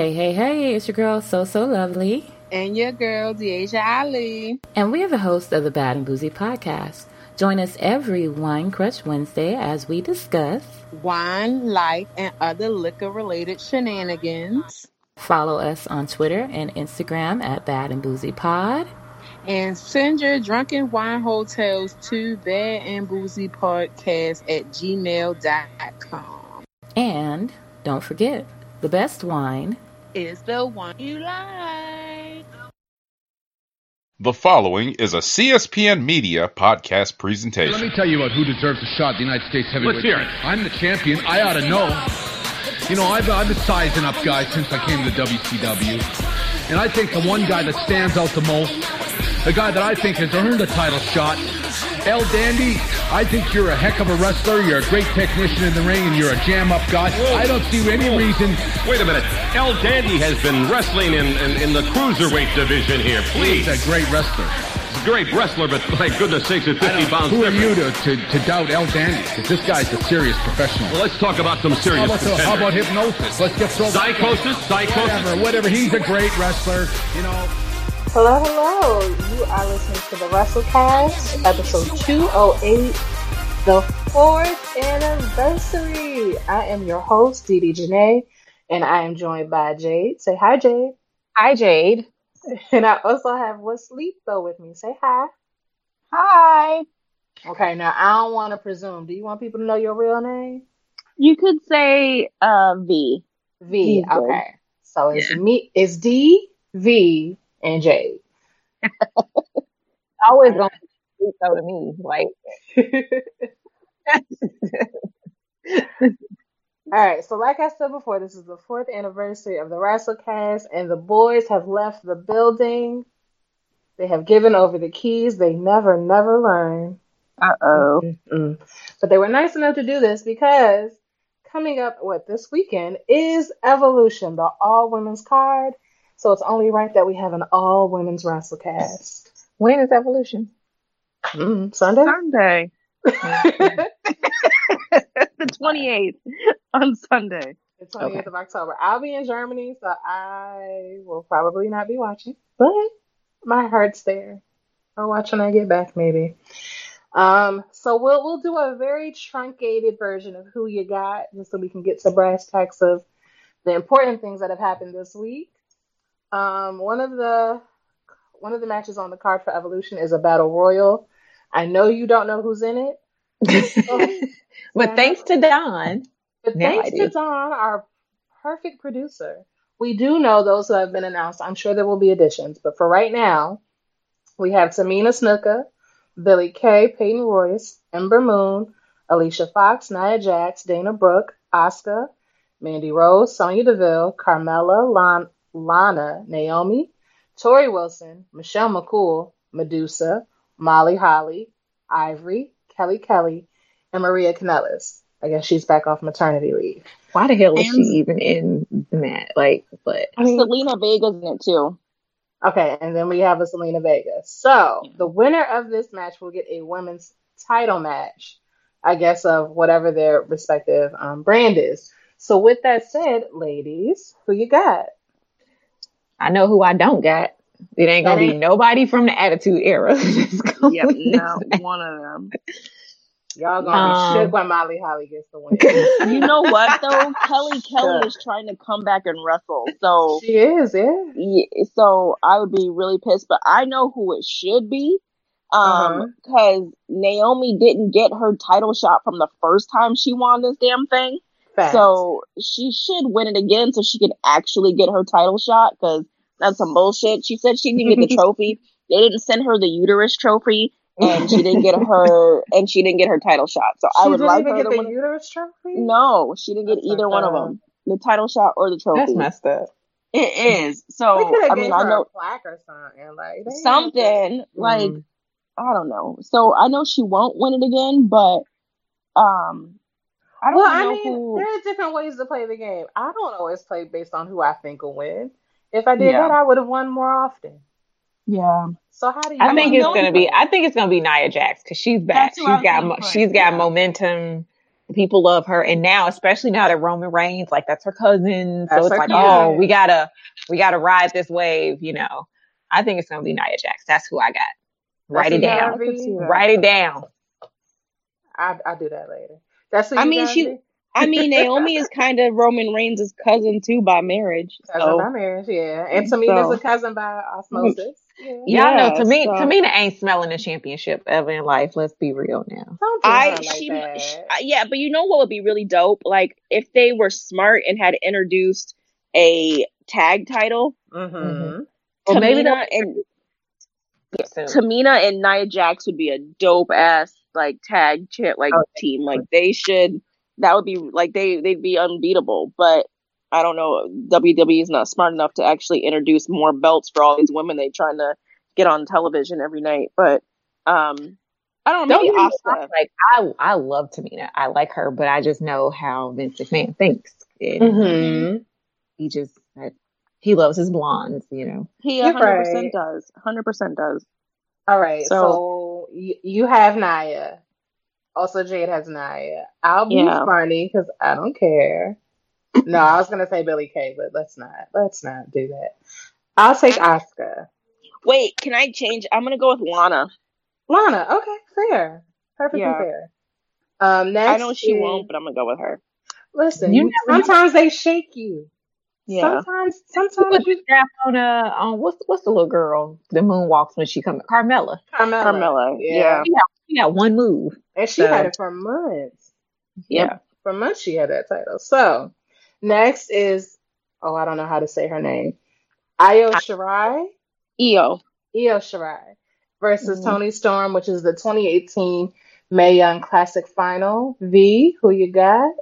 Hey, hey, hey, it's your girl, So So Lovely. And your girl, Deasia Ali. And we are the hosts of the Bad and Boozy podcast. Join us every Wine Crush Wednesday as we discuss wine, life, and other liquor related shenanigans. Follow us on Twitter and Instagram at Bad and Boozy Pod. And send your drunken wine hotels to Bad and Boozy Podcast at gmail.com. And don't forget, the best wine is the one you like. The following is a CSPN Media podcast presentation. Let me tell you about who deserves a shot the United States heavyweight. Let's hear it. I'm the champion. I ought to know. You know, I've, I've been sizing up guys since I came to the WCW. And I think the one guy that stands out the most, the guy that I think has earned a title shot, El Dandy, I think you're a heck of a wrestler. You're a great technician in the ring, and you're a jam-up guy. Whoa. I don't see any Whoa. reason. Wait a minute. El Dandy has been wrestling in, in, in the cruiserweight division here. Please. He's a great wrestler. He's a great wrestler, but my goodness sakes, at 50 pounds Who are different. you to, to, to doubt El Dandy? Because this guy's a serious professional. Well, let's talk about some How serious about, the, how about uh, hypnosis? Let's get thrown. Psychosis? Psychosis? Whatever, whatever. He's a great wrestler. You know. Hello, hello. You are listening to the WrassleCast, episode 208, the fourth anniversary. I am your host, Dee Dee Jonee, and I am joined by Jade. Say hi, Jade. Hi, Jade. And I also have What Sleep Though with me. Say hi. Hi. Okay, now I don't want to presume. Do you want people to know your real name? You could say uh, V. V. Good. Okay. So it's me. It's D, V, and Jade. Always gonna be so to me. Like, All right, so like I said before, this is the fourth anniversary of the WrassleCast, and the boys have left the building. They have given over the keys. They never, never learn. uh oh. Mm-mm. But they were nice enough to do this because coming up, what, this weekend is Evolution, the all women's card. So it's only right that we have an all women's WrassleCast. When is Evolution? Mm, Sunday? Sunday. the 28th on Sunday. The 28th Okay. of October. I'll be in Germany, so I will probably not be watching, but my heart's there. I'll watch when I get back, maybe. Um, so we'll we'll do a very truncated version of who you got, just so we can get to brass tacks of the important things that have happened this week. Um, one of the one of the matches on the card for Evolution is a battle royal. I know you don't know who's in it, but thanks to Don. but Now thanks to. Don, our perfect producer, we do know those who have been announced. I'm sure there will be additions, but for right now, we have Tamina Snuka, Billie Kay, Peyton Royce, Ember Moon, Alicia Fox, Nia Jax, Dana Brooke, Asuka, Mandy Rose, Sonya Deville, Carmella, Lon- Lana, Naomi, Torrie Wilson, Michelle McCool, Medusa, Molly Holly, Ivory, Kelly Kelly, and Maria Kanellis. I guess she's back off maternity leave. Why the hell is she even in that? Like, but I mean, Zelina Vega's in it too. Okay, and then we have a Zelina Vega. So the winner of this match will get a women's title match, I guess, of whatever their respective um, brand is. So with that said, ladies, who you got? I know who I don't got. It ain't gonna That be nobody from the Attitude Era. that's gonna Yep, win no, this match. one of them. Y'all gonna Um, be shook when Molly Holly gets the win. You know what though? Kelly Kelly is trying to come back and wrestle. So she is, yeah. yeah, so I would be really pissed, but I know who it should be. Uh-huh. Um, because Naomi didn't get her title shot from the first time she won this damn thing. Facts. So she should win it again so she can actually get her title shot because that's some bullshit. She said she didn't get the trophy. They didn't send her the uterus trophy and she didn't get her and she didn't get her title shot. So I would like her get to the win. uterus trophy. No, she didn't get That's either one of them. The title shot or the trophy. That's messed up. It is. So I mean I know plaque or something. Like something like Mm. I don't know. So I know she won't win it again, but um I don't Well, I mean, who there are different ways to play the game. I don't always play based on who I think will win. If I did Yeah. that, I would have won more often. Yeah. So how do you? I think it's gonna be. I think it's gonna be Nia Jax because she's back. That's who I She's got. Mo- she's got Yeah. momentum. people love her, and now, especially now that Roman Reigns, like that's her cousin, so it's like, cousin. oh, we gotta, we gotta ride this wave, you know. I think it's gonna be Nia Jax. That's who I got. Write it down. Write it down. I I'll do that later. That's who I mean, got, she- I mean, Naomi is kind of Roman Reigns' cousin too by marriage. cousin So by marriage, yeah, and Tamina's So- a cousin by osmosis. Yeah. Y'all Yeah, know Tamina, so- Tamina ain't smelling a championship ever in life. Let's be real now. Don't do I like she, that. sh yeah, but you know what would be really dope? Like if they were smart and had introduced a tag title, mm-hmm. Well, maybe Tamina and Soon. Tamina and Nia Jax would be a dope ass like tag chit like Oh, team. Like they should that would be like they they'd be unbeatable. But I don't know. WWE is not smart enough to actually introduce more belts for all these women they trying to get on television every night. But um I don't know, Don't maybe get Asuka. like I, I love Tamina. I like her, but I just know how Vince McMahon thinks. And Mm-hmm. He just he loves his blondes, you know. He 100% right. does. 100% does. All right, so, So- y- you have Nia. Also, Jade has Nia. I'll be Yeah. funny because I don't care. No, I was gonna say Billie Kay, but let's not. Let's not do that. I'll take Asuka. Wait, can I change? I'm gonna go with Lana. Lana. Okay, fair. Perfectly Yeah. fair. Um, next I know she is- won't, but I'm gonna go with her. Listen, You you, never know. sometimes they shake you. Yeah. Sometimes, sometimes you, the strap on a on what's what's the little girl that moonwalks when she comes Carmella. Carmella. Carmella, yeah. She got one move. and she So- had it for months. Yeah. for months she had that title. So next is oh I don't know how to say her name. Io Shirai, Io. Io Shirai versus Mhm. Toni Storm, which is the 2018 Mae Young Classic Final. V, who you got?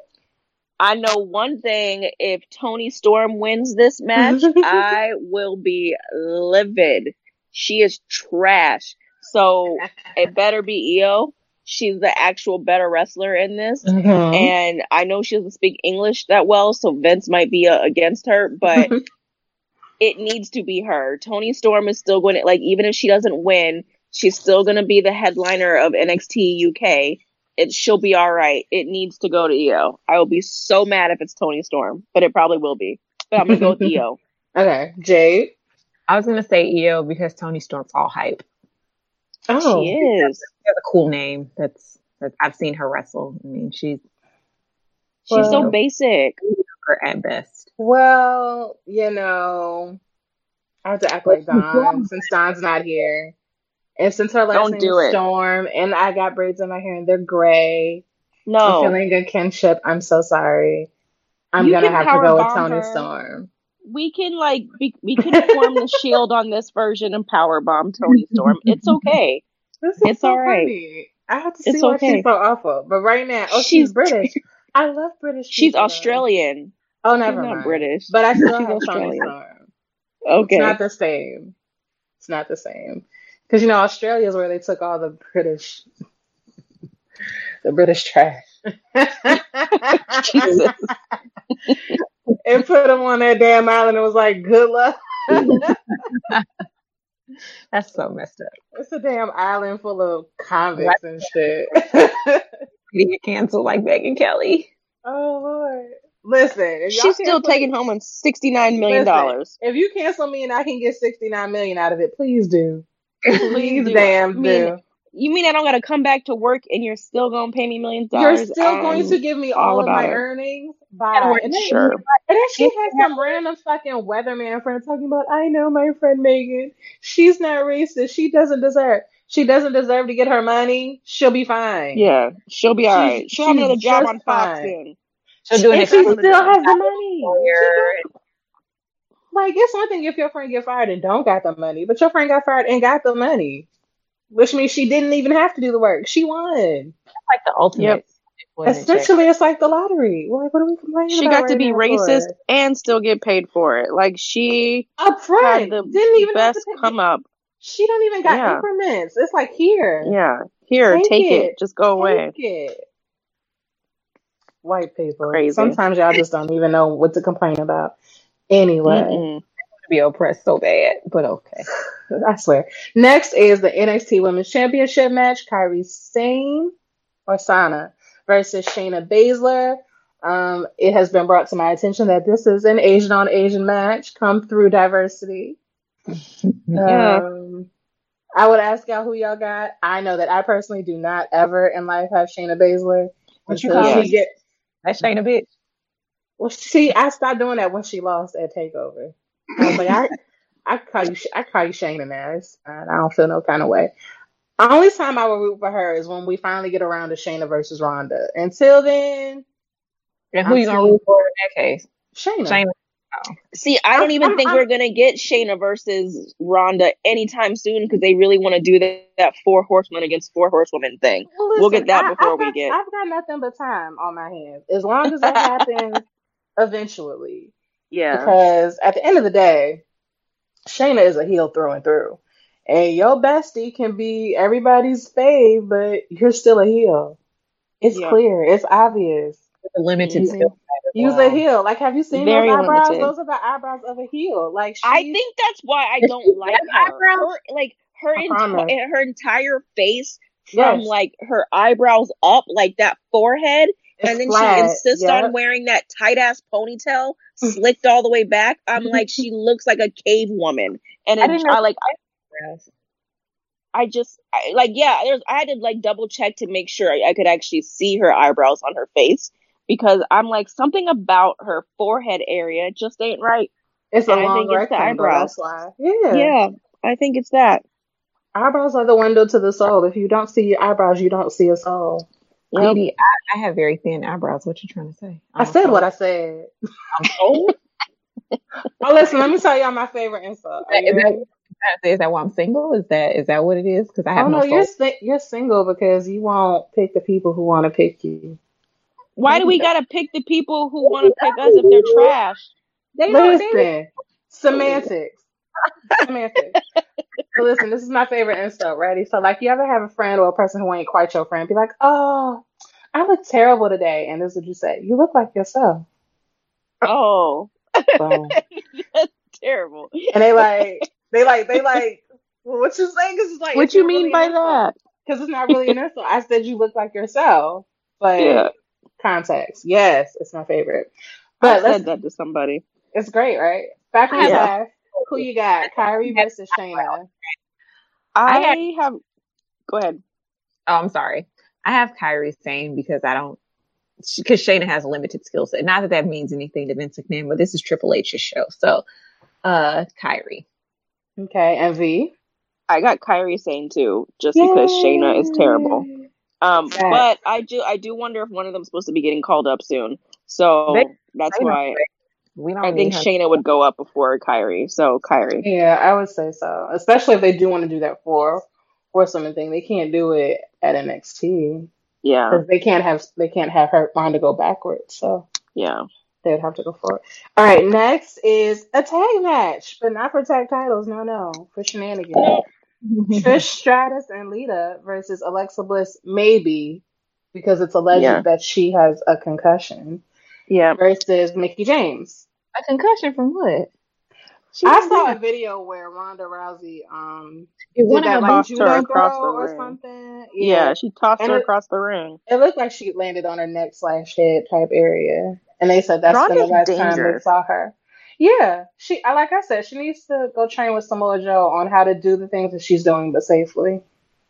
I know one thing. If Toni Storm wins this match, I will be livid. She is trash. So it better be Io. She's the actual better wrestler in this. Mhm. And I know she doesn't speak English that well, so Vince might be uh, against her, but it needs to be her. Toni Storm is still going to, like, even if she doesn't win, she's still going to be the headliner of NXT UK. It, she'll be all right. It needs to go to Io. I will be so mad if it's Toni Storm, but it probably will be. But I'm going to go with Io. Okay, Jade. I was gonna say Io because Toni Storm's all hype. Oh, She is. She has a cool name. That's, that's I've seen her wrestle. I mean, she's She's so basic. her at best. well, you know, I have to act like Don since Don's not here. And since her last Don't name do is it. Storm, and I got braids in my hair and they're gray, no, I'm feeling a kinship. I'm so sorry. I'm You gonna have to go with Tony her. Storm. we can like be, we can form the shield on this version and power bomb Toni Storm. It's okay. This is It's so all right. funny. I have to see It's why okay. she's so awful. But right now, oh, she's, She's- British. I love British. She's people. Australian. Oh, She's never not mind. British. But I still She's have Tony. Storm. Okay. It's not the same. It's not the same. Because you know Australia is where they took all the British, the British trash, and put them on that damn island. It was like good luck. That's so messed up. it's a damn island full of convicts and shit. You get canceled like Megyn Kelly. oh Lord! Listen, She's still taking home on sixty nine million dollars. If you cancel me and I can get sixty nine million out of it, please do. Please, do. damn I do. mean, You mean I don't gotta come back to work and you're still gonna pay me millions of You're dollars? still going to give me all all of my it. earnings. Gotta Bye. work, And then, Sure. and then she has some random fucking weatherman friend talking about, I know my friend Megyn. She's not racist. She doesn't deserve. She doesn't deserve to get her money. She'll be fine. Yeah, she'll be She's- alright. She'll have she's another job on Fox fine. soon. She'll do an And she still has the money. Lawyer. Like, it's one thing if your friend get fired and don't got the money, but your friend got fired and got the money, which means she didn't even have to do the work. She won. like the ultimate. Yep. Essentially, it's like the lottery. Like, what are we complaining about? She about got to be racist for? and still get paid for it. Like she up front. had the Didn't even have best to come up. She don't even got Yeah. increments. It's like here, Yeah, here, Take take, it. it. Just go away. it. White people. Crazy. Sometimes y'all just don't even know what to complain about. Anyway, Mm-mm. be oppressed so bad, but okay. I swear. Next is the NXT Women's Championship match: Kairi Sane or Sana versus Shayna Baszler. Um, it has been brought to my attention that this is an Asian on Asian match. Come through diversity. Yeah. Um, I would ask y'all who y'all got. I know that I personally do not ever in life have Shayna Baszler. What you until call she get That's Shayna bitch. Well, see, I stopped doing that when she lost at Takeover. I was like, I, I call you, I call you Shayna now. It's fine. I don't feel no kind of way. Only time I will root for her is when we finally get around to Shayna versus Ronda. Until then, And who I'm you gonna root for in that case? Shayna. Shayna. See, I don't I'm- even I'm- think I'm- we're gonna get Shayna versus Ronda anytime soon because they really want to do that, that four horsemen against four horsewomen thing. Well, We'll get that before I've we got, get- I've got nothing but time on my hands. As long as that happens eventually. Yeah. Because at the end of the day, Shayna is a heel through and through. And your bestie can be everybody's fave, but you're still a heel. It's Yeah. clear. It's obvious. The limited Mhm. skill Use well. a heel. Like, have you seen Very those eyebrows? limited. Those are the eyebrows of a heel. Like, I think that's why I don't like her. eyebrows? her like her I enti- her entire face from Yes. like her eyebrows up, like that forehead, it's and then flat. she insists Yep. on wearing that tight ass ponytail, slicked all the way back. I'm like, she looks like a cave woman, and I didn't know I like. I, I just I, like yeah. There's I had to like double check to make sure I, I could actually see her eyebrows on her face because I'm like something about her forehead area just ain't right. It's a and I long think it's the eyebrows. Yeah. Yeah, I think it's that. Eyebrows are the window to the soul. If you don't see your eyebrows, you don't see a soul. Yep. Lady, I, I have very thin eyebrows. What you trying to say? I um, said what I said. I'm told. Oh, listen, let me tell y'all my favorite insult. Is that- ready? That why I'm single? Is that is that what it is? Because I have Oh no no, you're si- you're single because you won't pick the people who want to pick you. Why do we gotta pick the people who want to pick us if they're trash? They don't. They, Listen, semantics, semantics. So listen, this is my favorite insult. Ready? So like, you ever have a friend or a person who ain't quite your friend, be like, "Oh, I look terrible today," and this is what you say: "You look like yourself." Oh, that's terrible. and they like, they like, they like. Well, what you saying? Because it's like, What you mean really by insult. that? Because it's not really an insult. I said you look like yourself, but Yeah. context. Yes, it's my favorite. But let's, said that to somebody. it's great, right? Back on Yeah. five. Who you got? Kairi versus Shayna. I, I have. Go ahead. Oh, I'm sorry. I have Kairi Sane because I don't because Shayna has a limited skill set. Not that that means anything to Vince McMahon, but this is Triple H's show. So, uh, Kairi. Okay, and V. I got Kairi Sane too, just because Shayna is terrible. Um, Facts. but I do, I do wonder if one of them's supposed to be getting called up soon. So They- that's they don't why We don't I think need her. Shayna would go up before Kairi. So Kairi. Yeah, I would say so. Especially if they do want to do that for for something thing. They can't do it at NXT Yeah, because they can't have they can't have her mind to go backwards. So yeah. they would have to go forward. All right, next is a tag match, but not for tag titles. No, no, for shenanigans. Trish Stratus and Lita versus Alexa Bliss, maybe because it's alleged Yeah. that she has a concussion, Yeah. versus Mickie James. A concussion from what? She I saw there. a video where Ronda Rousey um It did went that like tossed her judo across throw the or ring. something. Yeah, she tossed And her it- across the ring. It looked like she landed on her neck slash head type area, and they said that's been the Ronda's last time they saw her. Yeah, she. I like I said, she needs to go train with Samoa Joe on how to do the things that she's doing, but safely.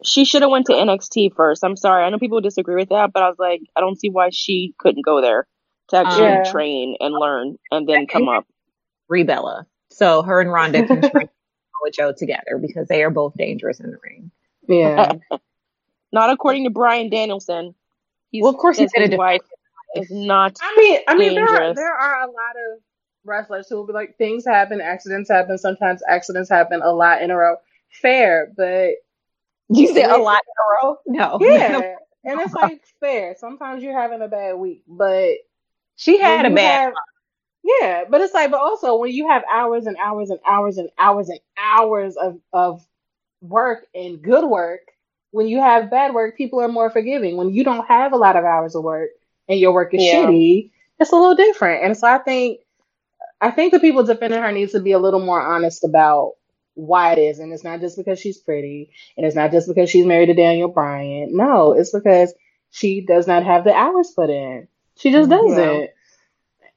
She should have went to NXT first. I'm sorry. I know people disagree with that, but I was like, I don't see why she couldn't go there to actually Yeah. train and learn and then come up. Rebella. So her and Ronda can train with Joe together because they are both dangerous in the ring. Yeah, Not according to Bryan Danielson. He's, Well, of course he's his gonna wife is not. I mean, I mean, there are, there are a lot of wrestlers who will be like, things happen, accidents happen. Sometimes accidents happen a lot in a row. Fair, but You said a lot in a row? No. yeah, and it's like fair. Sometimes you're having a bad week, but She had a when bad have- yeah, but it's like, but also when you have hours and hours and hours and hours and hours of of work and good work, when you have bad work, people are more forgiving. When you don't have a lot of hours of work and your work is Yeah. shitty, it's a little different. And so I think, I think the people defending her needs to be a little more honest about why it is, and it's not just because she's pretty, and it's not just because she's married to Daniel Bryan. No, it's because she does not have the hours put in. She just mm, doesn't. Yeah.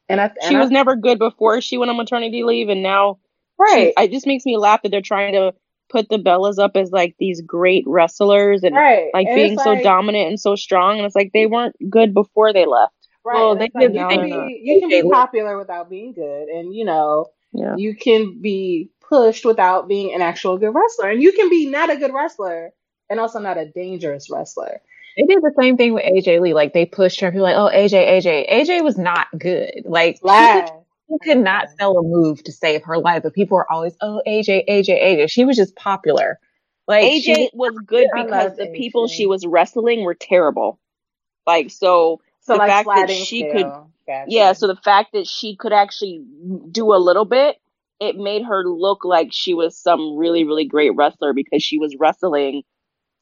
And I, and she I- was never good before she went on maternity leave, and now right, she, it just makes me laugh that they're trying to put the Bellas up as like these great wrestlers and right, like And being it's so like- dominant and so strong, and it's like they weren't good before they left. Right. Well, they like did you the can thing be you can be popular without being good, and you know Yeah. you can be pushed without being an actual good wrestler, and you can be not a good wrestler and also not a dangerous wrestler. They did the same thing with AJ Lee. Like they pushed her. People were like, oh AJ, AJ, AJ was not good. Like she could, she could not sell a move to save her life, but people were always, oh AJ, AJ, AJ. She was just popular. Like AJ she- was good I because love the people she was wrestling were terrible. Like so, so the like fact that she scale. could- Gotcha. yeah. So the fact that she could actually do a little bit, it made her look like she was some really really great wrestler because she was wrestling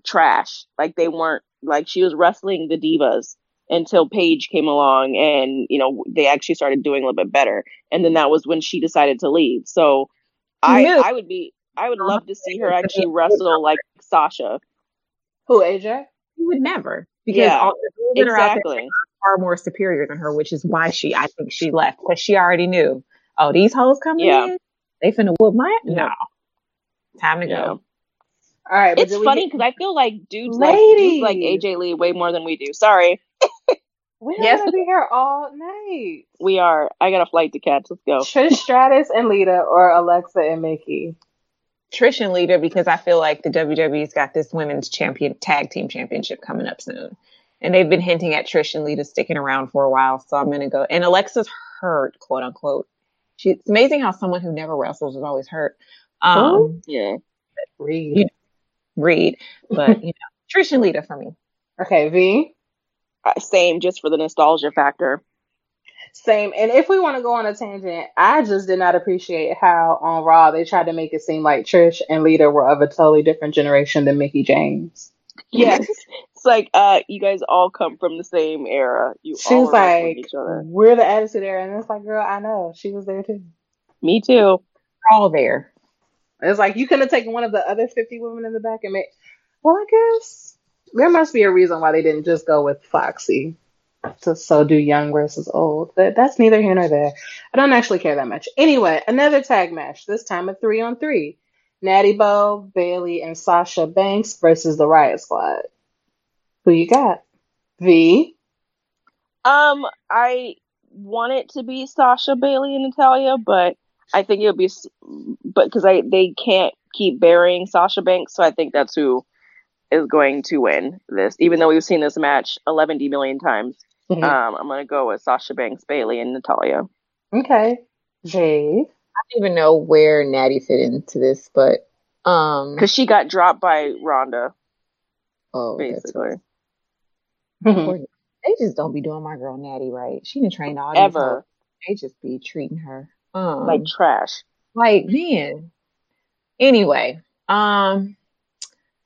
trash. Like they weren't like she was wrestling the divas until Paige came along and you know they actually started doing a little bit better. And then that was when she decided to leave. So I Yeah. I would be I would love to see her actually wrestle like Sasha. who AJ? you would never because Yeah, all the girls that are out there are far more superior than her, which is why she, I think she left because she already knew. Oh, these hoes coming Yeah. in, they finna whoop my Yeah. no. Time to Yeah. go. All right, but It's did we funny get- because I feel like dudes like dudes like AJ Lee way more than we do. Sorry, we're Yes. gonna be here all night. we are. I got a flight to catch. Let's go. Trish Stratus and Lita, or Alexa and Mickie. Trish and Lita because I feel like the WWE's got this women's champion tag team championship coming up soon. And they've been hinting at Trish and Lita sticking around for a while. So I'm gonna go and Alexa's hurt, quote unquote. She, it's amazing how someone who never wrestles is always hurt. Um Yeah. Reed. Yeah. Reed. But you know, Trish and Lita for me. Okay, V. Uh, Same, just for the nostalgia factor. Same. And if we want to go on a tangent, I just did not appreciate how on Raw they tried to make it seem like Trish and Lita were of a totally different generation than Mickie James. Yes. it's like uh, you guys all come from the same era. You She all was like, each other. "We're the Attitude Era," and it's like, "Girl, I know she was there too." Me too. We're all there. It's like you could have taken one of the other fifty women in the back and made. Well, I guess there must be a reason why they didn't just go with Foxy to so do young versus old. But that's neither here nor there. I don't actually care that much. Anyway, another tag match. This time a three on three. Natty Bo, Bayley, and Sasha Banks versus the Riott Squad. Who you got? V. Um, I want it to be Sasha Bayley and Natalya, but I think it'll be, but because I they can't keep burying Sasha Banks, so I think that's who is going to win this. Even though we've seen this match 11 million times, Mhm. um, I'm gonna go with Sasha Banks, Bayley, and Natalya. okay. Jade. I don't even know where Natty fit into this, but um Because she got dropped by Ronda, oh basically. Mhm. They just don't be doing my girl Natty right. She didn't train all these Ever. hoes. They just be treating her um Like trash. like man. Anyway, um,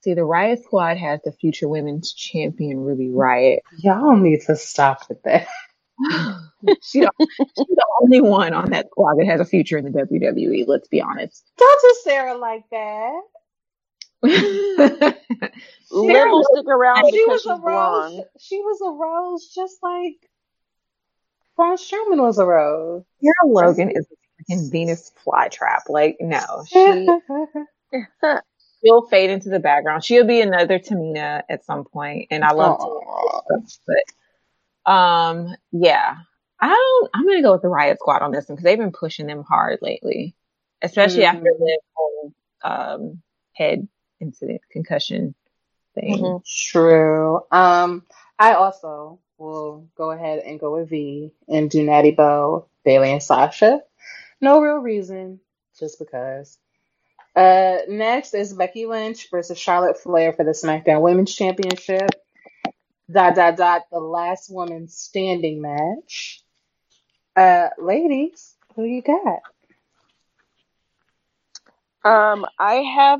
see the Riott Squad has the future women's champion Ruby Riott. Y'all need to stop with that. she she's the only one on that squad that has a future in the WWE. Let's be honest. Don't do Sarah like that. Liv will stick around she because was she's a rose. She was a rose, just like Braun Strowman was a rose. Sarah Logan is a freaking Venus flytrap. Like, no, she she'll fade into the background. She'll be another Tamina at some point, and I love. Tamina, but um, yeah, I don't. I'm gonna go with the Riott Squad on this one because they've been pushing them hard lately, especially after Mhm. the whole um head incident, concussion thing. Mhm. True. Um, I also will go ahead and go with V and do Natty Bo, Bayley, and Sasha. No real reason, just because. Uh, next is Becky Lynch versus Charlotte Flair for the SmackDown Women's Championship. Dot dot dot. The last woman standing match. Uh, ladies, who you got? Um, I have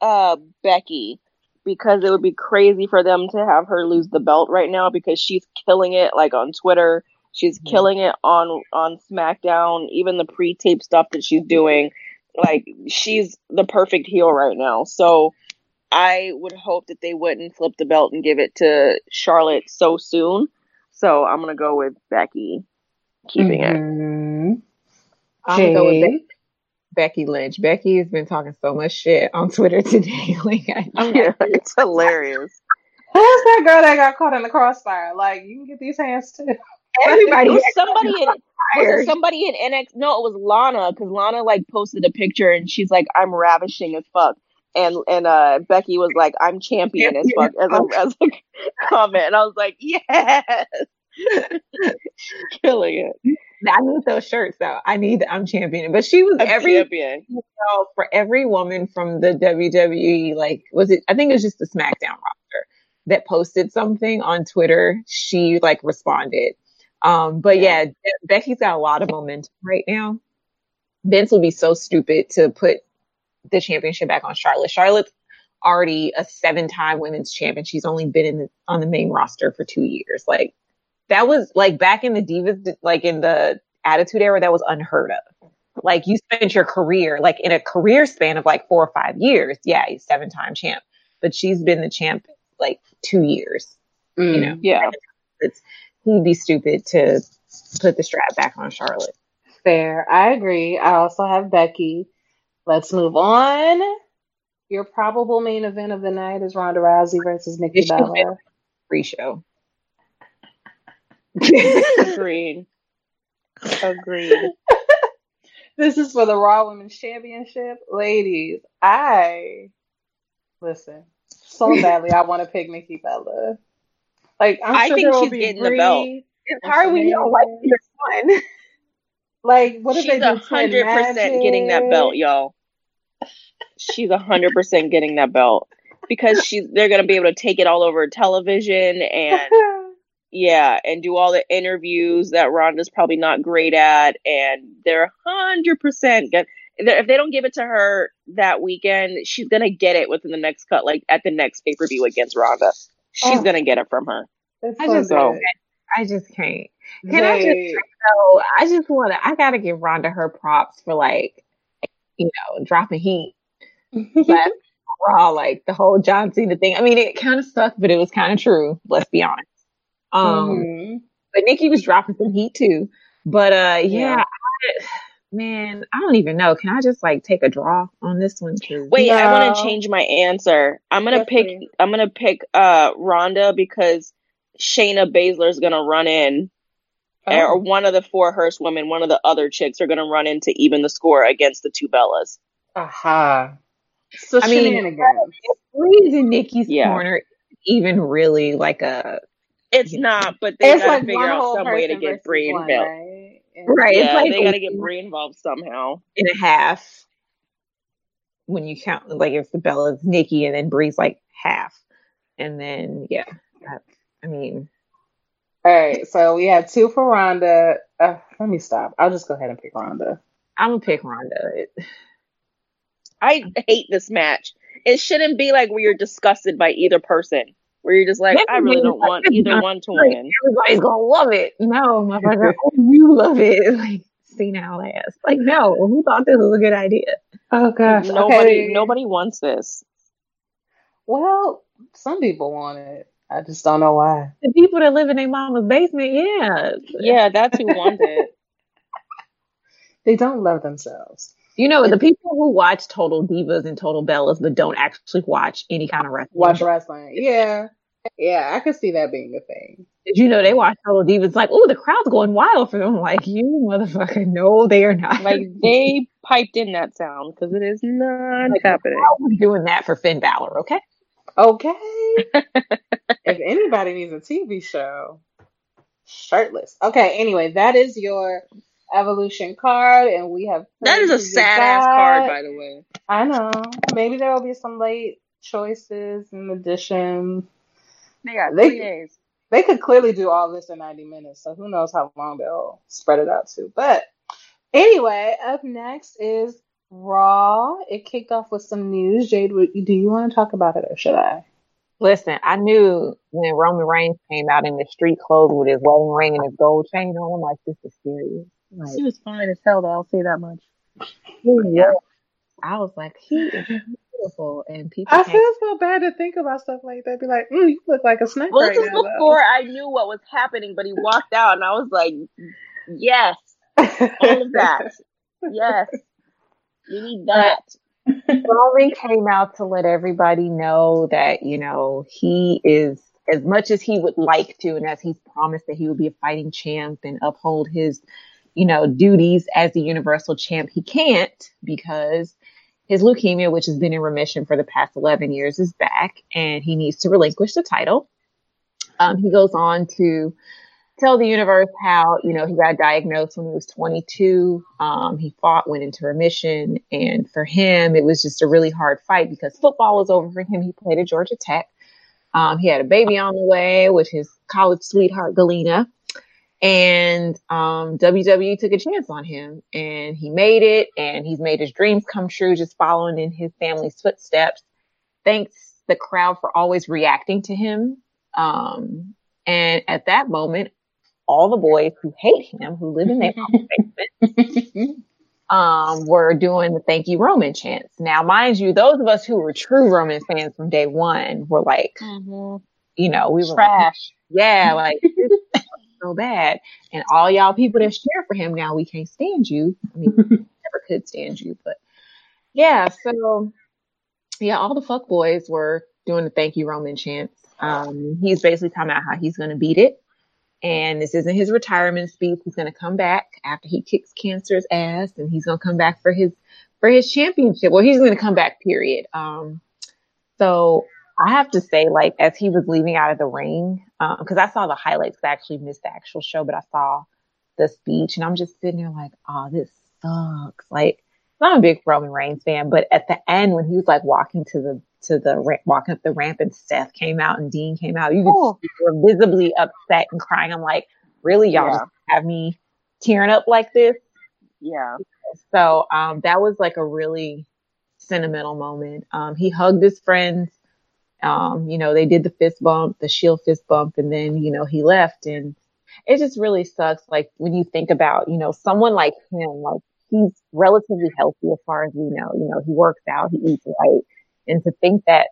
uh Becky because it would be crazy for them to have her lose the belt right now because she's killing it like on Twitter. She's Mhm. killing it on on SmackDown, even the pre-tape stuff that she's doing. Like she's the perfect heel right now. So I would hope that they wouldn't flip the belt and give it to Charlotte so soon. So I'm gonna go with Becky keeping it. Mhm. I'm gonna go with Becky, Becky Lynch. Becky has been talking so much shit on Twitter today. like, I, I'm Yeah, it's hilarious. Who's that girl that got caught in the crossfire? Like, you can get these hands too. everybody. It was somebody in was it somebody in NX? No, it was Lana because Lana like posted a picture and she's like, "I'm ravishing as fuck," and and uh Becky was like, "I'm champion as fuck" as a as a comment, and I was like, "Yes, killing it, I need those shirts though. I need. I'm championing. But she was I'm every champion." know, for every woman from the WWE, like was it? I think it was just the SmackDown roster that posted something on Twitter. She like responded. Um, but yeah, Becky's got a lot of momentum right now. Vince would be so stupid to put the championship back on Charlotte. Charlotte's already a seven-time women's champion. She's only been in the, on the main roster for two years. Like that was like back in the Divas, like in the Attitude Era, that was unheard of like you spent your career like in a career span of like four or five years yeah he's seven time champ but she's been the champ like two years you mm, know Yeah, it's he'd be stupid to put the strap back on charlotte Fair. I agree. I also have Becky. Let's move on. Your probable main event of the night is Ronda Rousey versus Nikki Bella. free show agreed, agreed. This is for the Raw Women's Championship. Ladies, I listen so badly. I want to pick Nikki Bella. Like I'm I sure think there will she's be getting the belt. It's hard when you don't like Shenanigans. your son Like what if She's they do a hundred percent getting that belt, y'all. She's a hundred percent getting that belt because she's they're gonna be able to take it all over television and yeah, and do all the interviews that Ronda's probably not great at, and they're hundred percent get. If they don't give it to her that weekend, she's gonna get it within the next cut, like at the next pay per view against Ronda. She's Oh. gonna get it from her. It's I just good. i just can't Can I just They- so i just want to i gotta give ronda her props for like you know dropping heat last raw like the whole john cena thing i mean it kind of sucked but it was kind of true let's be honest um Mhm. but nikki was dropping some heat too but uh yeah, Yeah. I, man i don't even know can i just like take a draw on this one? Too? Wait, I want to change my answer. I'm gonna Yes, pick. please. I'm gonna pick uh Ronda because Shayna Baszler's gonna run in, or Oh. one of the four horsewomen, one of the other chicks are gonna run in to even the score against the two Bellas. Aha. So I mean, shenanigans. Brie's in nikki's Yeah. corner even really like a It's Yeah. not, but they It's gotta like figure out some way to get versus Brie one, involved. right? And- Right. It's Yeah, like they gotta get one Brie involved somehow. In a half when you count like if the Bella's Nikki and then Brie's like half. And then yeah. that- I mean All right, so we have two for Ronda. Uh, let me stop. I'll just go ahead and pick Ronda. I'm gonna pick Ronda. It- I hate this match. It shouldn't be like where you're disgusted by either person. Where you're just like, That's I really don't want either one to like, win. everybody's gonna love it. No, motherfucker, oh, you love it. Like senile ass. Like no, who thought this was a good idea? Oh gosh. Nobody, okay. nobody wants this. Well, some people want it. I just don't know why. The people that live in their mama's basement, yeah. Yeah, that's who wants it. They don't love themselves. You know, the people who watch Total Divas and Total Bellas but don't actually watch any kind of wrestling. Watch wrestling. Yeah. Yeah, I could see that being a thing. Did you know they watch Total Divas like, oh, the crowd's going wild for them? Like, you motherfucker, no, they are not. Like they piped in that sound because it is not Like, happening. I was doing that for Finn Balor, okay? Okay. if anybody needs a TV show, shirtless. Okay, anyway, that is your evolution card, and we have. That is a sad ass card, by the way. I know. Maybe there will be some late choices in addition. They got They- days. They could clearly do all this in 90 minutes, so who knows how long they'll spread it out to. But anyway, up next is Raw. It kicked off with some news. Jade, do you want to talk about it or should I? Listen, I knew when Roman Reigns came out in the street clothes with his wedding ring and his gold chain on, I'm like, this is serious. Like, She was fine as hell, though. I'll say that much. yeah. I was like, he is beautiful, and people. I feel so bad to think about stuff like that. Be like, mm, you look like a snake. Well, right this is now. before I knew what was happening, but he walked out, and I was like, "Yes, all of that. Yes, you need that." Roman came out to let everybody know that, you know, he is, as much as he would like to, and as he's promised that he would be a fighting champ and uphold his, you know, duties as the universal champ, he can't because his leukemia, which has been in remission for the past 11 years, is back and he needs to relinquish the title. Um, he goes on to tell the universe how you know he got diagnosed when he was 22 um, he fought went into remission and for him it was just a really hard fight because football was over for him. He played at georgia tech. Um, he had a baby on the way with his college sweetheart Galina and um, wwe took a chance on him and he made it and he's made his dreams come true just following in his family's footsteps thanks the crowd for always reacting to him um, and at that moment all the boys who hate him, who live in their basement, um, were doing the thank you Roman chants. Now, mind you, those of us who were true Roman fans from day one were like, you know, we were like, Trash. yeah, like this is so bad. And all y'all people that cheer for him now, we can't stand you. I mean, never could stand you, but yeah. So yeah, all the fuck boys were doing the thank you Roman chants. Um, he's basically talking about how he's going to beat it. And this isn't his retirement speech. He's going to come back after he kicks cancer's ass and he's going to come back for his, for his championship. Well, he's going to come back, period. Um, so I have to say, like, as he was leaving out of the ring, because I saw the highlights, I actually missed the actual show, but I saw the speech, and I'm just sitting there like, oh, this sucks. Like, I'm a big Roman Reigns fan, but at the end when he was like walking to the to the ra- walking up the ramp and Seth came out and Dean came out, you could Oh. see they were visibly upset and crying. I'm like, really, y'all Yeah. just have me tearing up like this? Yeah. So um, that was like a really sentimental moment. Um, he hugged his friends. Um, you know, they did the fist bump, the shield fist bump, and then, you know, he left. And it just really sucks. Like when you think about, you know, someone like him, like he's relatively healthy as far as we know. You know, he works out, he eats right. And to think that,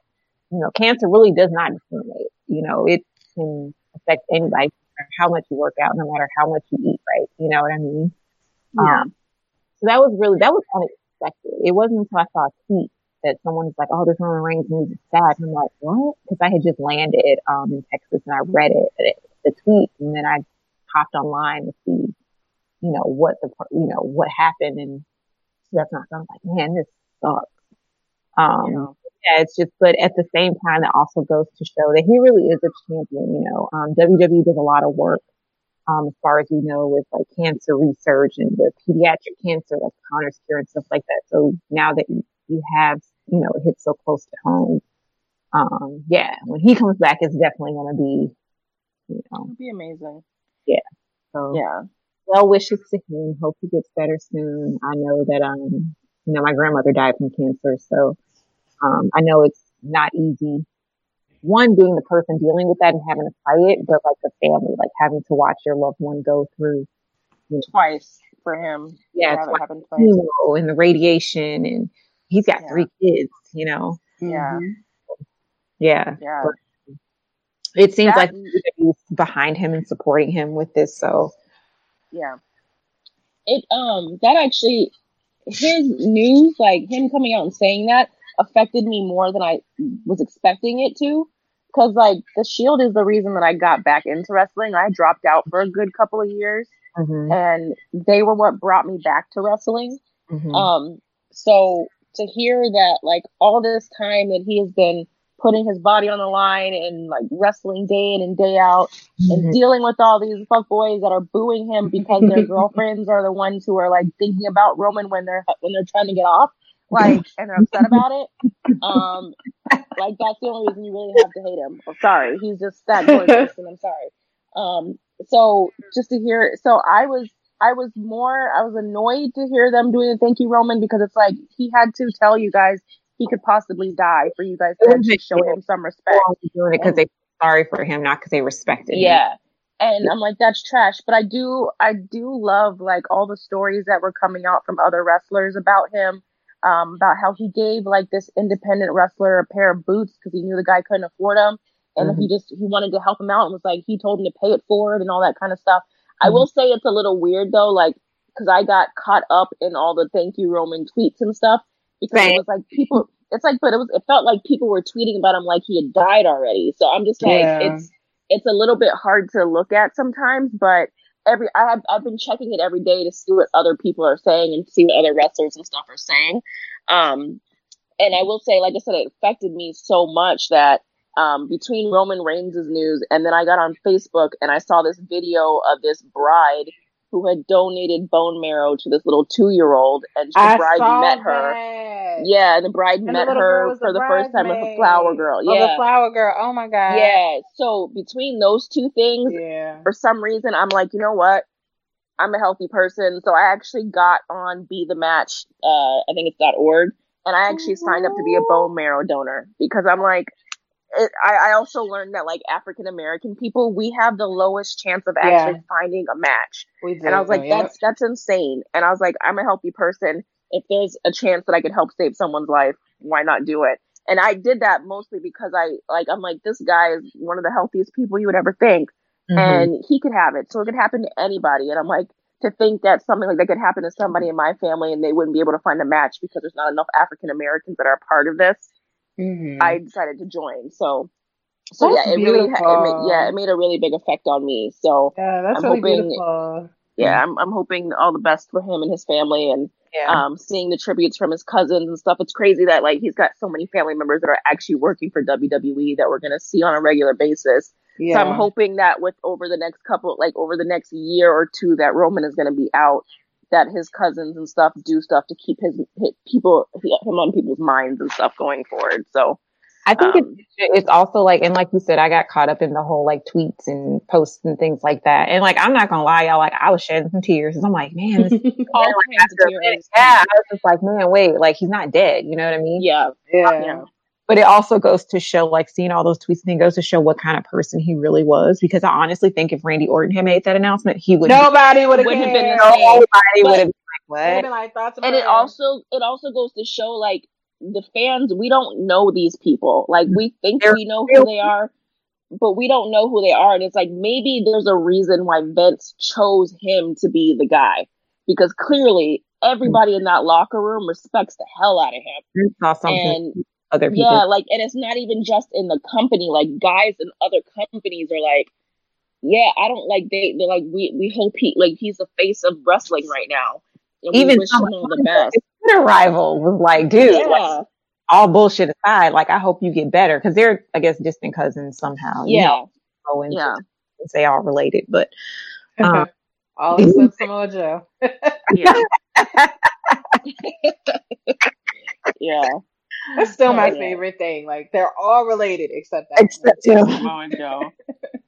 you know, cancer really does not discriminate. You know, it can affect anybody, no matter how much you work out, no matter how much you eat right. You know what I mean? Yeah. Um, so that was really, that was unexpected. It wasn't until I saw a tweet that someone was like, oh, this Roman Reigns news is sad. And I'm like, what? Because I had just landed um, in Texas and I read it, the tweet, and then I hopped online to see, you know, what the, you know, what happened. And that's not, I'm like, man, this sucks. Um, yeah, it's just, but at the same time, it also goes to show that he really is a champion. You know, um, WWE does a lot of work, um, as far as we know, with like cancer research and the pediatric cancer, like Connor's cure and stuff like that. So now that you, you have, you know, it hits so close to home, um, yeah, when he comes back, it's definitely going to be, you know, It'd be amazing. Yeah. So Yeah. well wishes to him. Hope he gets better soon. I know that, um, you know, my grandmother died from cancer, so, um, I know it's not easy. One, being the person dealing with that and having to fight it, but like the family, like having to watch your loved one go through, Twice for him. yeah, to have it twice happen twice. chemo and the radiation, and he's got Yeah. three kids, you know. Yeah. Yeah, Yeah. but it seems That- like he's behind him and supporting him with this. So Yeah. It um that actually his news, like him coming out and saying that, affected me more than I was expecting it to. Cause like the Shield is the reason that I got back into wrestling. I dropped out for a good couple of years, mhm, and they were what brought me back to wrestling. mhm. Um, so to hear that, like all this time that he has been putting his body on the line and like wrestling day in and day out, and Mhm. dealing with all these fuck boys that are booing him because their girlfriends are the ones who are like thinking about Roman when they're when they're trying to get off, like and they're upset about it. Um, like that's the only reason you really have to hate him. Oh, sorry, he's just that gorgeous, and I'm sorry. Um, so just to hear, so I was I was more I was annoyed to hear them doing the thank you Roman because it's like he had to tell you guys he could possibly die for you guys to show him some respect. Doing it because they sorry for him, not because they respected him. Yeah. And I'm like, that's trash. But I do, I do love like all the stories that were coming out from other wrestlers about him. um, about how he gave like this independent wrestler a pair of boots because he knew the guy couldn't afford them, and Mm-hmm. he just he wanted to help him out and was like he told him to pay it forward and all that kind of stuff. I Mm-hmm. will say it's a little weird though, like because I got caught up in all the thank you Roman tweets and stuff because Same. it was like people. It's like, but it was it felt like people were tweeting about him like he had died already. So I'm just like, Yeah. it's it's a little bit hard to look at sometimes, but every I have I've been checking it every day to see what other people are saying and see what other wrestlers and stuff are saying. Um, and I will say, like I said, it affected me so much that um, between Roman Reigns' news and then I got on Facebook and I saw this video of this bride who had donated bone marrow to this little two year old and the I bride met her. that. Yeah, and the bride And met girl her for the the first time with a flower girl. Oh, Yeah. the flower girl. Oh my god. Yeah. So between those two things, Yeah. for some reason, I'm like, you know what? I'm a healthy person. So I actually got on Be the Match, uh, I think it's .org, and I actually signed up to be a bone marrow donor because I'm like, it, I, I also learned that like African American people, we have the lowest chance of actually finding a match. And I was like, that's that's insane. And I was like, I'm a healthy person. If there's a chance that I could help save someone's life, why not do it? And I did that mostly because I like I'm like this guy is one of the healthiest people you would ever think, Mm-hmm. and he could have it. So it could happen to anybody. And I'm like to think that something like that could happen to somebody in my family and they wouldn't be able to find a match because there's not enough African Americans that are a part of this. Mhm. I decided to join. So. So That's yeah, it really, it made, yeah, it made a really big effect on me. So yeah, that's I'm really hoping- beautiful. yeah, I'm I'm hoping all the best for him and his family and Yeah. um seeing the tributes from his cousins and stuff. It's crazy that like he's got so many family members that are actually working for WWE that we're gonna see on a regular basis. Yeah. So I'm hoping that with over the next couple like over the next year or two that Roman is gonna be out, that his cousins and stuff do stuff to keep his, his people him on people's minds and stuff going forward. So I think um, it's, it's also like, and like you said, I got caught up in the whole like tweets and posts and things like that. And like, I'm not gonna lie, y'all, like I was shedding some tears. 'cause I'm like, man, this all like, after a minute, tears. yeah, I was just like, man, wait, like he's not dead. You know what I mean? Yeah. yeah. Yeah. But it also goes to show, like seeing all those tweets, and it goes to show what kind of person he really was. Because I honestly think if Randy Orton had made that announcement, he would. Nobody would have Wouldn't have cared. been the same. Nobody would have been They'd like, been what? like, thoughts and it about also it also goes to show like the fans we don't know these people like we think They're we know real who they are but we don't know who they are and it's like maybe there's a reason why Vince chose him to be the guy because clearly everybody in that locker room respects the hell out of him You saw something and other people. yeah like and it's not even just in the company like guys in other companies are like yeah i don't like they they're like we we hope he like he's the face of wrestling right now and we Even wish some him all the best Twitter rival was like, dude, like, all bullshit aside, like I hope you get better because they're, I guess, distant cousins somehow. You yeah know, go into yeah since they all related, but um, All except Samoa Joe. yeah yeah That's still my Yeah. favorite thing. Like they're all related except that. except him. Samoa Joe.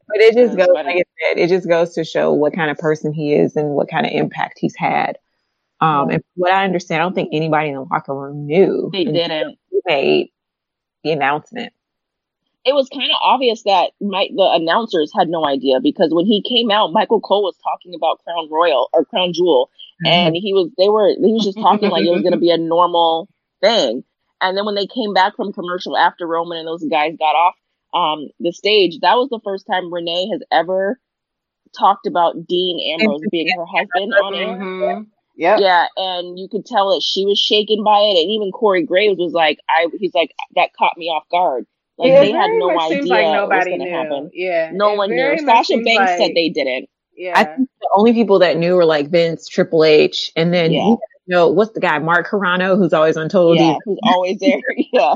But it just goes, funny. like I said, it just goes to show what kind of person he is and what kind of impact he's had. Um, and what I understand, I don't think anybody in the locker room knew They didn't. he made the announcement. It was kind of obvious that my, the announcers had no idea because when he came out, Michael Cole was talking about Crown Royal or Crown Jewel, and he was they were he was just talking like it was going to be a normal thing. And then when they came back from commercial after Roman and those guys got off um, the stage, that was the first time Renee has ever talked about Dean Ambrose being her husband on air. Mhm. Yep. Yeah, and you could tell that she was shaken by it, and even Corey Graves was like, "I." He's like, "That caught me off guard." Like Yeah, they had no idea seems like what was going to happen. Yeah. No it one knew. much Sasha Banks like, said they didn't. Yeah. I think the only people that knew were like Vince, Triple H, and then Yeah. You know what's the guy, Mark Carrano, who's always on Total Yeah, Diva. who's always there? yeah,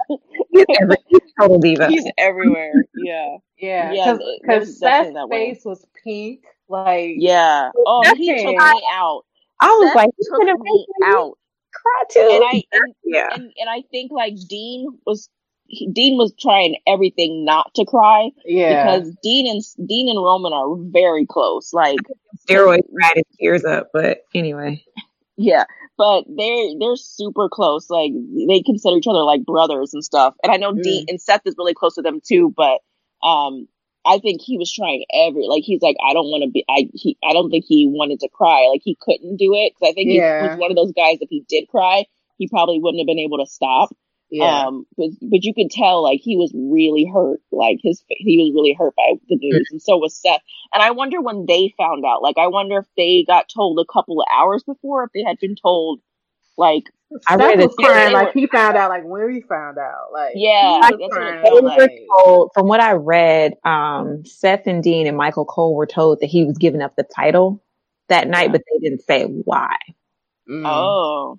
He's every he's Total Diva. he's everywhere. Yeah, yeah. Yeah, Because it- it Seth's that face was pink. Like yeah. Oh, he took me out. I was Seth like, he's took me me out. cry too. And I and, yeah. and and I think like Dean was. He, Dean was trying everything not to cry yeah. because Dean and Dean and Roman are very close. Like Steroids right his tears up, but anyway. Yeah, but they're they're super close. Like they consider each other like brothers and stuff. And I know Dean and Seth is really close to them too. But um, I think he was trying every like he's like I don't want to be. I he I don't think he wanted to cry. Like he couldn't do it because I think he Yeah. was one of those guys. If he did cry, he probably wouldn't have been able to stop. Yeah. Um, but but you could tell like he was really hurt. Like his he was really hurt by the news, and so was Seth. And I wonder when they found out. Like I wonder if they got told a couple of hours before, if they had been told, like I Seth read was it. crying like he found out like when he found out. Like Yeah, he that's what crying felt They out, were like told, from what I read, um, Seth and Dean and Michael Cole were told that he was giving up the title that night, Yeah. but they didn't say why. mm. oh,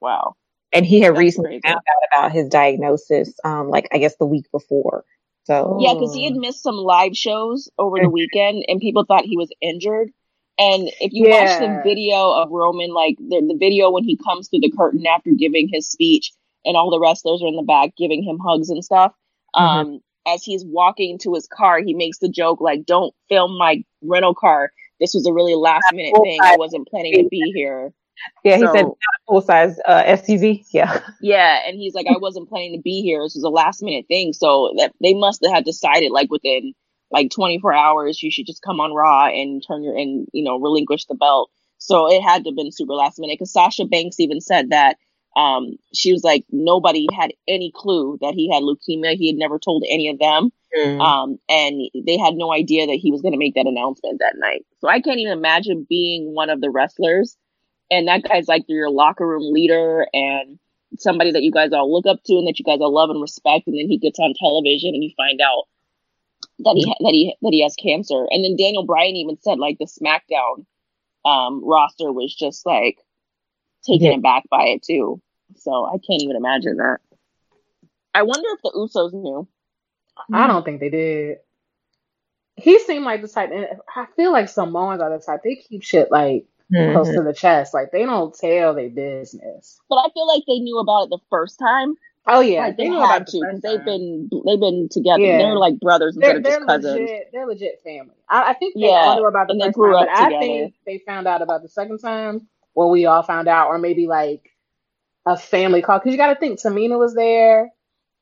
wow. And he had That's recently found out about his diagnosis, um, like I guess the week before. So Yeah, because he had missed some live shows over the weekend, and people thought he was injured. And if you watch the video of Roman, like the, the video when he comes through the curtain after giving his speech, and all the wrestlers are in the back giving him hugs and stuff, um, as he's walking to his car, he makes the joke like, "Don't film my rental car. This was a really last minute thing. I wasn't planning to be here." Yeah, he said full size uh, SUV. Yeah, Yeah, and he's like, I wasn't planning to be here. This was a last minute thing. So that they must have decided like within like 24 hours, you should just come on Raw and turn your and you know relinquish the belt. So it had to have been super last minute because Sasha Banks even said that um she was like nobody had any clue that he had leukemia. He had never told any of them. Um, and they had no idea that he was going to make that announcement that night. So I can't even imagine being one of the wrestlers. And that guy's like your locker room leader and somebody that you guys all look up to and that you guys all love and respect. And then he gets on television and you find out that he that he that he has cancer. And then Daniel Bryan even said like the SmackDown um, roster was just like taken Yeah. aback by it too. So I can't even imagine that. I wonder if the Usos knew. I don't think they did. He seemed like the type, and I feel like Samoans are the type they keep shit like close Mhm. to the chest. Like they don't tell their business. But I feel like they knew about it the first time. Oh yeah, like they, knew had about first because they've been they've been together. Yeah. They're like brothers They're, instead of they're just cousins. legit. They're legit family. I, I think they Yeah, all knew about the and they first grew time, up but I think they found out about the second time when we all found out, or maybe like a family call. Because you got to think, Tamina was there,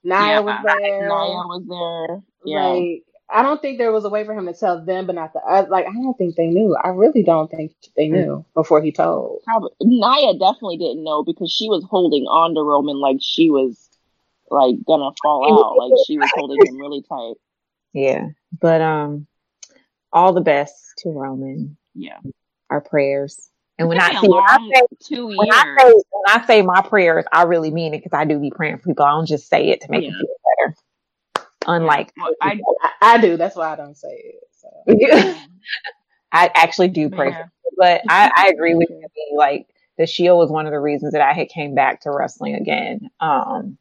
Nia Yeah, was there. Nia was there. Yeah. Like I don't think there was a way for him to tell them, but not the other. Like I don't think they knew. I really don't think they Mm. knew before he told. Probably Nia definitely didn't know because she was holding on to Roman like she was like gonna fall out. Like she was holding him really tight. yeah. But um, all the best to Roman. Yeah. Our prayers. And when I see when I say two when I say when I say my prayers, I really mean it because I do be praying for people. I don't just say it to make Yeah. them feel better. Unlike Well, I I, do. That's why I don't say it. So. I actually do pray Yeah. But I, I agree with you. Like the Shield was one of the reasons that I had came back to wrestling again. Um,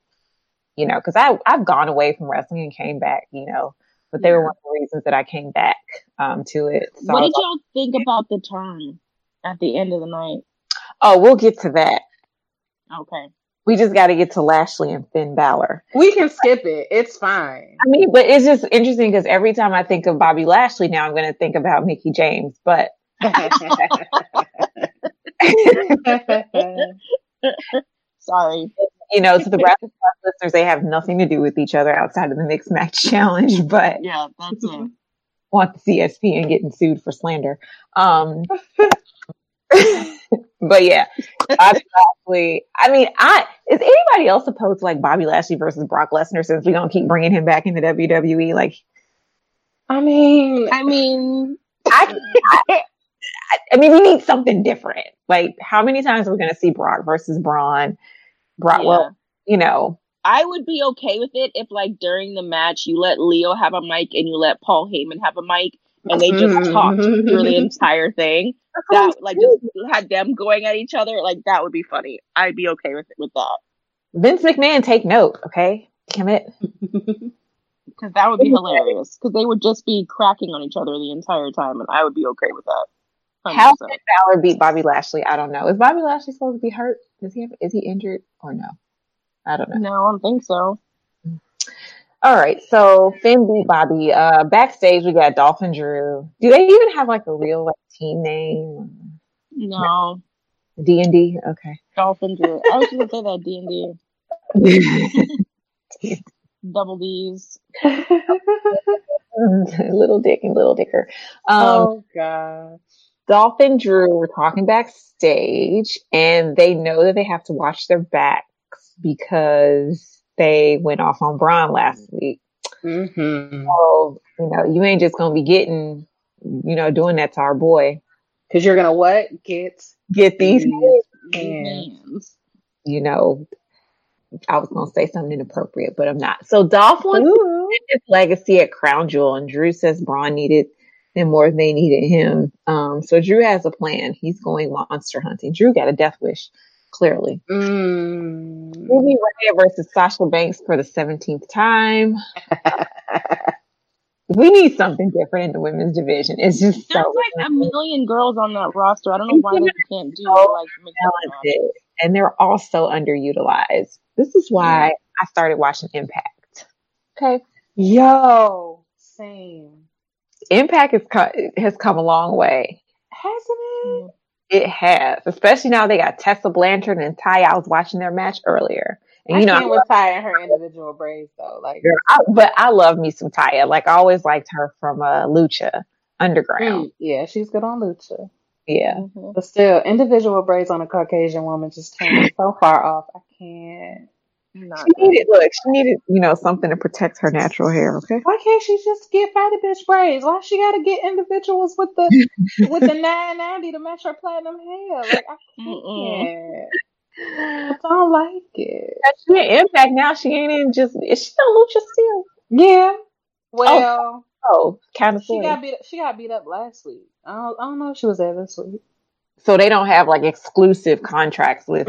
you know, because I I've gone away from wrestling and came back. You know, but they were one of the reasons that I came back um to it. So what did y'all think about the turn at the end of the night? oh, we'll get to that. Okay. We just got to get to Lashley and Finn Balor. We can skip it. It's fine. I mean, but it's just interesting because every time I think of Bobby Lashley now, I'm going to think about Mickie James. But Sorry. you know, to the rest of our listeners, they have nothing to do with each other outside of the mixed match challenge. But Yeah, that's it. want the CSPN getting sued for slander. Um, but yeah, Bobby Lashley. I mean, I is anybody else opposed to like Bobby Lashley versus Brock Lesnar since we don't keep bringing him back into WWE? Like, I mean, I mean, I, I, I mean, we need something different. Like, how many times are we going to see Brock versus Braun? Brock, Yeah. well, you know, I would be okay with it if, like, during the match, you let Lio have a mic and you let Paul Heyman have a mic, and they just talked through the mm-hmm. entire thing. That, like, just had them going at each other. Like, that would be funny. I'd be okay with it with that Vince McMahon, take note, okay? Damn it. because that would be hilarious. Because they would just be cracking on each other the entire time, and I would be okay with that. 100%. How did Balor beat Bobby Lashley? I don't know. Is Bobby Lashley supposed to be hurt? Is he have, is he injured or no? I don't know. No, I don't think so. All right, so Finn beat Bobby. Uh, backstage we got Dolphin Drew. Do they even have like a real like team name? No, D and D. Okay. Dolphin Drew. I was gonna say that D and D, double D's. little Dick and Little Dicker. Um, oh god. Dolph and Drew were talking backstage, and they know that they have to watch their backs because they went off on Braun last week. Mm-hmm. So, you know, you ain't just gonna be getting, you know, doing that to our boy. Because you're gonna what? Get Get these, hands. hands. you know, I was gonna say something inappropriate, but I'm not. So Dolph wants Ooh. his legacy at Crown Jewel, and Drew says Braun needed them more than they needed him. Um, so Drew has a plan. He's going monster hunting. Drew got a death wish, clearly. Mm. Ruby Riott versus Sasha Banks for the 17th time. We need something different in the women's division. It's just There's so like a million girls on that roster. I don't know why they can't do like mixed talented, and they're all so underutilized. This is why I started watching Impact. Okay, Yo, same. Impact has co- has come a long way. Hasn't it? It has, especially now they got Tessa Blanchard and Ty. I was watching their match earlier, and you I know, can't with Ty and her individual braids though. Like, Girl, I, but I love me some Taya. Like I always liked her from uh, Lucha Underground. mm, yeah, she's good on Lucha. Yeah, Mhm. But still, individual braids on a Caucasian woman just came so far off. I can't. Not she needed look. She needed you know something to protect her natural hair. Okay. Why can't she just get fatty bitch braids? Why she gotta get individuals with the with the nine ninety to match her platinum hair? Like I can't. I don't like it. She in Impact now. She ain't in just. Is she on Lucha still? Yeah. Oh, well, Oh, kind of. she got beat. She got beat up last week. I don't. I don't know if she was there this week. So they don't have like exclusive contracts with.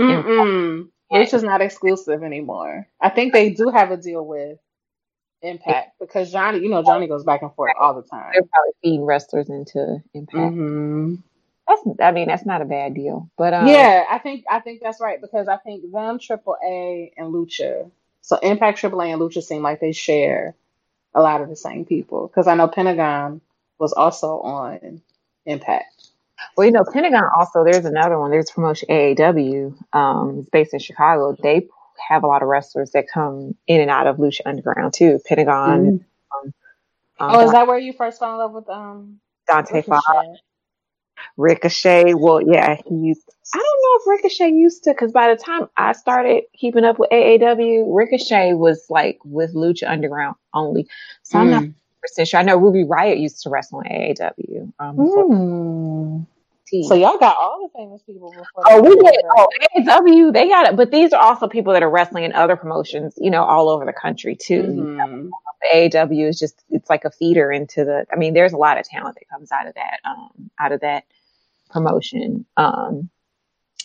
Which is not exclusive anymore. I think they do have a deal with Impact because Johnny, you know, Johnny goes back and forth all the time. They're probably feeding wrestlers into Impact. hmm That's. I mean, that's not a bad deal. But um, Yeah, I think I think that's right because I think them Triple A and Lucha, so Impact Triple A and Lucha seem like they share a lot of the same people because I know Pentagon was also on Impact. Well, you know, Pentagon also, there's another one. There's promotion AAW. Um, it's based in Chicago. They have a lot of wrestlers that come in and out of Lucha Underground too. Pentagon, um, Oh, is that where you first fell in love with um? Dante Fox, Ricochet? Ricochet. Well, yeah, he used. I don't know if Ricochet used to, because by the time I started keeping up with AAW, Ricochet was like with Lucha Underground only. So I'm not Sure. I know Ruby Riott used to wrestle in AAW. Um, Mm. So y'all got all the famous people before. Oh, we did. Oh, AEW, they got it. But these are also people that are wrestling in other promotions, you know, all over the country too. Mhm. The AEW is just, it's like a feeder into the, I mean, there's a lot of talent that comes out of that, um, out of that promotion. Um,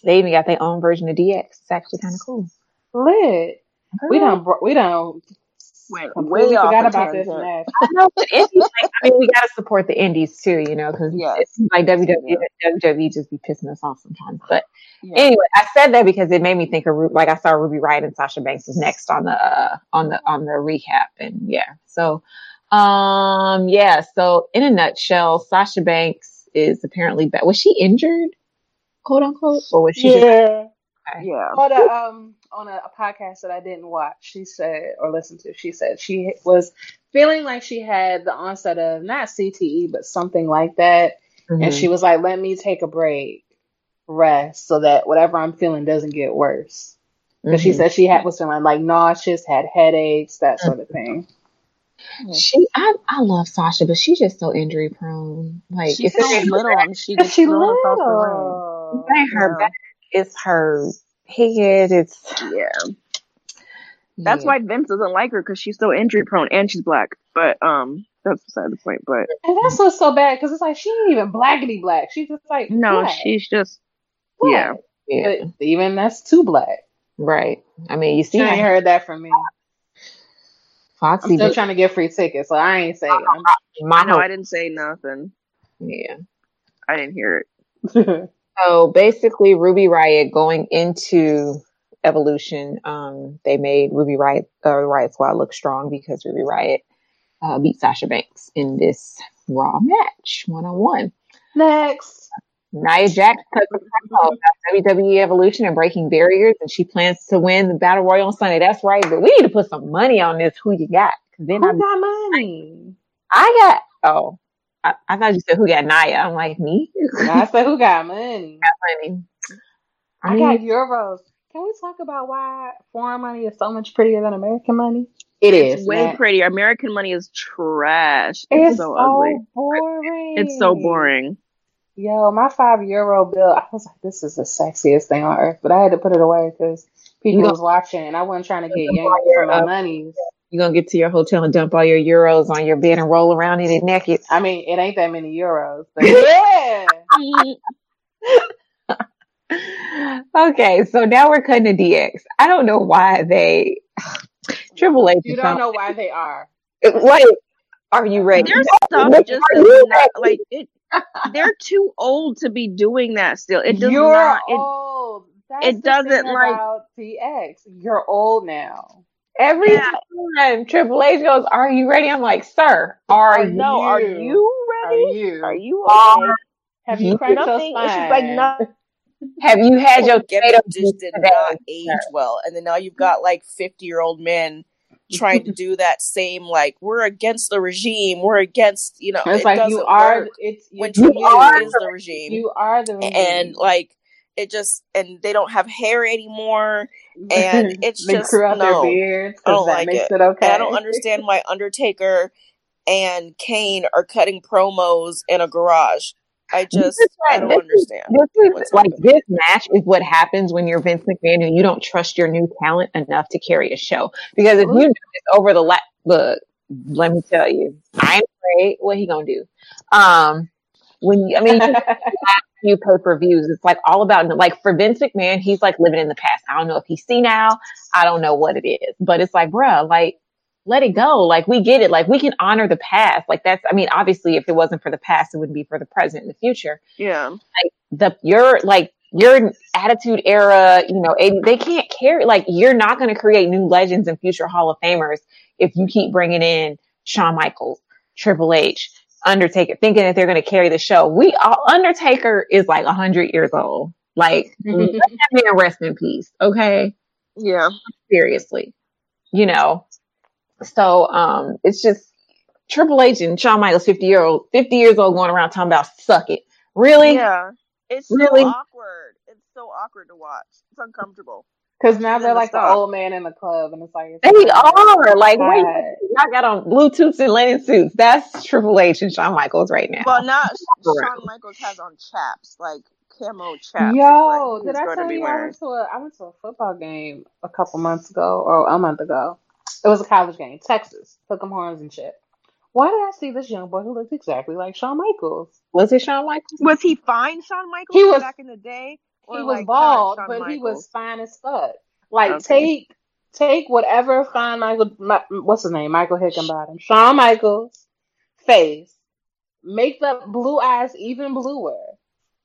they even got their own version of DX. It's actually kind of cool. Lit. We don't. We don't. Went way off forgot the about this match. I know, but indies, like, I mean, we got to support the indies too, you know, because Yes. it like WWE, WWE just be pissing us off sometimes. But Yeah. anyway, I said that because it made me think of Ru- like I saw Ruby Riott and Sasha Banks was next on the uh, on the on the recap, and yeah, so um yeah, so in a nutshell, Sasha Banks is apparently back. Was she injured, quote unquote, or was she? Just, Yeah. okay. Yeah. on a um on a, a podcast that I didn't watch, she said or listen to, she said she was feeling like she had the onset of not CTE but something like that, and Mhm. she was like, "Let me take a break, rest, so that whatever I'm feeling doesn't get worse." Because she Mhm. said she had was feeling like nauseous, had headaches, that sort of thing. She, I, I love Sasha, but she's just so injury prone. Like She's it's so little and she just she thrown across the room. little. it's not her Yeah. back, it's her head. It's Yeah. That's yeah. why Vince doesn't like her because she's so injury prone and she's black. But um, that's beside the point. But And that's what's so bad because it's like she ain't even blackety black. She's just like no, black, she's just black. yeah. yeah, But even that's too black. right. I mean, you see, She ain't heard that from me. I'm Foxy, still but trying to get free tickets, so I ain't saying. my I know I didn't say nothing. yeah. I didn't hear it. So basically, Ruby Riott going into Evolution, um, they made Ruby Riott, uh, Riott Squad look strong because Ruby Riott uh, beat Sasha Banks in this Raw match, one on one. Next. Nia Jax took the promo about WWE Evolution and breaking barriers, and she plans to win the Battle Royal on Sunday. That's right, but we need to put some money on this. Who you got? then Who I'm, got money? I got. Oh, I, I thought you said who got Nia. I'm like me. I said who got money? Honey. I, I got mean, euros. Can we talk about why foreign money is so much prettier than American money? It is. It's way man. prettier. American money is trash. It's, It's so so ugly. boring. It's so boring. Yo, my five euro bill, I was like, this is the sexiest thing on earth, but I had to put it away because people was watching and I wasn't trying to get don't yanked for my money. You're gonna get to your hotel and dump all your euros on your bed and roll around in it naked. I mean, it ain't that many euros, but yeah. okay, so now we're cutting to DX. I don't know why they Triple H. You don't know why they are. Wait, are you ready? Their stuff Are just doesn't like it. They're too old to be doing that still. It does You're not. It, old. That's it the doesn't, thing like- about DX. You're old now. Every Yeah. time Triple H goes, "Are you ready?" I'm like, "Sir, are Are you?" no, are you- you Are ready? you? Are you Are okay? Have you you- cracked your Nothing. It's just like nothing. Have you had your Get tomato just did not age well, and then now you've got like fifty year old men trying to do that same like we're against the regime, we're against you know. It's it like you are. work It's when you, Triple are is the regime, you are the regime. and like it just and they don't have hair anymore, and it's they just grew out no. their beards I don't like it. it, okay. And I don't understand why Undertaker and Kane are cutting promos in a garage. I just is I don't this is- understand. This is like this match is what happens when you're Vince McMahon and you don't trust your new talent enough to carry a show. Because if you do this over the la- look, let me tell you, I'm afraid. What he gonna do? Um, when you, I mean, you pay per views, it's like all about like for Vince McMahon, he's like living in the past. I don't know if he's senile. I don't know what it is, but it's like, bruh, like let it go. Like we get it. Like we can honor the past. Like that's, I mean, obviously if it wasn't for the past, it wouldn't be for the present and the future Yeah. the your like your attitude era, you know, they can't carry like you're not going to create new legends and future Hall of Famers if you keep bringing in Shawn Michaels, Triple H, Undertaker, thinking that they're going to carry the show. We all, Undertaker is like a hundred years old. Like let that man rest in peace, okay? Yeah. Seriously, you know. So um, it's just Triple H and Shawn Michaels, fifty year old, fifty years old, going around talking about suck it. Really? Yeah. It's so Really? awkward. It's so awkward to watch. It's uncomfortable. Because now they're like the stop. old man in the club, and it's like it's They like, are like, wait, y'all got on Bluetooths and linen suits. That's Triple H and Shawn Michaels right now. Well, now Around. Shawn Michaels has on chaps, like camo chaps. Yo, did I tell be you I went to a I went to a football game a couple months ago or a month ago. It was a college game, Texas, took 'em horns and shit. Why did I see this young boy who looked exactly like Shawn Michaels? Was it Shawn Michaels? Was he fine, Shawn Michaels, He was- back in the day? Or He was like bald, but Shawn he was fine as fuck. Like Okay. take take whatever fine Michael, Mi- what's his name, Michael Hickenbottom, Shawn Michaels face, make the blue eyes even bluer,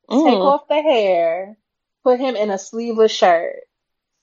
take Mm. off the hair, put him in a sleeveless shirt.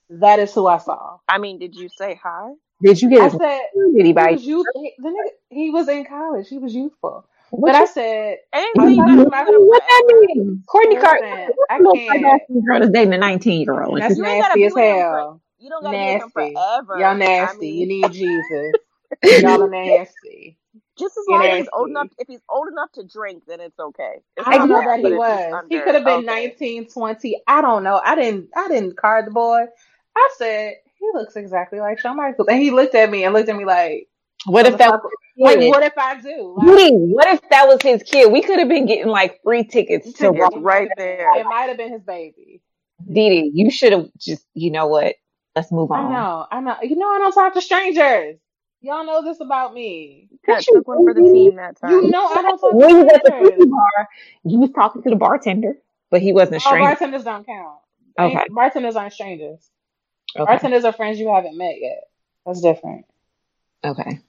That is who I saw. I mean, did you say hi? Did you I get his said did he he was youth. He, the nigga, he was in college. He was youthful. What But I you- said, I didn't I say you thought to might be what that mean? Courtney Listen, Carter, I can't. girl that's dating a 19 year old. That's You nasty as with hell. You don't got to be with him Nasty. forever. Y'all I nasty. mean, You need Jesus. Y'all are nasty. just as long as he's old enough. If he's old enough to drink, then it's okay. It's I don't know that he but if was. He could have been okay. 19, 20. I don't know. I didn't. I didn't card the boy. I said he looks exactly like Shawn Michaels, and he looked at me and looked at me like, What if that was like, his kid? what if I do? Like, what if that was his kid? We could have been getting like free tickets to Tickets Raw. right there. It might have been his baby. Dee Dee, you should have just, you know what? Let's move on. I on. know. I know. You know, I don't talk to strangers. Y'all know this about me. Could Yes, you took one for the team that time. You know, I don't talk When you was to at the strangers. bar, you was talking to the bartender, but he wasn't a Oh, stranger. bartenders don't count. Ain't- Okay. Bartenders aren't strangers. Okay. Bartenders are friends you haven't met yet. That's different. Okay.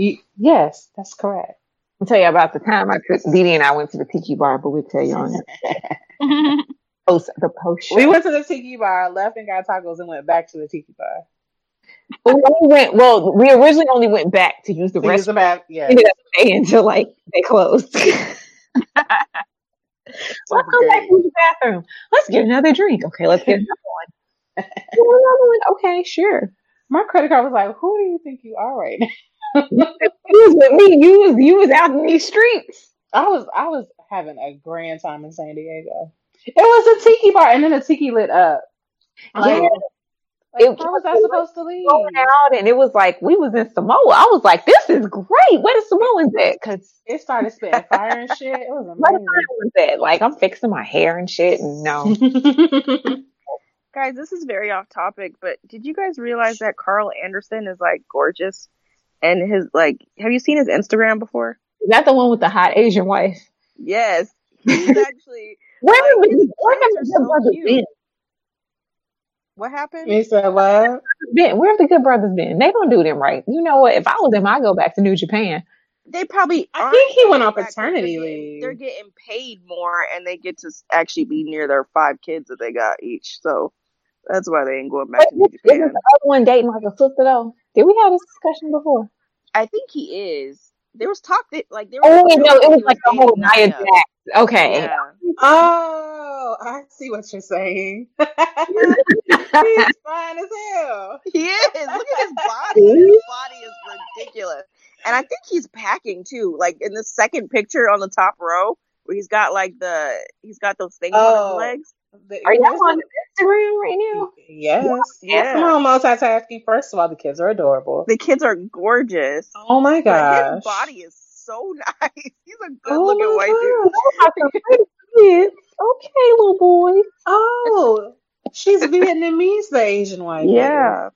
You, yes, that's correct. I'll tell you about the time I took Dee Dee and I went to the tiki bar, but we'll tell you on that. Post, the post show. We went to the tiki bar, left and got tacos, and went back to the tiki bar. We went, well, we originally only went back to use the To use the restroom. bath- yeah. ended up staying until like they closed. let's go back to the bathroom. Let's get another drink. Okay, let's get another one. Get another one. Okay, sure. My credit card was like, "Who do you think you are right now?" You was with me. You was you was out in these streets. I was I was having a grand time in San Diego. It was a tiki bar, and then the tiki lit up. Like, Yeah. like It- how was I supposed to leave? Going out, and it was like we was in Samoa. I was like, "This is great. Where the Samoans at?" Because It started spitting fire and shit. It was where the amazing. Samoans at? Like I'm fixing my hair and shit. And no, Guys, this is very off topic, but did you guys realize that Karl Anderson is like gorgeous? And his like, have you seen his Instagram before? is that the one with the hot Asian wife? Yes, he's actually. Where Like, have his the where have kids the good so brothers cute. been? What happened? you said what? been? Where have the good brothers been? They don't do them right. You know what? If I was them, I'd go back to New Japan. They probably. I think he went going on back 'cause paternity they're getting- leave. They're getting paid more, and they get to actually be near their five kids that they got each. So that's why they ain't going back to New Isn't Japan. the other one dating like a sister though? Did we have this discussion before? I think he is. There was talk that like there was. Oh no, it was like the whole Nia Jax. Okay. Yeah. Oh, I see what you're saying. He's fine as hell. He is. Look at his body. His body is ridiculous. And I think he's packing too. Like in the second picture on the top row, where he's got like the he's got those things on Oh. his legs. The- Are y'all on Instagram right now? Yes. Yes. Yeah. On, multitasking. First of all, the kids are adorable. The kids are gorgeous. Oh my god. his body is so nice. He's a good Oh looking white dude. Okay, little boy. Oh, she's Vietnamese, the Asian wife. is. Yeah.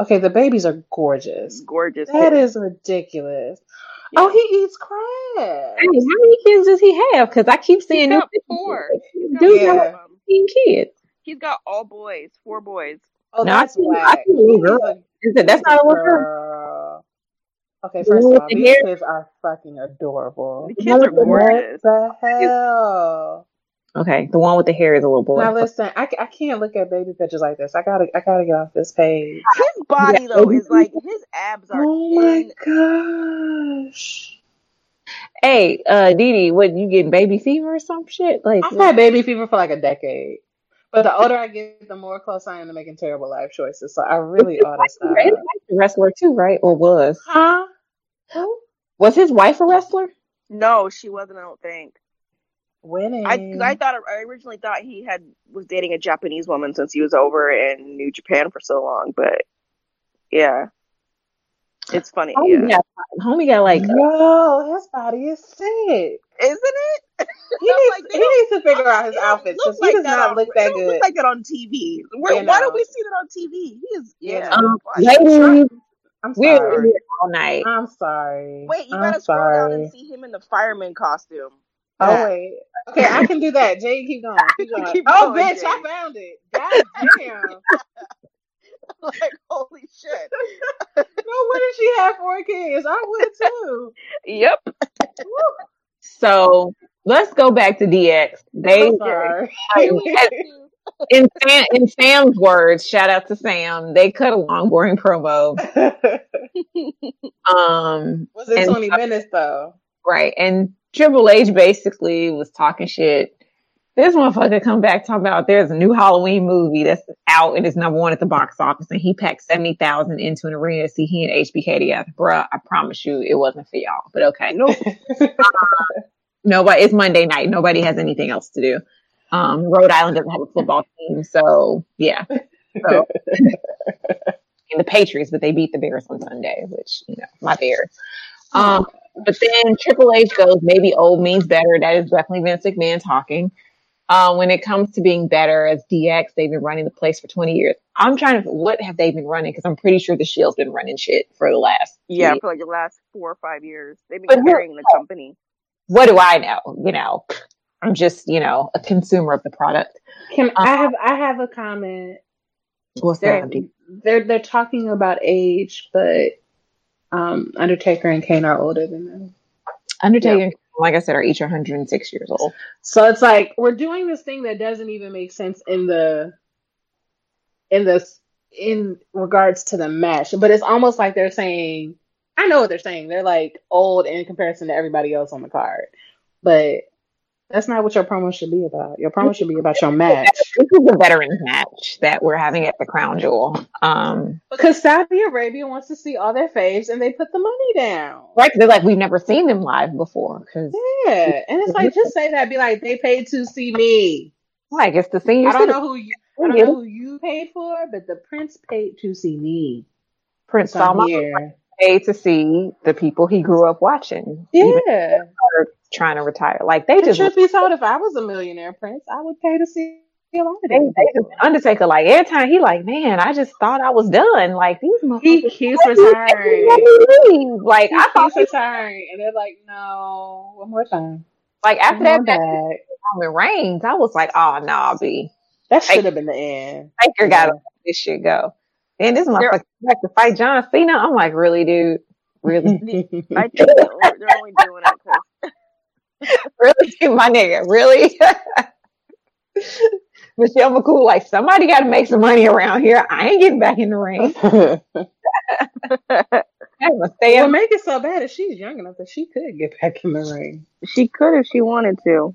Okay, the babies are gorgeous. Gorgeous. That kids. is ridiculous. Oh, he eats crab. Hey, how many kids does he have? Because I keep He's seeing new got four. He's got Dude, Yeah. 15 kids. He's got all boys, four boys. Oh, No, I that's see- I see a little girl. a- Is it, that's not a a little girl. girl. Okay, first one of all, the these hair? kids are fucking adorable. The kids are What the gorgeous. What the hell? Okay, the one with the hair is a little boy. Now listen, I, I can't look at baby pictures like this. I gotta I gotta get off this page. His body Yeah. though is like his abs are Oh my in gosh! Hey, uh, Dee Dee, what, you getting baby fever or some shit? Like, I've had baby fever for like a decade, but the older I get, the more close I am to making terrible life choices. So I really ought to stop. His wife's a wrestler too, right? Or was? Huh? Who? Was his wife a wrestler? No, she wasn't. I don't think. Winning. I 'cause I thought I originally thought he had was dating a Japanese woman since he was over in New Japan for so long, but yeah, it's funny. Homie Yeah, got, homie got like, Yo, his body is sick. isn't it? He I'm needs, like, he needs to figure out his It don't outfits look because he does that not on- look that don't good. look like that on TV. Where, why don't we see that on TV? He is yeah. um, ladies, I'm we're sorry. here all night. I'm sorry. Wait, you I'm gotta scroll down and see him in the fireman costume. Oh wait. Okay, I can do that. Jay, keep going. Keep going. Keep oh, going, bitch, Jay. I found it. God damn. like holy shit. no wonder she had four kids. I would too. Yep. So let's go back to DX. They, I'm in, Sam, in Sam's words, shout out to Sam, they cut a long, boring promo. Um, Was it And- 20 minutes though? Right. And Triple H basically was talking shit. This motherfucker come back talking about there's a new Halloween movie that's out and it's number one at the box office, and he packed seventy thousand into an arena to see he and HBK together. Bruh, I promise you, it wasn't for y'all. But okay, Nope. nobody. It's Monday night. Nobody has anything else to do. Um, Rhode Island doesn't have a football team, so yeah. So, and the Patriots, but they beat the Bears on Sunday, which you know, my Bears. Um, but then Triple H goes, maybe old means better. That is definitely Vince McMahon talking. Uh, when it comes to being better as DX, they've been running the place for 20 years. I'm trying to, what have they been running? Because I'm pretty sure the Shield's been running shit for the last. Yeah, year. for like the last four or five years. They've been But carrying the company. What do I know? You know, I'm just, you know, a consumer of the product. Can I have I have a comment. What's They're that? They're they're talking about age, but um Undertaker and Kane are older than them. Undertaker, like I said, are each 106 years old. So it's like we're doing this thing that doesn't even make sense in the in this in regards to the match, but it's almost like they're saying, I know what they're saying. They're like old in comparison to everybody else on the card, but That's not what your promo should be about. Your promo should be about your match. This is a veterans match that we're having at the Crown Jewel. Um, Because Saudi Arabia wants to see all their faves and they put the money down. Right? They're like, we've never seen them live before. Because Yeah. And it's like, just say that. Be like, they paid to see me. like it's the senior I don't know who you, I don't know who you paid for, but the prince paid to see me. Prince Salman paid to see the people he grew up watching. Yeah. Trying to retire. Like they just truth be told, if I was a millionaire prince, I would pay to see a lot of them. they just Undertaker like every time he like, man, I just thought I was done. Like these He motherfuckers keeps let me retiring. Like He I thought keeps retiring. And they're like, no, one more time. like after Come that on match back. Roman Reigns, I was like, oh nah, B. That should have been the end. Taker gotta Yeah. let this shit go. And this motherfucker like to fight John Cena. I'm like, really, dude? Really? I think they're, they're only doing it because really? My nigga, really? Michelle McCool, like somebody gotta make some money around here. I ain't getting back in the ring. I'm stay what up. make it so bad is she's young enough that she could get back in the ring. she could if she wanted to,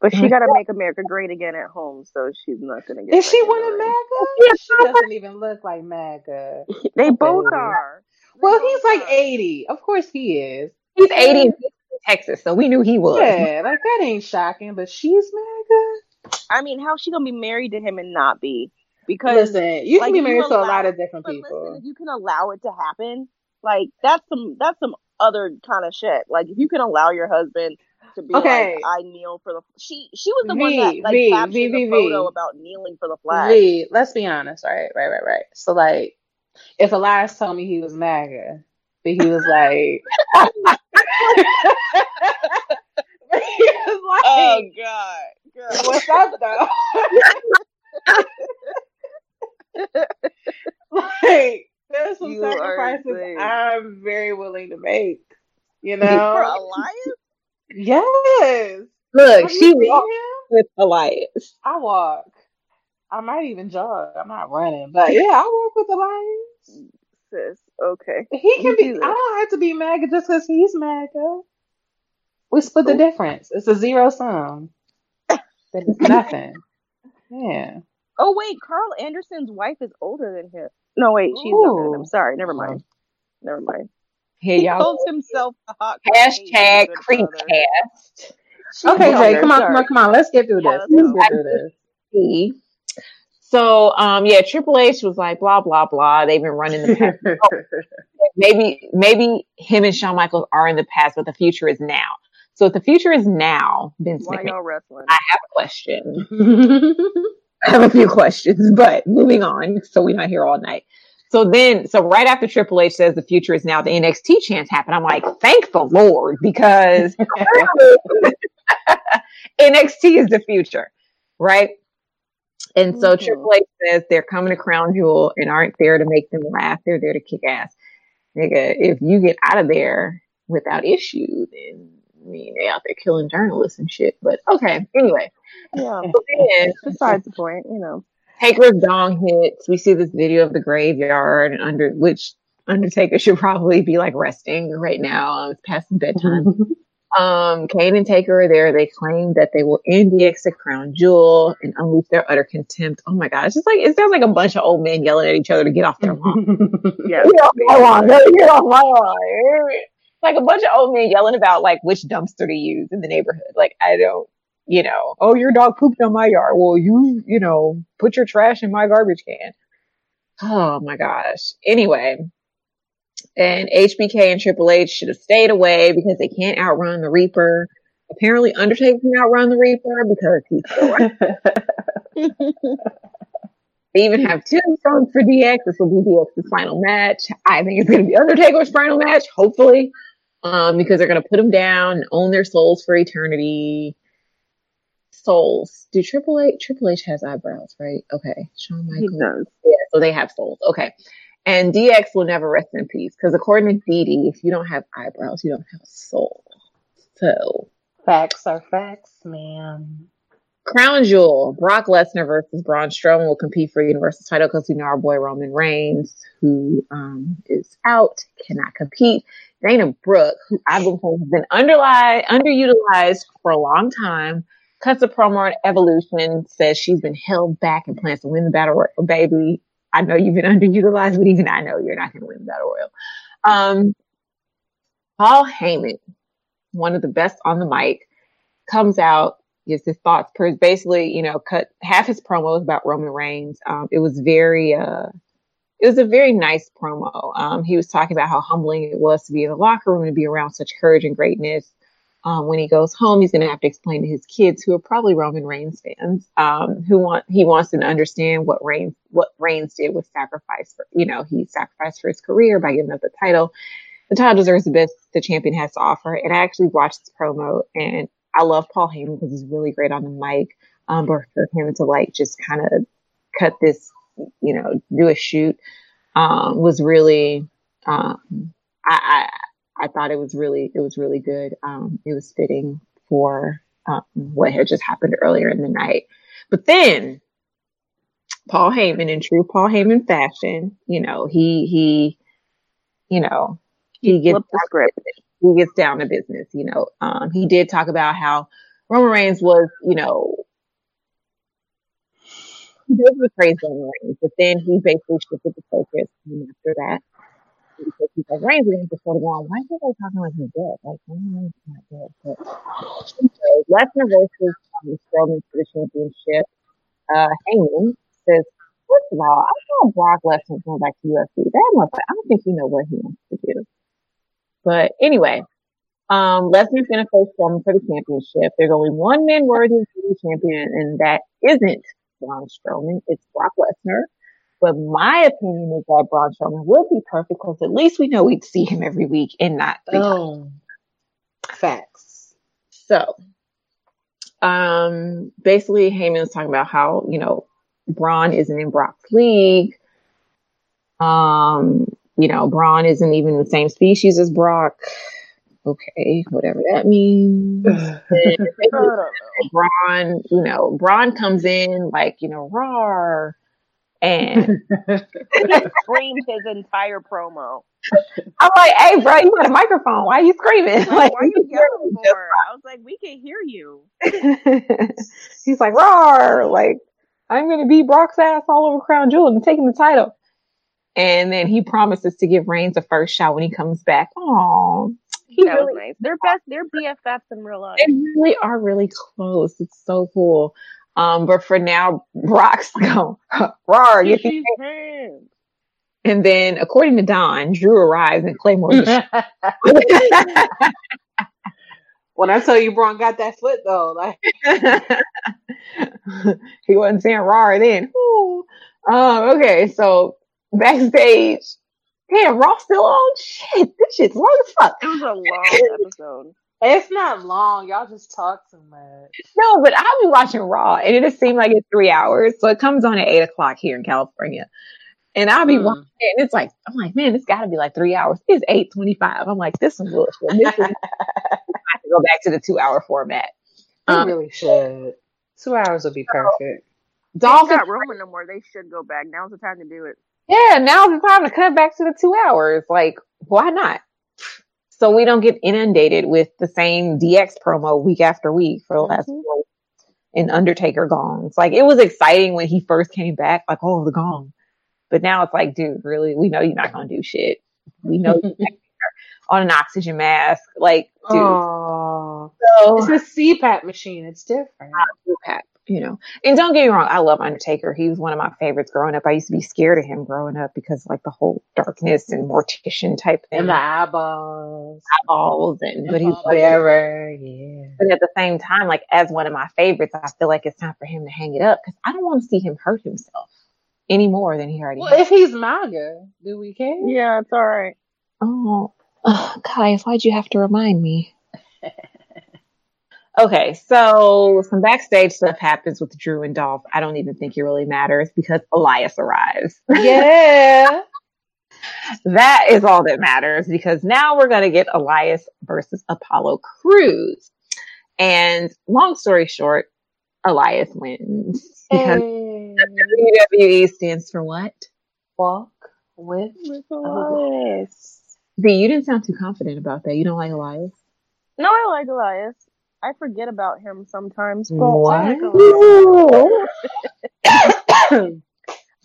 but she got to make America great again at home, so she's not gonna get. Is she back in one the of ring. MAGA? She doesn't even look like MAGA. They both are. Well, he's like 80. Of course he is. He's 80 in Texas, so we knew he was. Yeah, like that ain't shocking, but she's MAGA. I mean, how's she gonna be married to him and not be? Because Listen, you like, can be married to a lot of different but people. listen, if you can allow it to happen, like that's some that's some other kind of shit. Like if you can allow your husband to be Okay. like, I kneel for the. She she was the one that like V, captured V, the V, V. photo about kneeling for the flag. V, let's be honest, right? Right, right, right. So like if Elias told me he was MAGA, but he was like he was like Oh God, girl. What's up though? like there's some You sacrifices. I'm very willing to make. You know, for? Elias. yes. Look, she walked with Elias. I walk. I might even jog. I'm not running, but yeah, I walk with the lions. Sis, okay. He can You be. I don't have to be MAGA just because he's MAGA. We split the difference. It's a zero sum. That is nothing. Yeah. Oh wait, Karl Anderson's wife is older than him. No, wait, she's younger than him. Ooh. Sorry, never mind. Never mind. Here He y'all. calls himself a hot Hashtag Caucasian creepcast. Okay, Jay, come on, come on, come on. Let's get through Yeah, this. let's Let's get through this. See? So, um, yeah, Triple H was like, blah, blah, blah. They've been running the past. maybe, maybe him and Shawn Michaels are in the past, but the future is now. So if the future is now, Vince Why McMahon, y'all wrestling? I have a question. I have a few questions, but moving on, so we're not here all night. So then, so right after Triple H says the future is now, the NXT chance happened. I'm like, thank the Lord, because NXT is the future, right? And so Mhm. Triple H says they're coming to Crown Jewel and aren't there to make them laugh. They're there to kick ass. Nigga, if you get out of there without issue, then I mean they out there killing journalists and shit. But okay, anyway. Yeah. Then Besides the point, you know. Taker's dong hits. We see this video of the graveyard and under which Undertaker should probably be like resting right now. It's past bedtime. um, Kane and Taker are there. They claim that they will index the crown jewel and unleash their utter contempt. Oh my gosh. it's just like it sounds like a bunch of old men yelling at each other to get off their lawn. Yeah. Get off my lawn, get off my lawn. Like a bunch of old men yelling about like which dumpster to use in the neighborhood. Like I don't, you know, oh your dog pooped on my yard. Well, you, you know, put your trash in my garbage can. Oh my gosh. Anyway, and HBK and Triple H should have stayed away because they can't outrun the Reaper. Apparently, Undertaker can outrun the Reaper because he's still They even have two tombstones for DX. This will be DX's final match. I think it's going to be Undertaker's final match, hopefully, um, because they're going to put him down and own their souls for eternity. Souls. Do Triple H? Triple H has eyebrows, right? Okay. Shawn He Michaels. does. Yeah, so they have souls. Okay. And DX will never rest in peace because according to Dee if you don't have eyebrows, you don't have a soul. So, facts are facts, man. Crown Jewel, Brock Lesnar versus Braun Strowman will compete for the Universal title because we know our boy Roman Reigns, who um, is out, cannot compete. Dana Brooke, who I've been has been underli- underutilized for a long time, cuts a promo on Evolution, says she's been held back and plans to win the battle royal. Baby, I know you've been underutilized, but even I know you're not going to win battle royal. Um, Paul Heyman, one of the best on the mic, comes out, gives his thoughts. Basically, you know, cut half his promo was about Roman Reigns. Um, it was very, uh, it was a very nice promo. Um, he was talking about how humbling it was to be in the locker room and to be around such courage and greatness. Um, when he goes home, he's going to have to explain to his kids, who are probably Roman Reigns fans, um, who want he wants them to understand what Reigns what Reigns did with sacrifice. For, you know, he sacrificed for his career by giving up the title. The title deserves the best the champion has to offer. And I actually watched this promo, and I love Paul Heyman because he's really great on the mic. Um, but for him to like just kind of cut this, you know, do a shoot, um, was really, um, I, I, I thought it was really, it was really good. Um, it was fitting for, um, what had just happened earlier in the night. But then Paul Heyman in true Paul Heyman fashion, you know, he, he, you know, he, gets the script. he gets down to business. You know, um, he did talk about how Roman Reigns was, you know, he did praise Roman Reigns, but then he basically shifted the focus after that. Because he's like, Reigns is just sort of going, why are they talking like he's dead? Like, Roman Reigns is not dead. But anyway, Lesnar versus um, Strowman for the championship. Uh, Heyman says, first of all, I saw Brock Lesnar going back to UFC. That motherfucker, I don't think he knows what he wants to do. But anyway, um, Lesnar's going to face Strowman for the championship. There's only one man worthy of being champion, and that isn't Braun Strowman. It's Brock Lesnar. But my opinion is that Braun Strowman would be perfect because at least we know we'd see him every week and not three. Oh, facts. So, um, basically, Heyman's talking about how you know Braun isn't in Brock's league. Um, you know, Braun isn't even the same species as Brock. Okay, whatever that means. And Braun, you know, Braun comes in like, you know, raw and He screamed his entire promo. I'm like, hey, bro, you got a microphone. Why are you screaming? Like, Like, why are you yelling for? I was like, we can hear you. he's like, raw, like, I'm going to beat Brock's ass all over Crown Jewel and taking the title. And then he promises to give Reigns a first shot when he comes back. Aww. He that really, was nice. They're best. They're BFFs in real life. they really are really close. It's so cool. Um, but for now, Brock's going, raw, you think? And then, according to Don, Drew arrives and Claymore. when I tell you Braun got that foot though, like he wasn't saying raw then. Ooh. Um, okay, so backstage, damn, Raw still on. Shit, this shit's long as fuck. It was a long episode. It's not long. Y'all just talk too much. No, but I'll be watching Raw, and it just seemed like it's three hours. So it comes on at eight o'clock here in California, and I'll be Hmm. watching, it, and it's like I'm like, man, it's got to be like three hours. It's eight twenty-five. I'm like, this is bullshit. This is, I have to go back to the two-hour format. You Um, really should. Two hours would be perfect. They Dolph got and no more. They should go back. Now's the time to do it. Yeah, now's the time to cut back to the two hours. Like, why not? So we don't get inundated with the same DX promo week after week for the last Mhm. four and Undertaker gongs. Like, it was exciting when he first came back, like, oh, the gong. But now it's like, dude, really? We know you're not going to do shit. We know you're on an oxygen mask. Like, dude. So, it's a CPAP machine. It's different. Pat, you know. And don't get me wrong, I love Undertaker. He was one of my favorites growing up. I used to be scared of him growing up because like the whole darkness and mortician type thing, And the eyeballs. eyeballs, and but he's like, Whatever. Yeah. but at the same time, like as one of my favorites, I feel like it's time for him to hang it up because I don't want to see him hurt himself any more than he already Well, has. if he's MAGA, do we care? Yeah, it's all right. Oh, oh, guys, why'd you have to remind me? okay, so some backstage stuff happens with Drew and Dolph. I don't even think it really matters because Elias arrives. Yeah. that is all that matters because now we're going to get Elias versus Apollo Crews. And long story short, Elias wins because Hey. WWE stands for what? Walk with Elias. V, you didn't sound too confident about that. You don't like Elias? No, I like Elias. I forget about him sometimes. But What? I, like Elias.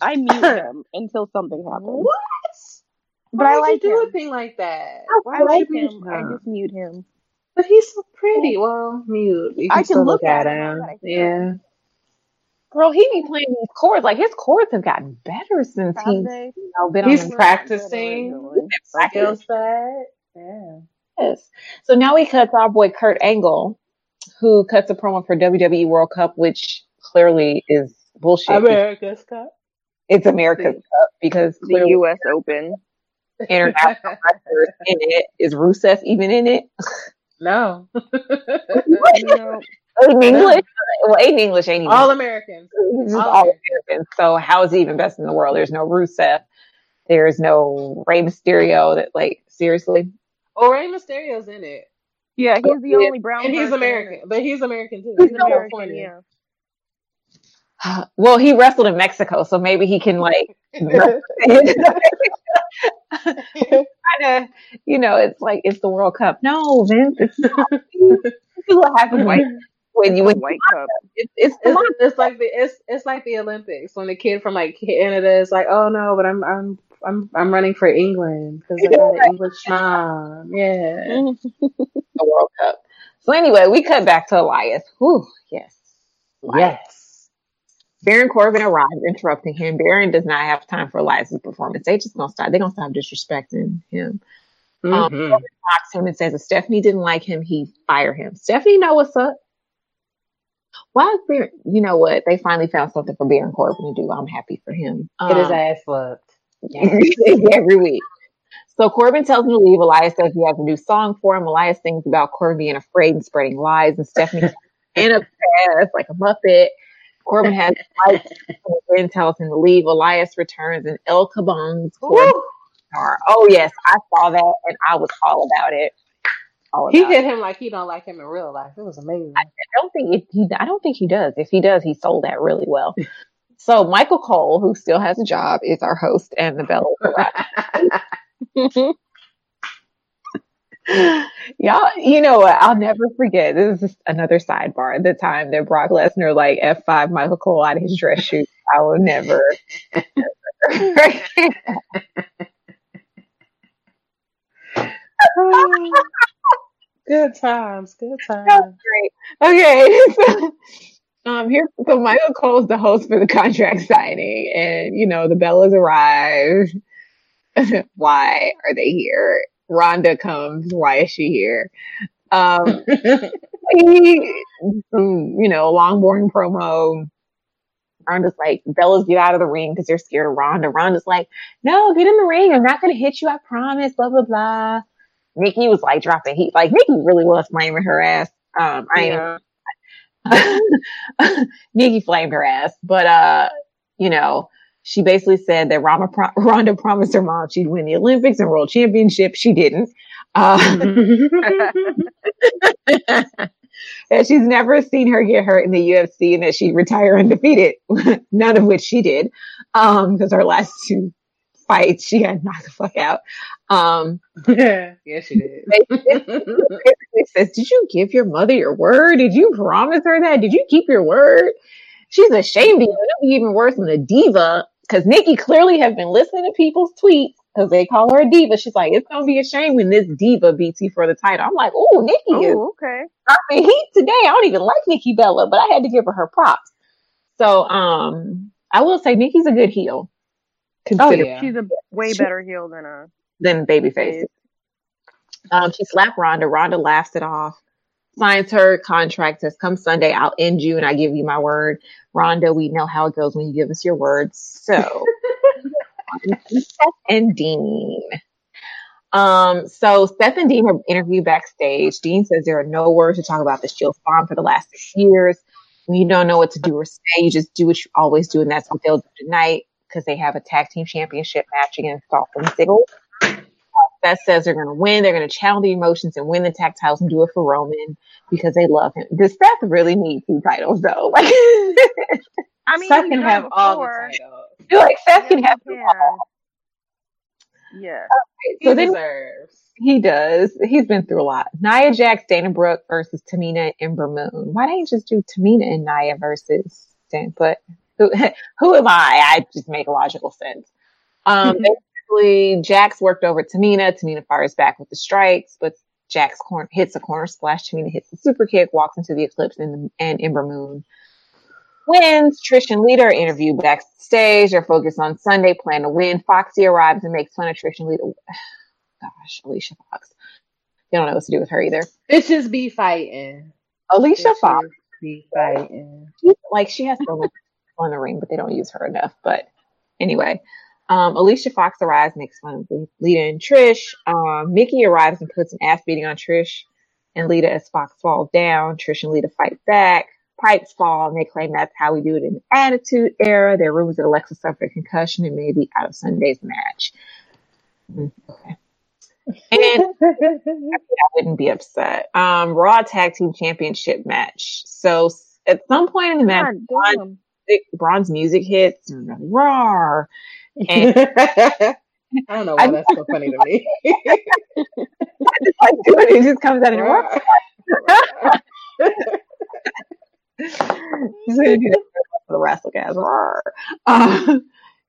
I mute him until something happens. What? But Why I would like you do him. a thing like that? Why I like you him. mute I just mute him. But he's so pretty. Well, mute. You I can can still look look at at him, him. but I can't. Yeah. Girl, he be playing these chords. Like his chords have gotten better since Have he's you know, been He's on the practicing. practice. Skill set. Yeah. Yes. So now we cut to our boy Kurt Angle, who cuts a promo for WWE World Cup, which clearly is bullshit. America's Cup. It's America's Cup because The U.S. Open. international wrestlers in it. Is Rusev even in it? no. No. Oh, in English? Well, in English ain't. All Americans. All all Americans. So how is he even best in the world? There's no Rusev. There's no Rey Mysterio. That like seriously. Oh, Rey Mysterio's in it. Yeah, he's the only brown. And he's American. it. But he's American too. He's He's American. California. Yeah. Well, he wrestled in Mexico, so maybe he can like kind of, you know, it's like it's the World Cup. No, Vince, it's not. this is what happens White, when you the White Cup. it's, it's the It's, it's like the it's it's like the Olympics when the kid from like Canada is like, oh no, but I'm I'm I'm I'm running for England because I got an English mom. Yeah. the World Cup. So anyway, we cut back to Elias. Whew, yes. Yes. Baron Corbin arrived, interrupting him. Baron does not have time for Elias's performance. They just gonna stop. They're gonna stop disrespecting him. Um, Mhm. Corbin mocks him and says if Stephanie didn't like him, he fire him. Stephanie know what's up. Why is Baron? You know what? They finally found something for Baron Corbin to do. I'm happy for him. Get his Um, ass fucked. every week. So Corbin tells him to leave. Elias says he has a new song for him. Elias sings about Corbin being afraid and spreading lies, and Stephanie in a pass like a muppet. Corbin has lights and tells him to leave. Elias returns and El Corbin. Oh yes, I saw that and I was all about it. All He about hit it. him like he don't like him in real life. It was amazing. I don't think it, he. I don't think he does. If he does, he sold that really well. So Michael Cole, who still has a job, is our host and the bell. Y'all, you know what? I'll never forget. This is just another sidebar. The time that Brock Lesnar like F5 Michael Cole out of his dress shoes. I will never. good times. Good times. great. Okay. Um, here, so Michael Cole's the host for the contract signing, and you know the Bellas arrive. Why are they here? Ronda comes. Why is she here? Um, he, you know, long boring promo. Ronda's like, Bella's get out of the ring because they're scared of Ronda. Ronda's like, no, get in the ring. I'm not going to hit you. I promise. Blah, blah, blah. Nikki was like dropping heat. Like Nikki really was flaming her ass. Um, I am. Nikki flamed her ass, but, uh, you know, she basically said that Rama pro- promised her mom she'd win the Olympics and World Championship. She didn't. Uh, she's never seen her get hurt in the UFC and that she'd retire undefeated. None of which she did. Um, because her last two fights, she got knocked the fuck out. Um, yeah, yeah, she did. basically says, Did you give your mother your word? Did you promise her that? Did you keep your word? She's ashamed of you. It'll be even worse than a diva because Nikki clearly has been listening to people's tweets because they call her a diva. She's like, It's gonna be a shame when this diva beats you for the title. I'm like, Oh, Nikki is okay. dropping heat today. I don't even like Nikki Bella, but I had to give her her props. So, um, I will say Nikki's a good heel. Consider yeah. She's a way She- better heel than a. than Babyface. Um, she slapped Ronda. Ronda laughs it off. Signs her contract. Says, "Come Sunday, I'll end you, and I give you my word." Ronda, we know how it goes when you give us your words. So, Seth and Dean. Um, so Seth and Dean are interviewed backstage. Dean says there are no words to talk about the Shield farm for the last six years. When you don't know what to do or say, you just do what you always do, and that's what they'll do tonight because they have a tag team championship match against Dolph Ziggler. Seth uh, says they're going to win. They're going to channel the emotions and win the tag titles and do it for Roman because they love him. Does Seth really need two titles though? Like, I mean, Seth can done have all the before. titles. like Seth can Yeah, have them all. Yeah. He So then deserves. he does. He's been through a lot. Nia Jax, Dana Brooke versus Tamina and Ember Moon. Why didn't you just do Tamina and Nia versus Dan? But who, who am I? I just make logical sense. Um, basically, Jax worked over Tamina. Tamina fires back with the strikes, but Jax corn- hits a corner splash. Tamina hits the super kick, walks into the eclipse, and, and Ember Moon wins. Trish and Lita are interviewed backstage. They're focused on Sunday, plan to win. Foxy arrives and makes fun of Trish and Lita. Gosh, Alicia Fox. They don't know what to do with her either. Bitches be fighting. Alicia Bitches Fox, be fighting. like she has so much on the ring, but they don't use her enough. But anyway, um, Alicia Fox arrives, makes fun of Lita and Trish. Um, Mickie arrives and puts an ass beating on Trish and Lita as Fox falls down. Trish and Lita fight back. Pipes fall, and they claim that's how we do it in the Attitude Era. There are rumors that Alexa suffered a concussion and may be out of Sunday's match. Mm, Okay. And I wouldn't be upset. Um, Raw Tag Team Championship match. So at some point in the match, Braun, damn. Braun's music hits, and really raw. And I don't know why that's so funny to me. I just like doing it. It just comes out in raw. He's gonna do that for the wrestle guys. Roar. Uh,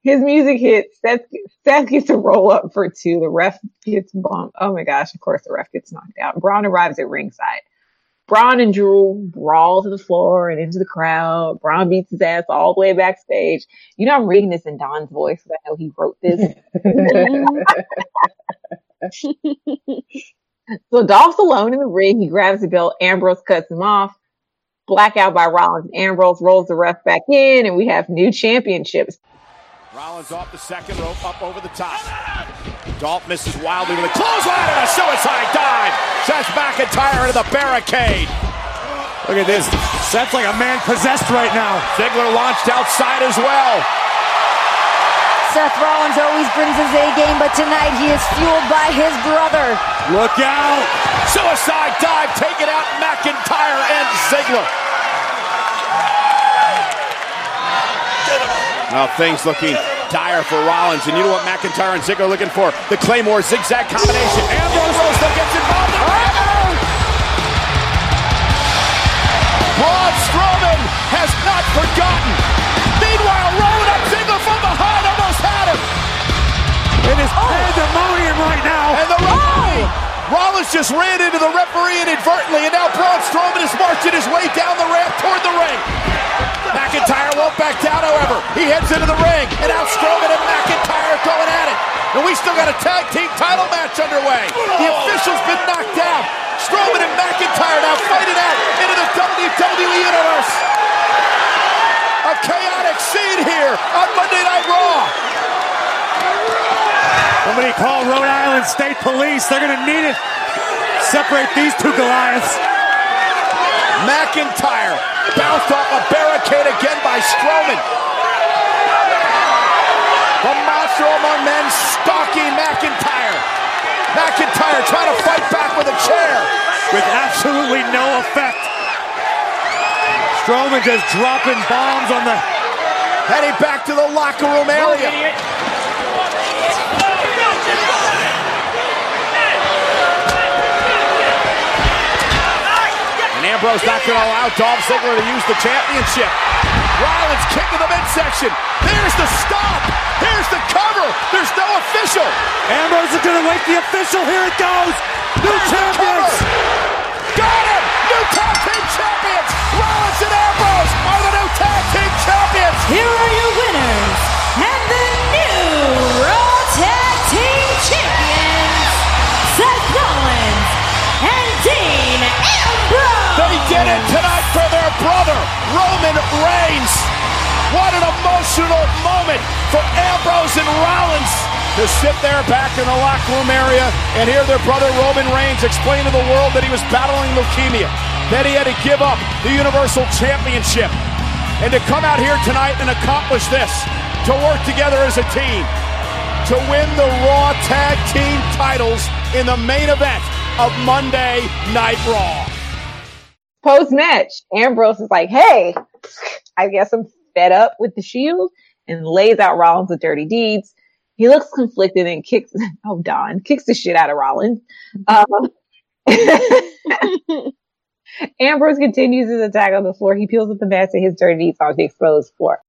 his music hits. Seth, Seth gets a roll up for two. The ref gets bumped. Oh my gosh! Of course, the ref gets knocked out. Braun arrives at ringside. Braun and Drew brawl to the floor and into the crowd. Braun beats his ass all the way backstage. You know, I'm reading this in Don's voice because I know he wrote this. So Dolph's alone in the ring. He grabs the belt. Ambrose cuts him off. Blackout by Rollins. Ambrose rolls the ref back in, and we have new championships. Rollins off the second rope, up over the top. Dolph misses wildly with a clothesline and a suicide dive. Seth McIntyre into the barricade. Look at this. Seth's like a man possessed right now. Ziggler launched outside as well. Seth Rollins always brings his A game, but tonight he is fueled by his brother. Look out. Suicide dive taking out McIntyre and Ziggler. Now things looking dire for Rollins, and you know what McIntyre and Ziggler are looking for? The Claymore zigzag combination. Ambrose though gets involved. Braun Strowman has not forgotten. Meanwhile, rolling up Ziggler from behind, almost had him. It is oh. pandemonium right now. And the Rollins just ran into the referee inadvertently, and now Braun Strowman is marching his way down the ramp toward the ring. McIntyre won't back down, however. He heads into the ring, and now Strowman and McIntyre going at it. And we still got a tag team title match underway. The official's been knocked down. Strowman and McIntyre now fighting out into the WWE Universe. A chaotic scene here on Monday Night Raw. Somebody call Rhode Island State Police. They're going to need it. Separate these two Goliaths. McIntyre bounced off a barricade again by Strowman. The monster among men stalking McIntyre. McIntyre trying to fight back with a chair. With absolutely no effect. Strowman just dropping bombs on the. Heading back to the locker room area. And Ambrose not going to allow Dolph Ziggler to use the championship. Rollins kick to the midsection. There's the stop. Here's the cover. There's no official. Ambrose is going to wake the official. Here it goes. New There's champions. Got him. New tag team champions. Rollins and Ambrose are the new tag team champions. Here are your winners and the did it tonight for their brother, Roman Reigns. What an emotional moment for Ambrose and Rollins to sit there back in the locker room area and hear their brother Roman Reigns explain to the world that he was battling leukemia, that he had to give up the Universal Championship, and to come out here tonight and accomplish this, to work together as a team, to win the Raw Tag Team titles in the main event of Monday Night Raw. Post match, Ambrose is like, "Hey, I guess I'm fed up with the Shield," and lays out Rollins with dirty deeds. he looks conflicted and kicks. Oh, Don kicks the shit out of Rollins. Um, Ambrose continues his attack on the floor. He peels up the mats and his dirty deeds on the exposed floor.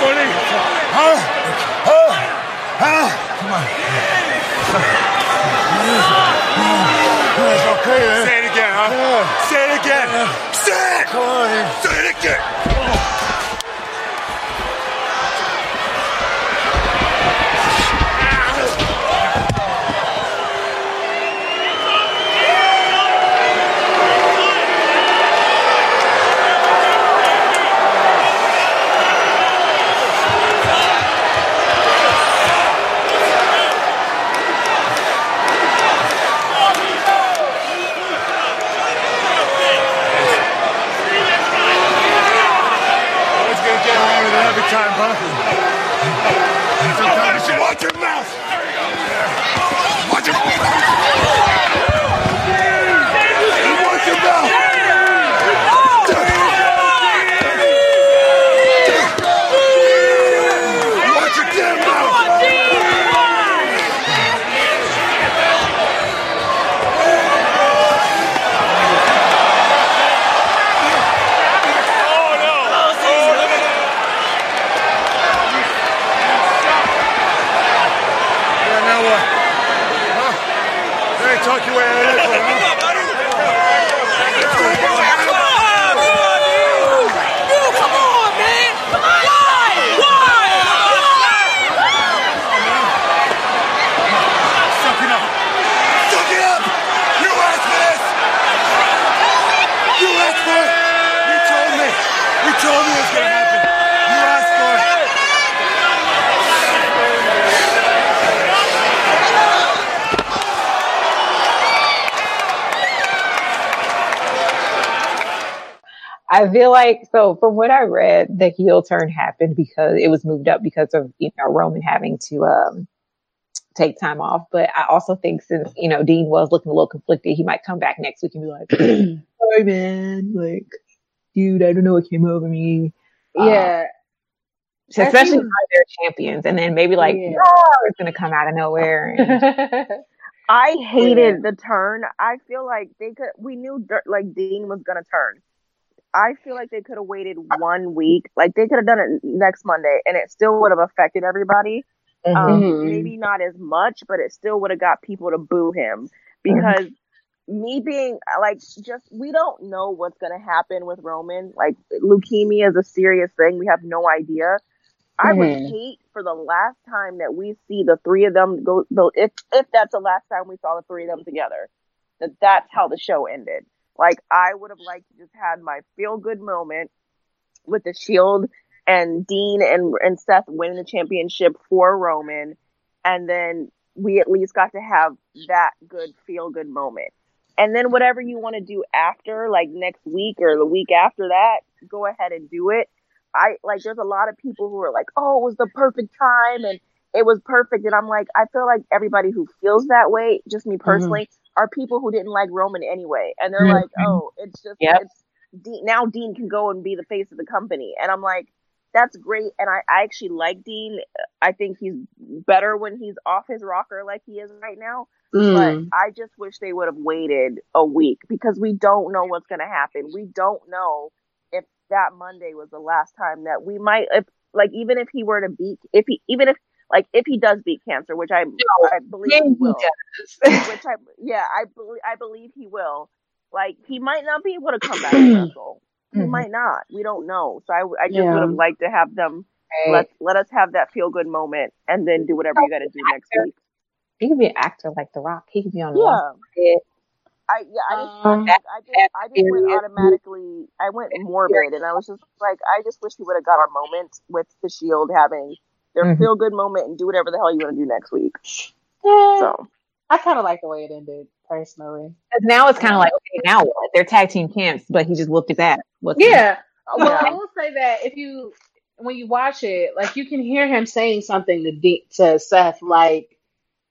Look at funny. Huh? Huh? Huh? Come on. It's okay, man. Say it again, huh? Say it again. Say it! Come on. Say it again. Always gonna get away with it every time, huh? Sometimes you watch your mouth. Watch your mouth. Watch your mouth. Watch your damn mouth. Oh no! Oh, look at that! Yeah, now what? Huh? They talk your way out of this one, huh? Come on, man! Why? Why? Suck it up! Suck it up! You asked for this! You asked for it! You told me! You told me it was gonna happen! You asked for it! I feel like so from what I read, the heel turn happened because it was moved up because of you know Roman having to um take time off. But I also think since you know Dean was looking a little conflicted, he might come back next week and be like, "Sorry, man, like, dude, I don't know what came over me." Yeah. So especially was- they're champions, and then maybe like, Yeah. "Oh, it's gonna come out of nowhere. And, I hated Yeah. the turn. I feel like they could. We knew like Dean was gonna turn. I feel like they could have waited one week. Like they could have done it next Monday, and it still would have affected everybody. Um, Mhm. maybe not as much, but it still would have got people to boo him because me being like just we don't know what's gonna happen with Roman. Like leukemia is a serious thing. We have no idea. I would Mhm. hate for the last time that we see the three of them go. go if if that's the last time we saw the three of them together, that that's how the show ended. Like I would have liked to just had my feel good moment with the Shield and Dean and and Seth winning the championship for Roman, and then we at least got to have that good feel good moment. And then whatever you want to do after, like next week or the week after that, go ahead and do it. I like there's a lot of people who are like, "Oh, it was the perfect time and it was perfect." And I'm like, I feel like everybody who feels that way, just me mm-hmm. personally, are people who didn't like Roman anyway. And they're like, Mhm. "Oh, it's just Yep. it's Dean, now Dean can go and be the face of the company." And I'm like, that's great. And I, I actually like Dean. I think he's better when he's off his rocker like he is right now. Mm. But I just wish they would have waited a week because we don't know what's going to happen. We don't know if that Monday was the last time that we might, if like, even if he were to beat, if he, even if, like, if he does beat cancer, which I, I believe he he will, does. which I, yeah, I believe, I believe he will. Like, he might not be able to come back and wrestle. he Mhm. might not. We don't know. So I, I just Yeah. would have liked to have them let let us have that feel good moment and then do whatever you got to do next week. He could be an actor like The Rock. He could be on the Yeah. Rock. Yeah. I yeah, I just, Um, I, I just, I just went automatically. I went morbid, and I was just like, I just wish we would have got our moment with the Shield having their Mhm. feel good moment and do whatever the hell you want to do next week. Yeah, So I kind of like the way it ended personally. 'Cause now it's kind of like, okay, now what? They're tag team champs, but he just whooped his ass. What's Yeah. Well, Yeah. I will say that if you when you watch it, like you can hear him saying something to D- to Seth, like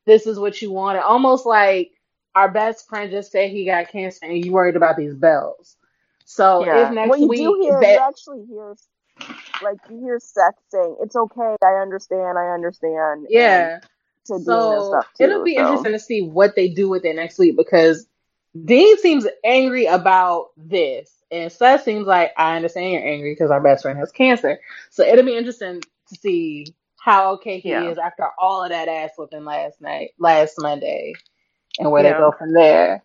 "This is what you wanted," almost like our best friend just said he got cancer and you worried about these bells. So yeah, if next well, you week do hear, that you actually hear, like you hear Seth saying, "It's okay, I understand, I understand." Yeah. So too. it'll be so. interesting to see what they do with it next week because Dean seems angry about this, and Seth seems like I understand you're angry because our best friend has cancer. So it'll be interesting to see how okay he Yeah. is after all of that ass whipping last night, last Monday, and where Yeah. they go from there.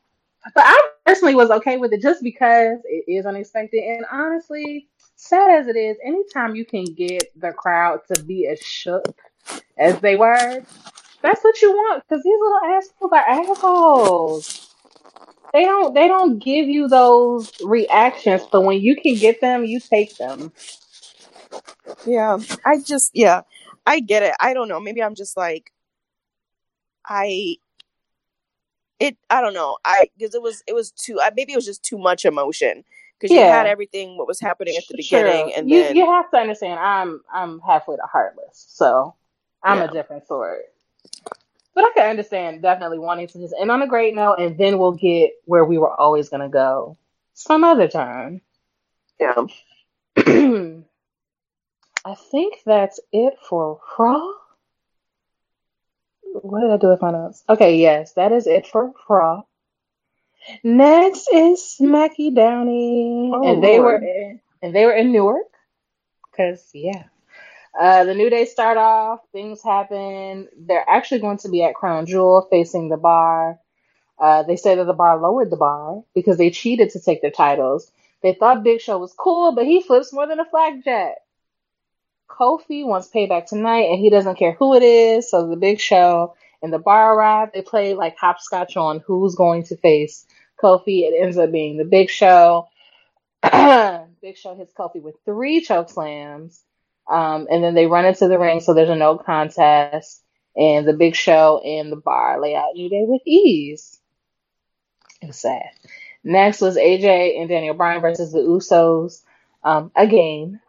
But I personally was okay with it just because it is unexpected, and honestly, sad as it is, anytime you can get the crowd to be as shook as they were, that's what you want because these little assholes are assholes. They don't they don't give you those reactions, but when you can get them, you take them. Yeah, I just yeah, I get it. I don't know. Maybe I'm just like I it I don't know. I because it was it was too I, maybe it was just too much emotion because you had Yeah. everything what was happening at the Sure. beginning and you then you have to understand I'm I'm halfway to heartless, so I'm Yeah. a different sort. But I can understand definitely wanting to just end on a great note, and then we'll get where we were always gonna go some other time. yeah. I think that's it for Raw. What did I do with my notes? Okay, yes, that is it for Raw. Next is Smacky Downey, Oh, and they were Lord. in, and they were in Newark, cause yeah. Uh, the New Day start off. Things happen. They're actually going to be at Crown Jewel, facing the Bar. Uh, they say that the Bar lowered the Bar because they cheated to take their titles. They thought Big Show was cool, but he flips more than a flagjack. Kofi wants payback tonight, and he doesn't care who it is. So the Big Show and the Bar arrive. They play like hopscotch on who's going to face Kofi. It ends up being the Big Show. Big Show hits Kofi with three choke slams, um, and then they run into the ring. So there's a no contest, and the Big Show and the Bar lay out New Day with ease. It was sad. Next was AJ and Daniel Bryan versus the Usos. Um, again,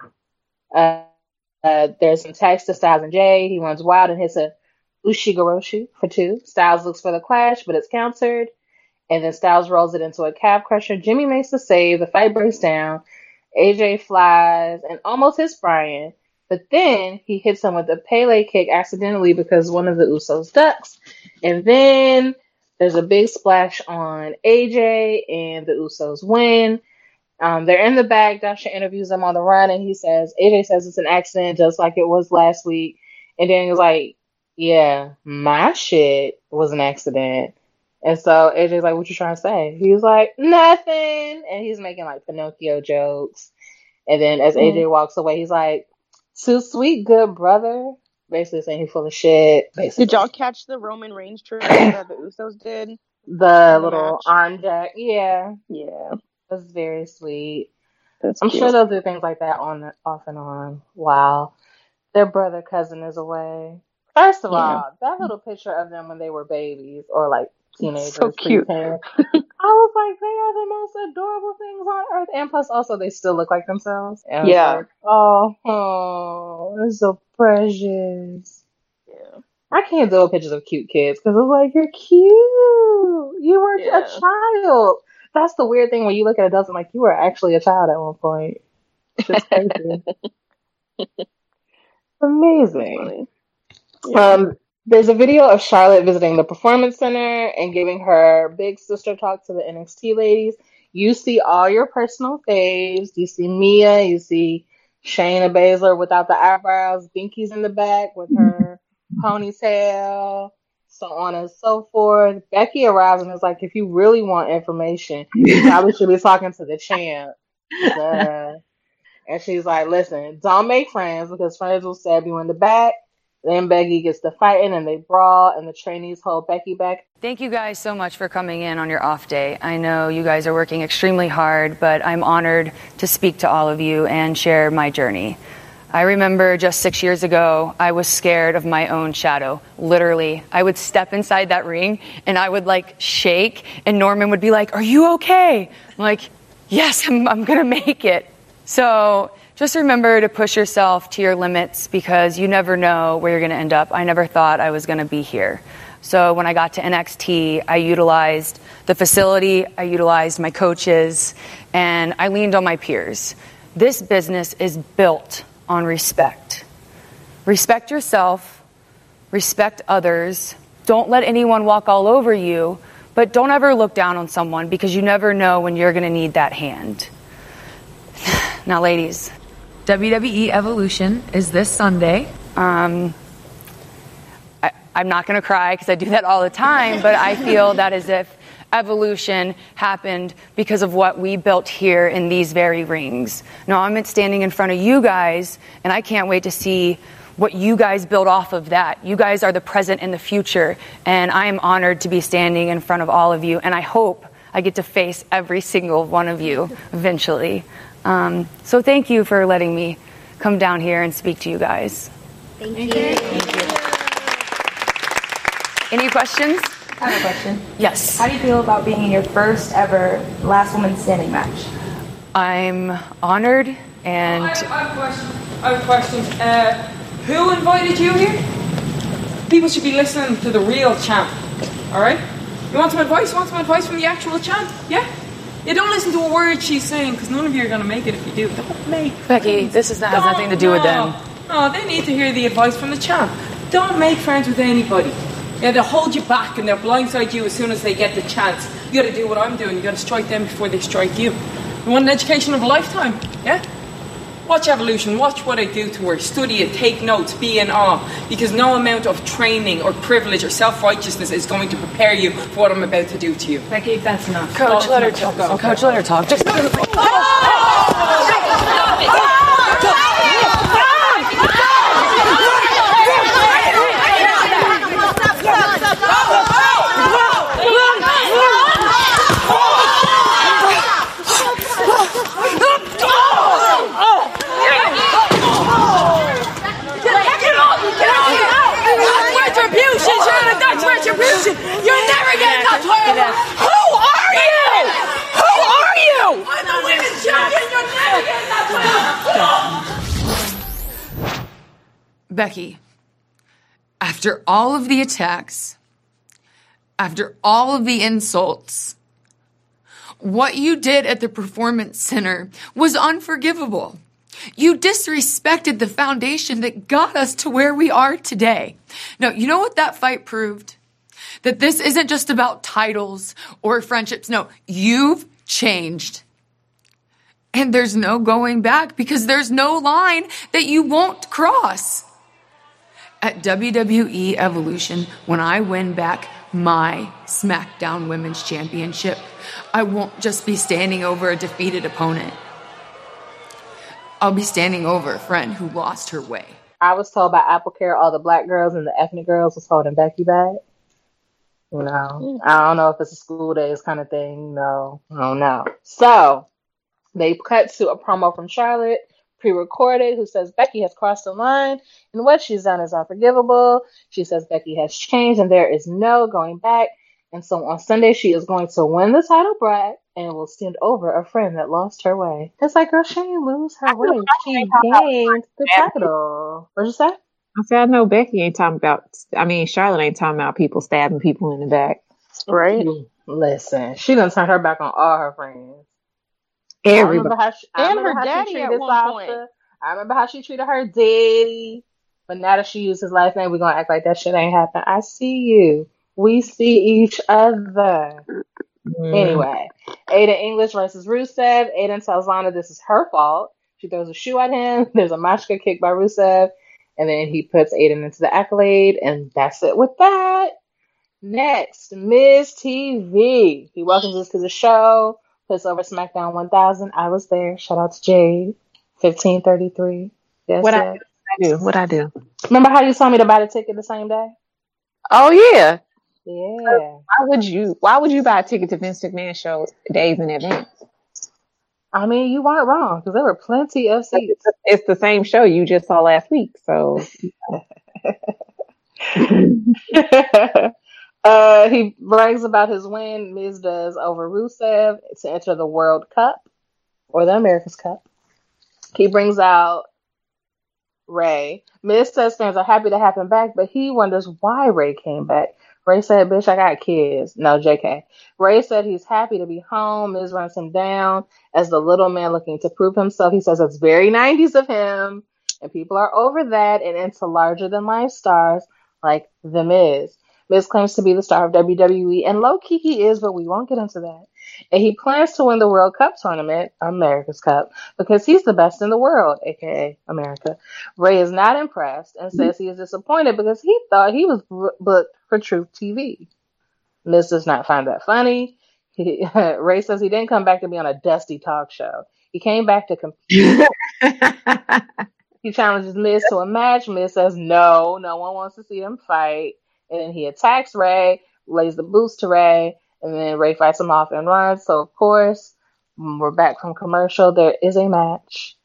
uh, uh, there's some text to Styles and Jey. He runs wild and hits a Ushigoroshi for two. Styles looks for the clash, but it's countered. And then Styles rolls it into a calf crusher. Jimmy makes the save. The fight breaks down. AJ flies and almost hits Bryan. But then he hits him with a Pele kick accidentally because one of the Usos ducks. And then there's a big splash on AJ and the Usos win. Um, they're in the back. Dasha interviews them on the run and he says, AJ says it's an accident just like it was last week. And Daniel's like, yeah, my shit was an accident. And so AJ's like, what you trying to say? He's like, nothing. And he's making like Pinocchio jokes. And then as AJ mm-hmm. walks away, he's like, too sweet, good brother. Basically saying he's full of shit. Basically. Did y'all catch the Roman Reigns tribute that the Usos did? The the little match? arm jack. Yeah. Yeah. That's very sweet. That's I'm cute. sure they'll do things like that on off and on while their brother cousin is away. First of Yeah. all, that little picture of them when they were babies or like teenagers, so cute. I was like, they are the most adorable things on earth. And plus, also, they still look like themselves. And I was Yeah. like, oh, oh, they're so precious. Yeah. I can't do pictures of cute kids because it's like you're cute. You were Yeah. a child. That's the weird thing when you look at adults and like you were actually a child at one point. It's just crazy. Amazing. Um, there's a video of Charlotte visiting the performance center and giving her big sister talk to the NXT ladies. You see all your personal faves. You see Mia. You see Shayna Baszler without the eyebrows. Binky's in the back with her ponytail. So on and so forth. Becky arrives and is like, if you really want information, you probably should be talking to the champ. And she's like, "Listen, don't make friends because friends will stab you in the back." Then Becky gets to fighting and they brawl, and the trainees hold Becky back. Thank you guys so much for coming in on your off day. I know you guys are working extremely hard, but I'm honored to speak to all of you and share my journey. I remember just six years ago, I was scared of my own shadow. Literally, I would step inside that ring and I would like shake, and Norman would be like, Are you okay? I'm like, Yes, I'm, I'm gonna make it. So just remember to push yourself to your limits because you never know where you're gonna end up. I never thought I was gonna be here. So when I got to NXT, I utilized the facility, I utilized my coaches, and I leaned on my peers. This business is built on respect. Respect yourself, respect others. Don't let anyone walk all over you, but don't ever look down on someone because you never know when you're going to need that hand. now, ladies, WWE Evolution is this Sunday. Um, I, I'm not going to cry because I do that all the time, but I feel that as if evolution happened because of what we built here in these very rings. Now I'm standing in front of you guys, and I can't wait to see what you guys build off of that. You guys are the present and the future, and I am honored to be standing in front of all of you, and I hope I get to face every single one of you eventually. Um, so thank you for letting me come down here and speak to you guys. Thank you. Any questions? I have a question. Yes. How do you feel about being in your first ever last woman standing match? I'm honored and I have, I have a question. I have a question. Uh, who invited you here? People should be listening to the real champ. All right? You want some advice? You want some advice from the actual champ? Yeah? Yeah, don't listen to a word she's saying because none of you are going to make it if you do. Don't make Becky, this is not, has nothing to do with them. No, they need to hear the advice from the champ. Don't make friends with anybody. Yeah, they'll hold you back and they'll blindside you as soon as they get the chance. You gotta do what I'm doing. You gotta strike them before they strike you. You want an education of a lifetime? Yeah? Watch evolution, watch what I do to her, study it, take notes, be in awe, because no amount of training or privilege or self righteousness is going to prepare you for what I'm about to do to you. Becky, that's enough. Coach, let her talk. Coach, let her talk. Just oh Retribution, Sharon, that's retribution. You're never getting her. Who are you? Who are you? I'm the women's champion. You're never getting touch Becky, after all of the attacks, after all of the insults, what you did at the Performance Center was unforgivable. You disrespected the foundation that got us to where we are today. Now, you know what that fight proved? That this isn't just about titles or friendships. No, you've changed. And there's no going back because there's no line that you won't cross. At WWE Evolution, when I win back my SmackDown Women's Championship, I won't just be standing over a defeated opponent. I'll be standing over a friend who lost her way. I was told by Apple Care all the black girls and the ethnic girls was holding Becky back. You know, I don't know if it's a school days kind of thing. No, I don't know. So they cut to a promo from Charlotte, pre-recorded, who says Becky has crossed the line and what she's done is unforgivable. She says Becky has changed and there is no going back. And so on Sunday, she is going to win the title back and will stand over a friend that lost her way. It's like, girl, she didn't lose her way. She gained the title. What'd you say? I said, I know Becky ain't talking about, I mean, Charlotte ain't talking about people stabbing people in the back. Right? Listen, she done turned her back on all her friends. Everybody. how she, And her daddy at one Sasha. point. I remember how she treated her daddy. But now that she used his last name, we're gonna act like that shit ain't happened. I see you. We see each other. Mm-hmm. Anyway, Aiden English versus Rusev. Aiden tells Lana this is her fault. She throws a shoe at him. There's a Machka kick by Rusev. And then he puts Aiden into the accolade. And that's it with that. Next, Miz TV. He welcomes us to the show. puts over SmackDown 1000. I was there. Shout out to Jade. 1533. Yes, What yes. I do? What I do? Remember how you told me to buy the ticket the same day? Oh yeah. Yeah. Why would you? Why would you buy a ticket to Vince McMahon show days in advance? I mean, you weren't wrong because there were plenty of seats. It's the same show you just saw last week. So uh, he brags about his win. Miz does over Rusev to enter the World Cup or the America's Cup. He brings out Rey. Miz says fans are happy to have him back, but he wonders why Rey came back. Rey said, "Bitch, I got kids." No, Jk. Rey said he's happy to be home. Miz runs him down as the little man looking to prove himself. He says it's very 90s of him, and people are over that and into larger than life stars like The Miz. Miz claims to be the star of WWE, and low key he is, but we won't get into that. And he plans to win the World Cup tournament, America's Cup, because he's the best in the world, aka America. Rey is not impressed and says he is disappointed because he thought he was booked for Truth TV. Miz does not find that funny. He, Rey says he didn't come back to be on a dusty talk show. He came back to compete. he challenges Miz to a match. Miz says no, no one wants to see them fight. And then he attacks Rey, lays the boots to Rey, and then Rey fights him off and runs. So of course, we're back from commercial. There is a match.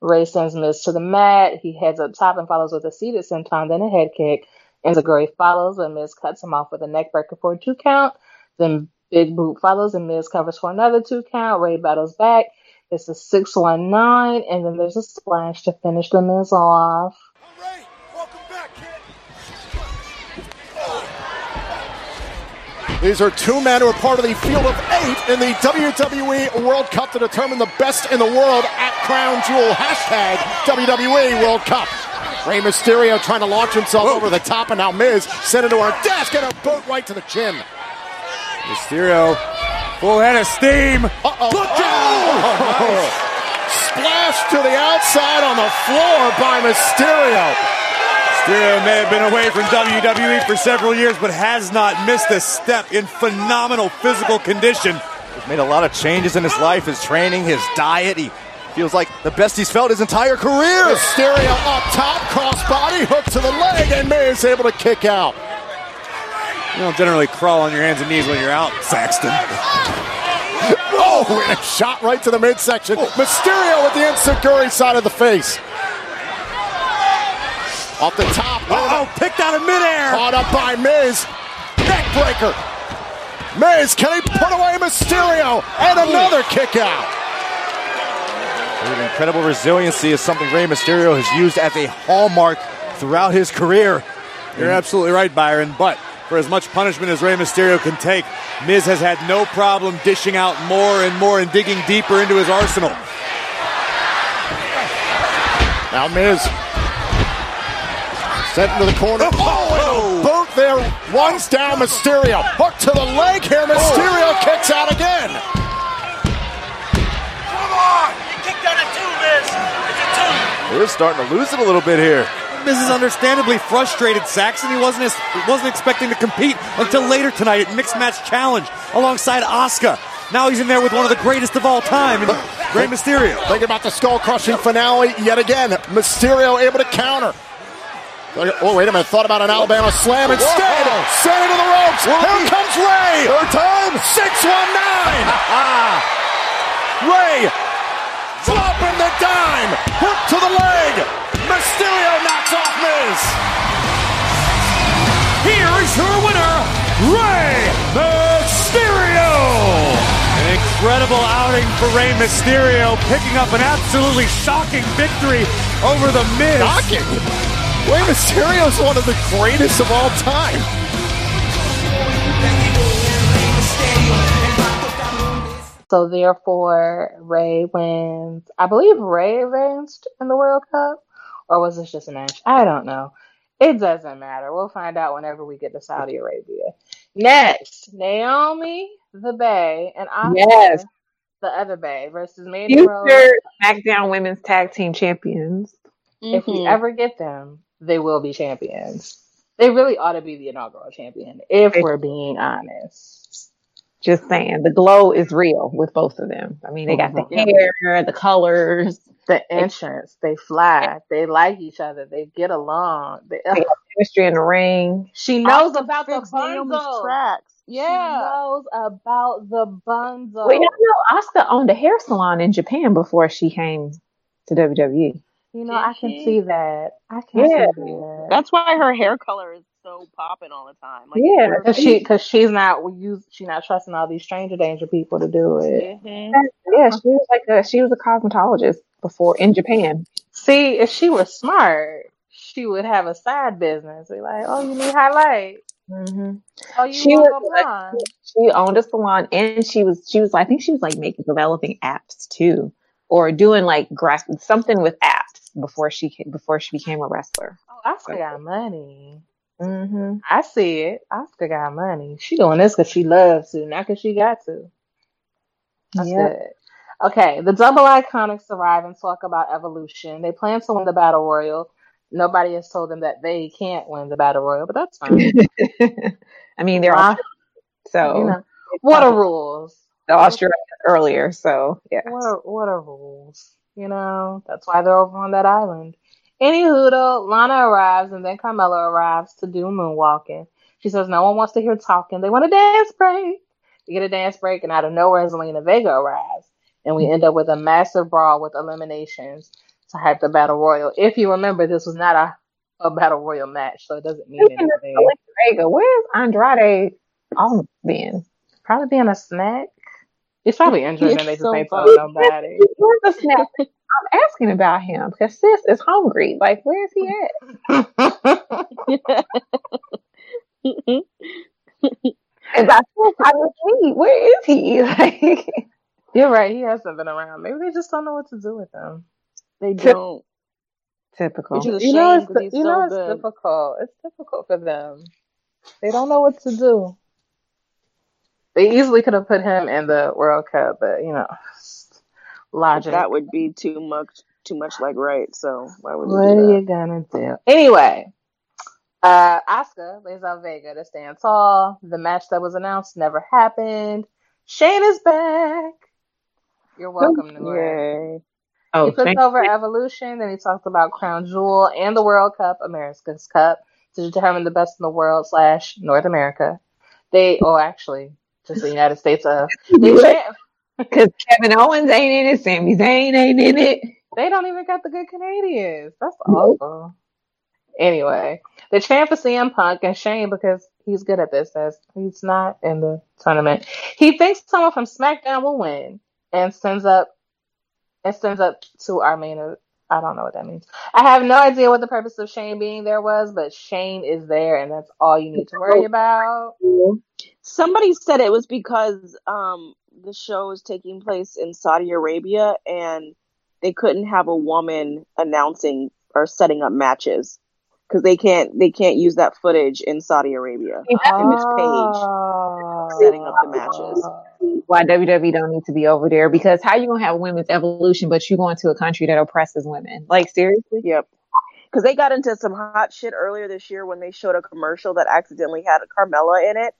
Rey sends Miz to the mat. He heads up top and follows with a seated senton, then a head kick. Enzuigiri follows, and Miz cuts him off with a neck breaker for a two count. Then Big Boot follows, and Miz covers for another two count. Rey battles back. It's a 619, and then there's a splash to finish the Miz off. These are two men who are part of the field of eight in the WWE World Cup to determine the best in the world at Crown Jewel. Hashtag WWE World Cup. Rey Mysterio trying to launch himself over the top, and now Miz sent into our desk and a boot right to the chin. Mysterio, full head of steam. Uh-oh. Look out! Oh, oh, Splash to the outside on the floor by Mysterio. Mysterio may have been away from WWE for several years, but has not missed a step in phenomenal physical condition. He's made a lot of changes in his life, his training, his diet. He feels like the best he's felt his entire career. Mysterio up top, crossbody, hook to the leg, and Miz able to kick out. You don't generally crawl on your hands and knees when you're out, Saxton. Oh, and a shot right to the midsection. Oh. Mysterio with the Insecurity side of the face. Off the top. Uh-oh, picked out of midair. Caught up by Miz. Neckbreaker. Miz, can he put away Mysterio? And another kick out. His incredible resiliency is something Rey Mysterio has used as a hallmark throughout his career. You're absolutely right, Byron. But for as much punishment as Rey Mysterio can take, Miz has had no problem dishing out more and more and digging deeper into his arsenal. Now Miz sent into the corner. Oh, and a oh, boot there. Runs down Mysterio. Hook to the leg here. Mysterio oh. kicks out again. Come on! He Kicked out at two, Miz. It's a two. Miz starting to lose it a little bit here. Miz is understandably frustrated, Saxton. He wasn't wasn't expecting to compete until later tonight at Mixed Match Challenge alongside Asuka. Now he's in there with one of the greatest of all time, and Rey Mysterio. Thinking about the skull crushing finale yet again. Mysterio able to counter. Oh, wait a minute. Thought about an Alabama slam instead. Sent into the ropes. Here comes Rey. Third time. 619. Rey flopping the dime. Hook to the leg. Mysterio knocks off Miz. Here is your winner, Rey Mysterio. An incredible outing for Rey Mysterio, picking up an absolutely shocking victory over the Miz. Shocking. Rey Mysterio is one of the greatest of all time. So therefore, Rey wins. I believe Rey advanced in the World Cup, or was this just a match? I don't know. It doesn't matter. We'll find out whenever we get to Saudi Arabia. Next, Naomi, the Bay, and Asuka, Yes. the other Bay, versus Mandy Rose. Future SmackDown Women's Tag Team Champions. If we Mhm. ever get them, they will be champions. They really ought to be the inaugural champion, if we're being honest. Just saying, the glow is real with both of them. I mean, they got the hair, the colors, The entrance, they fly, they like each other, they get along. They, they chemistry in the ring. she knows about the bundle. tracks. She Yeah. knows about the bundle. Well, you know, Asuka owned a hair salon in Japan before she came to WWE. You know, I can she? see that. I can Yeah. see that. That's why her hair color is so popping all the time. Like, Yeah, Cause she, cause she's not use, she's not trusting all these stranger danger people to do it. Mhm. Yeah, she was like a she was a cosmetologist before in Japan. See, if she was smart, she would have a side business. Be like, oh, you need highlight. Mm-hmm. Oh, you She want was like, blonde. she owned a salon and she was she was I think she was like making developing apps too, or doing like grass something with apps before she before she became a wrestler. Oh, Asuka got money. Mm-hmm. I see it. Asuka got money. She doing this because she loves to, not because she got to. That's Yep. good. Okay, the double iconics arrive and talk about evolution. They plan to win the battle royal. Nobody has told them that they can't win the battle royal, but that's fine. I mean, they're all so you know, what are rules? the Australia earlier. So yeah, What are what are rules? You know, that's why they're over on that island. Anywho, though, Lana arrives and then Carmella arrives to do moonwalking. She says no one wants to hear talking. They want a dance break. They get a dance break, and out of nowhere, Zelina Vega arrives, and we end up with a massive brawl with eliminations to hype the battle royal. If you remember, this was not a a battle royal match, so it doesn't mean anything. Vega, where's Andrade on been? Probably being a snack. He's probably injured, and they just so ain't funny. telling nobody. Where's the snap? I'm asking about him because sis is hungry. Like, where's he at? And I said, I was he. Where is he? Like, You're right. He hasn't been around. Maybe they just don't know what to do with him. They don't. typical. Which is a You know, it's because he's you know so it's difficult. It's difficult for them. They don't know what to do. They easily could have put him in the World Cup, but you know, But logic. that would be too much, too much like right. So why would you What are do you gonna do? Anyway, uh, Asuka lays out Vega to stand tall. The match that was announced never happened. Shane is back. You're welcome, that? Nora. Yay! oh, he puts thank over Evolution, then he talks about Crown Jewel and the World Cup, America's Cup, to determine the best in the world slash North America. They, oh, actually, the United States of. They, you. champ- Because Kevin Owens ain't in it, Sami Zayn ain't in it. they don't even got the good Canadians. That's awful. Anyway, the champ for CM Punk and Shane because he's good at this. As he's not in the tournament. He thinks someone from SmackDown will win and sends up and sends up to our main. I don't know what that means. I have no idea what the purpose of Shane being there was, but Shane is there, and that's all you need to worry about. Somebody said it was because um the show is taking place in Saudi Arabia and they couldn't have a woman announcing or setting up matches because they can't they can't use that footage in Saudi Arabia. Image page setting up the matches. Why WWE don't need to be over there? Because how you gonna have women's evolution, but you going to a country that oppresses women? Like seriously? Yep. Because they got into some hot shit earlier this year when they showed a commercial that accidentally had a Carmella in it,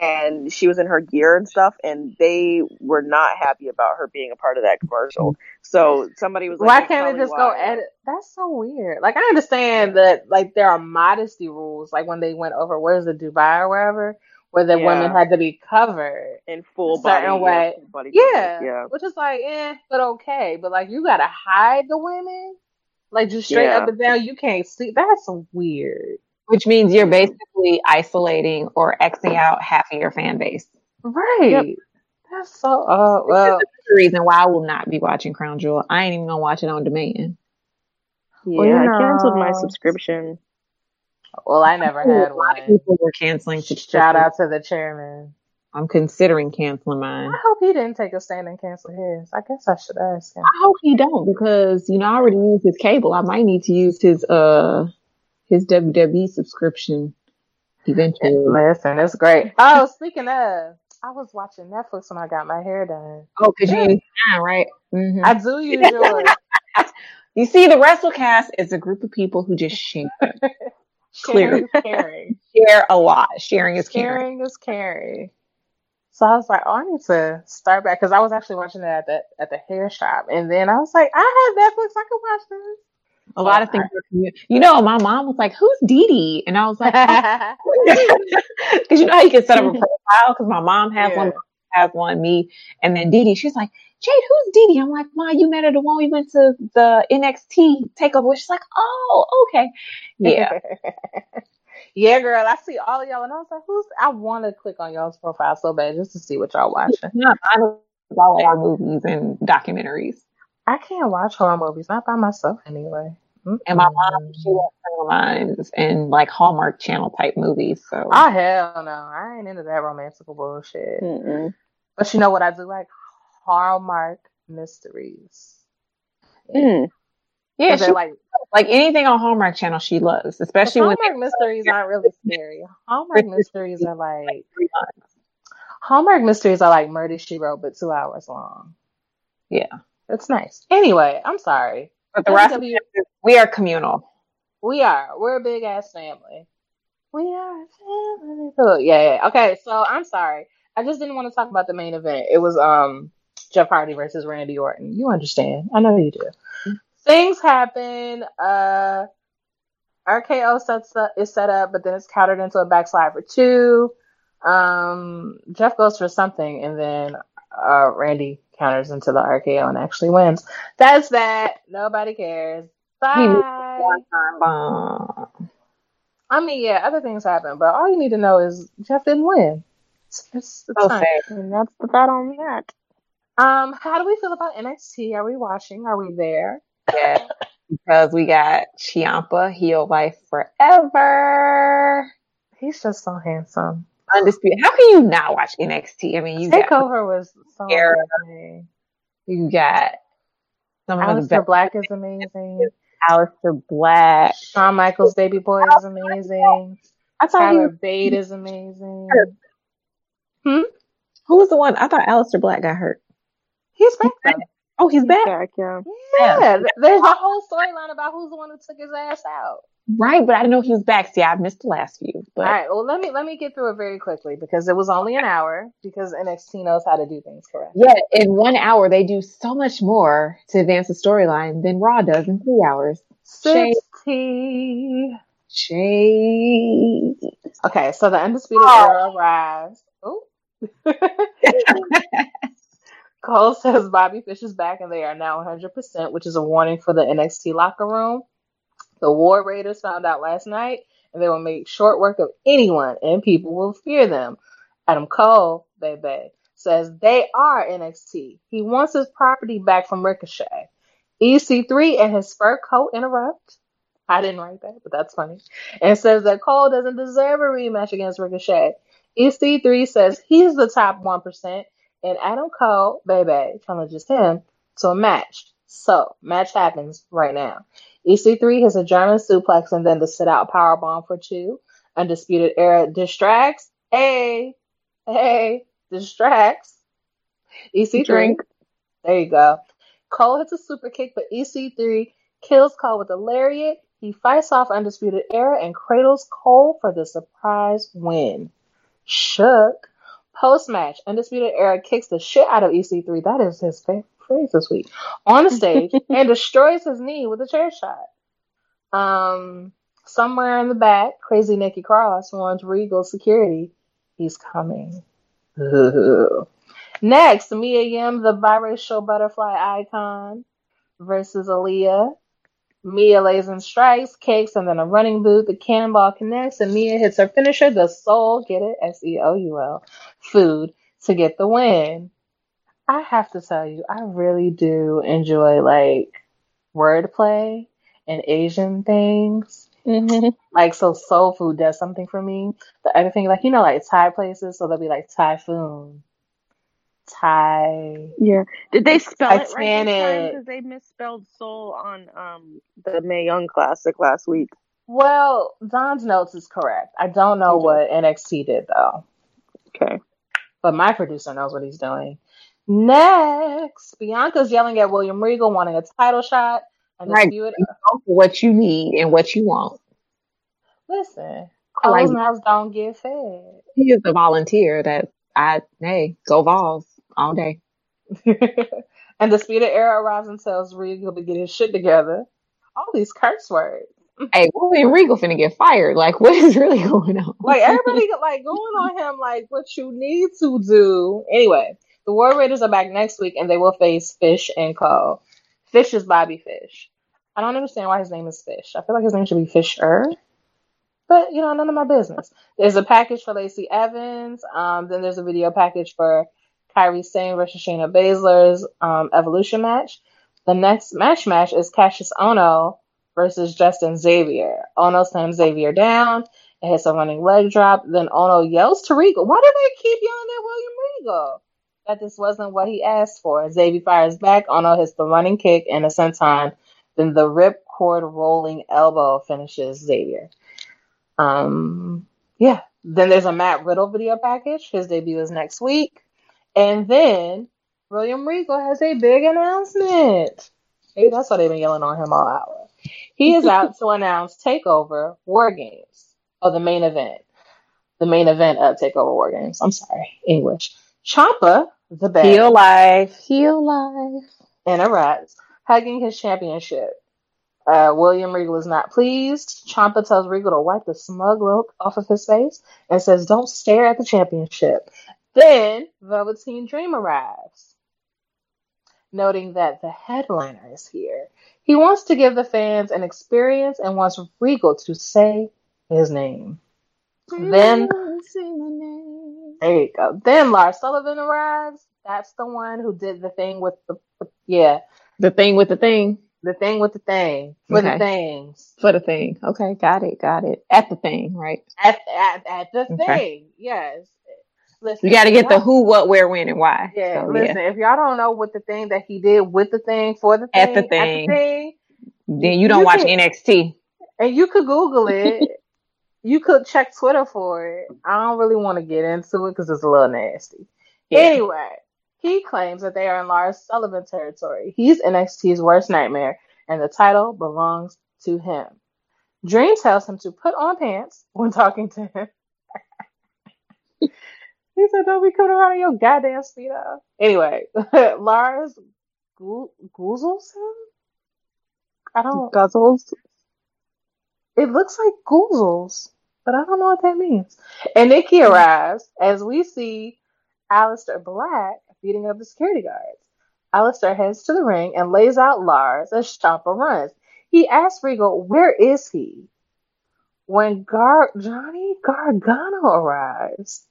and she was in her gear and stuff, and they were not happy about her being a part of that commercial. So somebody was like, Why can't they probably just go why." edit? That's so weird. Like I understand that like there are modesty rules, like when they went over where's the Dubai or wherever, where the Yeah. women had to be covered in full a certain body, way. yeah, full body yeah, coverage, yeah. which is like, eh, but okay. But like you gotta hide the women, like just straight Yeah. up and down. You can't see. That's weird. Which means you're basically isolating or Xing out half of your fan base. Right. That's so. Uh, well, the reason why I will not be watching Crown Jewel. I ain't even gonna watch it on demand. Yeah, Well, you I canceled my subscription. Well, I never A had lot of one. people were canceling Shout out to the chairman. I'm considering canceling mine. I hope he didn't take a stand and cancel his. I guess I should ask him. I hope he don't because you know I already use his cable. I might need to use his uh his WWE subscription eventually. Listen, it's great. Oh, speaking of, I was watching Netflix when I got my hair done. Oh, cause you use mine, right? Mhm. I do use yours. You see, the WrassleCast is a group of people who just share, Sharing Clearly. is caring. share a lot. Sharing is caring. Sharing is caring. So I was like, oh, I need to start back because I was actually watching it at the at the hair shop, and then I was like, I have Netflix, I can watch this. A lot of things are You know, my mom was like, "Who's Dee Dee?" And I was like, oh, "Because you know how you can set up a profile." Because my mom has one, Yeah. my has one, me, and then Dee Dee. She's like, "Jade, who's Dee Dee?" I'm like, "Ma, you met her the one we went to the NXT takeover." with." She's like, "Oh, okay, yeah." yeah, girl, I see all of y'all, and I was like, who's? I want to click on y'all's profile so bad just to see what y'all watching. Not honestly, all our movies and documentaries. I can't watch horror movies, not by myself anyway. And my mom, she loves criminal minds and like Hallmark Channel type movies. So Oh hell no, I ain't into that romantical bullshit. But you know what I do like? Hallmark mysteries. Mm. yeah, she, like like anything on Hallmark Channel, she loves, especially when Hallmark mysteries aren't really scary. Hallmark mysteries are like Hallmark mysteries are like Murder She Wrote, but two hours long. Yeah, it's nice. Anyway, I'm sorry. But the rest of WWE we are communal. We are. We're a big ass family. We are a family. Oh, yeah, yeah. Okay, so I'm sorry. I just didn't want to talk about the main event. It was um Jeff Hardy versus Randy Orton. You understand. I know you do. Things happen. Uh RKO sets up, is set up, but then it's countered into a backslide for two. Um Jeff goes for something and then uh Randy counters into the RKO and actually wins. That's that. Nobody cares. Bye. the one-time bomb. I mean, yeah, other things happen, but all you need to know is Jeff didn't win. It's, it's, it's So sad. And that's the that on that. Um, how do we feel about NXT? Are we watching? Are we there? Yeah, because we got Ciampa, heel life forever. He's just so handsome. Undisputed. How can you not watch NXT? I mean, you Takeover was so Era. amazing. you got some of the Aleister best. Black is amazing. Aleister Black. Shawn Michaels' baby boy is amazing. I thought Tyler was Bate is amazing. Hmm? Who was the one? I thought Aleister Black got hurt. He's back though. Oh, he's back. yeah. Yeah, th- there's a whole storyline about who's the one who took his ass out. Right, but I didn't know he was back. See, I missed the last few. But All right, well let me let me get through it very quickly because it was only an hour because NXT knows how to do things correct. yeah, in one hour they do so much more to advance the storyline than Raw does in three hours. Shade. Sixty. Shade. Okay, so the undisputed Oh. era arrives. Oh. Cole says Bobby Fish is back and they are now 100%, which is a warning for the NXT locker room. The War Raiders found out last night and they will make short work of anyone and people will fear them. Adam Cole, baby, says they are NXT. He wants his property back from Ricochet. EC3 and his fur coat interrupt. I didn't write that, but that's funny. And says that Cole doesn't deserve a rematch against Ricochet. EC3 says he's the top 1%, and Adam Cole, baby, challenges him to a match. So, match happens right now. EC3 has a German suplex and then the sit out power bomb for two. Undisputed Era distracts. Hey, hey, distracts. EC3. Drink. There you go. Cole hits a super kick, but EC3 kills Cole with a lariat. He fights off Undisputed Era and cradles Cole for the surprise win. Shook. Post match, Undisputed Era kicks the shit out of EC3. That is his favorite phrase this week. On the stage and destroys his knee with a chair shot. Um, somewhere in the back, crazy Nikki Cross warns Regal security he's coming. Next, Mia Yim, the biracial butterfly icon, versus Aliyah. Mia lays in strikes, kicks, and then a running boot. The cannonball connects, and Mia hits her finisher, the soul, get it? S E O U L, food, to get the win. I have to tell you, I really do enjoy like wordplay and Asian things. Mm-hmm. Like, so soul food does something for me. The other thing, like, you know, like Thai places, so they'll be like typhoon, Thai. Yeah. Did they spell it right this time? Because they misspelled soul on um the Mae Young Classic last week. Well, Don's notes is correct. I don't know what NXT did though. Okay. But my producer knows what he's doing. Next, Bianca's yelling at William Regal wanting a title shot. And Right. Undisputed. You go what you need and what you want. Listen, like closed mouths don't get fed. He is the volunteer that I hey, go Vols all day. and the speed of era arrives and tells Regal to get his shit together. All these curse words. Hey, William Regal finna get fired. Like, what is really going on? Like everybody like going on him like what you need to do. Anyway, the War Raiders are back next week and they will face Fish and Co. Fish is Bobby Fish. I don't understand why his name is Fish. I feel like his name should be Fisher. But you know, none of my business. There's a package for Lacey Evans. Um, then there's a video package for Kairi Sane versus Shayna Baszler's um, Evolution match. The next match match is Kassius Ohno versus Justin Xavier. Ohno slams Xavier down. It hits a running leg drop. Then Ohno yells to Regal. Why do they keep yelling at William Regal? That this wasn't what he asked for. Xavier fires back. Ohno hits the running kick and a senton. Then the rip cord rolling elbow finishes Xavier. Um, yeah. Then there's a Matt Riddle video package. His debut is next week. And then William Regal has a big announcement. Maybe that's why they've been yelling on him all hour. He is out to announce Takeover War Games. Oh, the main event. The main event of Takeover War Games. I'm sorry, English. Ciampa, the best. Heel life, heel life. And arrives, hugging his championship. Uh, William Regal is not pleased. Ciampa tells Regal to wipe the smug look off of his face and says, "Don't stare at the championship." Then Velveteen Dream arrives, noting that the headliner is here. He wants to give the fans an experience and wants Regal to say his name. Then there you go. Then Lars Sullivan arrives. That's the one who did the thing with the yeah, The thing with the thing. the thing with the thing for the things For the thing. Okay, got it, got it. At the thing, right? at at, at the Okay. thing. Yes. Listen, You got to get the who, what, where, when, and why. Yeah, So, listen. If y'all don't know what the thing that he did with the thing for the thing At the thing. thing, Then you don't You watch NXT. and you could Google it. you could check Twitter for it. I don't really want to get into it because it's a little nasty. Yeah. Anyway, he claims that they are in Lars Sullivan territory. He's NXT's worst nightmare, and the title belongs to him. Dream tells him to put on pants when talking to him. he said, "Don't be coming around in your goddamn speedo." Anyway, Lars goo- goozles him. I don't. Guzzles. It looks like goozles, but I don't know what that means. And Nikki hmm. arrives as we see Aleister Black beating up the security guards. Aleister heads to the ring and lays out Lars as Ciampa runs. He asks Regal, where is he? When Gar- Johnny Gargano arrives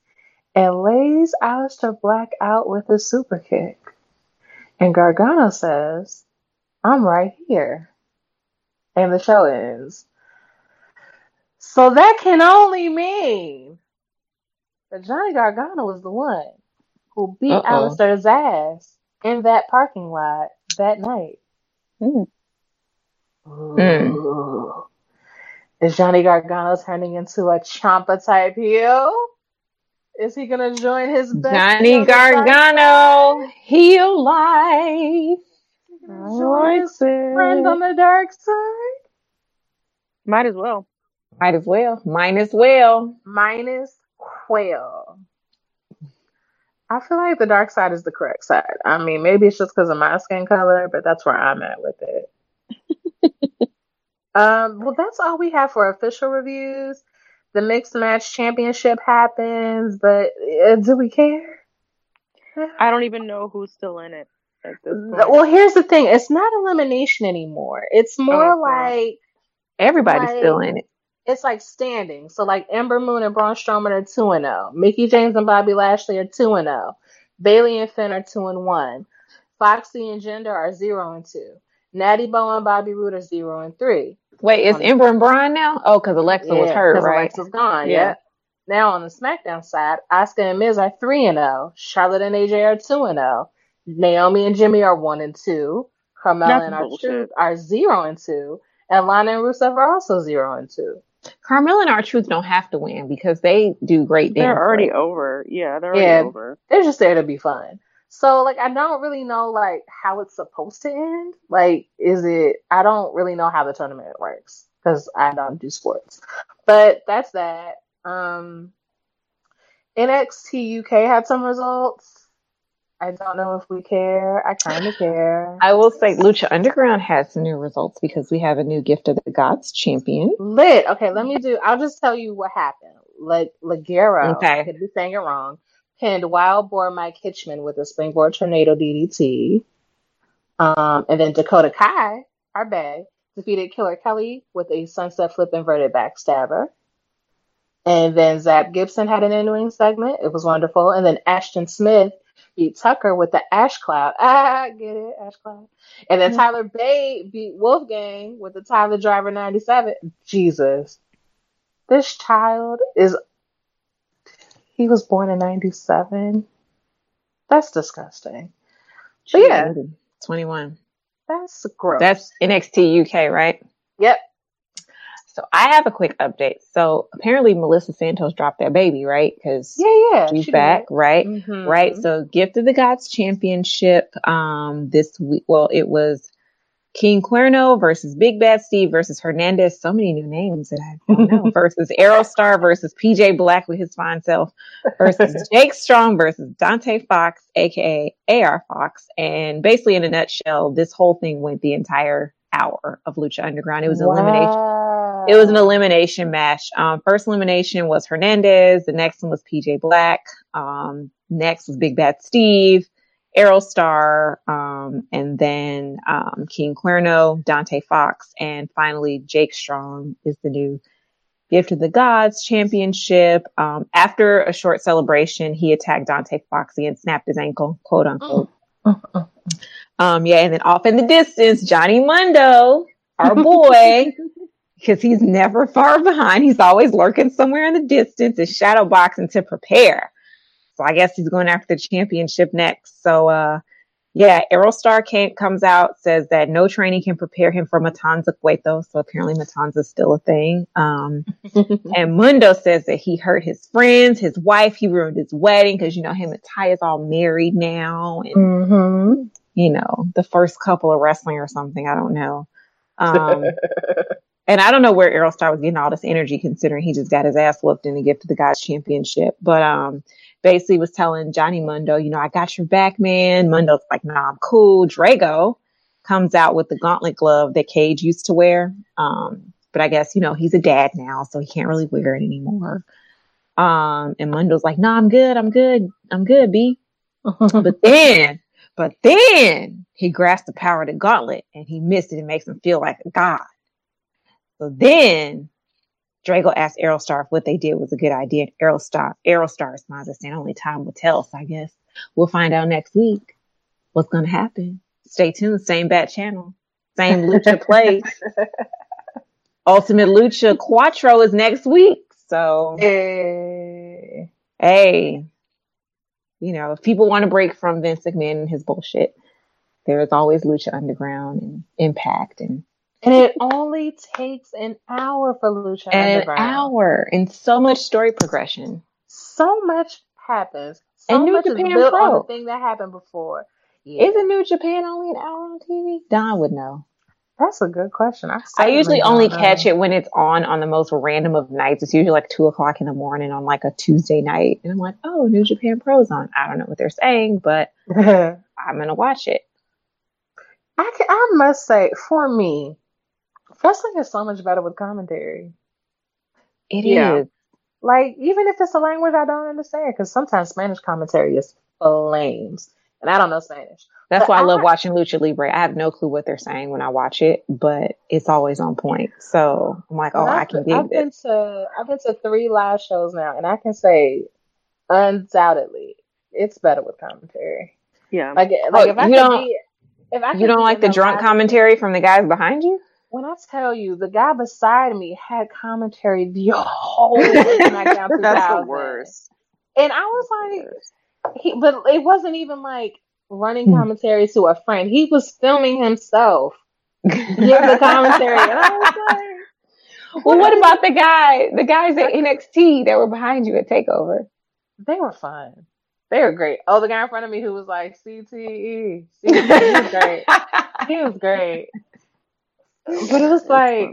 and lays Aleister Black out with a super kick. And Gargano says, I'm right here. And the show ends. So that can only mean that Johnny Gargano was the one who beat Uh-oh. Aleister's ass in that parking lot that night. Mm. Ooh. Is Johnny Gargano turning into a Ciampa type heel? Is he gonna join his best Johnny on the dark Gargano, heel life. side? Join his friend on the dark side? Might as well. Might as well. Might as well. Minus Quail. I feel like the dark side is the correct side. I mean, maybe it's just because of my skin color, but that's where I'm at with it. um, well, that's all we have for official reviews. The mixed match championship happens, but uh, do we care? I don't even know who's still in it at this point. Well, here's the thing: it's not elimination anymore. It's more Okay. like Everybody's Like- still in it. it's like standing. So like Ember Moon and Braun Strowman are two and zero. Mickie James and Bobby Lashley are two and zero. Bayley and Finn are two and one. Foxy and Jinder are zero and two. Natty Bow and Bobby Roode are zero and three. Wait, is On- Ember and Brian now? Oh, because Alexa was hurt, right? Alexa's gone. Yeah. Yeah. Now on the SmackDown side, Asuka and Miz are three and zero. Charlotte and AJ are two and zero. Naomi and Jimmy are one and two. Carmella That's and our bullshit. Truth are zero and two. And Lana and Rusev are also zero and two. Carmella and our truth don't have to win because they do great They're already work. over. Yeah, they're already Yeah. over. They're just there to be fun. So like I don't really know like how it's supposed to end. Like is it I don't really know how the tournament works because I don't do sports. But that's that. Um NXT UK had some results. I don't know if we care. I kind of care. I will say Lucha Underground has some new results because we have a new Gift of the Gods champion. Lit. Okay, let me do. I'll just tell you what happened. Like Ligero, Okay. I could be saying it wrong. Pinned Wild Boar Mike Hitchman with a springboard tornado DDT. Um, and then Dakota Kai, our bae, defeated Killer Kelly with a sunset flip inverted backstabber. And then Zack Gibson had an in-ring segment. It was wonderful. And then Ashton Smith beat Tucker with the Ash Cloud. Ah, get it, Ash Cloud. And then Tyler Bate beat Wolfgang with the Tyler Driver 97. Jesus. This child is, he was born in 97. That's disgusting. But yeah, 21. that's gross. That's NXT UK, right? Yep. So I have a quick update. So apparently Melissa Santos dropped that baby, right? Because Yeah, yeah. she's she back, did. right? Mhm. Right. So Gift of the Gods Championship um this week. Well, it was King Cuerno versus Big Bad Steve versus Hernandez. So many new names that I don't know. versus Aerostar versus PJ Black with his fine self versus Jake Strong versus Dante Fox, aka AR Fox. And basically, in a nutshell, this whole thing went the entire hour of Lucha Underground. It was an elimination. It was an elimination match. Um, first elimination was Hernandez. The next one was PJ Black. Um, next was Big Bad Steve, Aerostar, um, and then um, King Cuerno, Dante Fox, and finally Jake Strong is the new Gift of the Gods Championship. Um, after a short celebration, he attacked Dante Foxy and snapped his ankle, quote unquote. Um, yeah, and then off in the distance, Johnny Mundo, our boy, because he's never far behind. He's always lurking somewhere in the distance and shadow boxing to prepare. So I guess he's going after the championship next. So, uh, yeah, Aerostar came, comes out, says that no training can prepare him for Matanza Cueto. So apparently Matanza's still a thing. Um, and Mundo says that he hurt his friends, his wife, he ruined his wedding because, you know, him and Ty is all married now. And, Mm-hmm. you know, the first couple of wrestling or something. I don't know. Um, and I don't know where Aerostar was getting all this energy considering he just got his ass whooped in the Gift of the guys championship. But, um, basically was telling Johnny Mundo, you know, I got your back, man. Mundo's like, nah, I'm cool. Drago comes out with the gauntlet glove that Cage used to wear. Um, but I guess, you know, he's a dad now, so he can't really wear it anymore. Um, and Mundo's like, nah, I'm good. I'm good. I'm good, B. but then, but then he grasps the power of the gauntlet and he missed it. It makes him feel like a god. So then Drago asked Aerostar if what they did was a good idea. And Aerostar, Aerostar responds by saying only time will tell. So I guess we'll find out next week what's going to happen. Stay tuned. Same bat channel. Same Lucha place. Ultimate Lucha Quattro is next week. So, Hey. hey, you know, if people want to break from Vince McMahon and his bullshit, there is always Lucha Underground and Impact and And it only takes an hour for Lucha and an hour and so much story progression. So much happens. So And New much Japan is built on Pro. the thing that happened before. Yeah. Isn't New Japan only an hour on TV? Don would know. That's a good question. I, I usually only know. catch it when it's on on the most random of nights. It's usually like two o'clock in the morning on like a Tuesday night, and I'm like, oh, New Japan Pro's on. I don't know what they're saying, but I'm gonna watch it. I can, I must say, for me, wrestling is so much better with commentary. It is. Yeah. Like, even if it's a language I don't understand, because sometimes Spanish commentary is flames, and I don't know Spanish. That's But why I love watching Lucha Libre. I have no clue what they're saying when I watch it, but it's always on point. So I'm like, oh, I I've, can I've dig been this. to I've been to three live shows now, and I can say undoubtedly it's better with commentary. Yeah. Like, Oh, like if I you don't- be, if I You don't be like the the drunk commentary from the guys behind you? When I tell you, the guy beside me had commentary the whole SmackDown 2000. That's the worst. And I was like, he, but it wasn't even like running Hmm. commentary to a friend. He was filming himself, giving the commentary, and I was like, Well, what about the guy, the guys at NXT that were behind you at Takeover? they were fun. They were great. Oh, the guy in front of me who was like CTE, CTE, he was great. He was great. But it was like,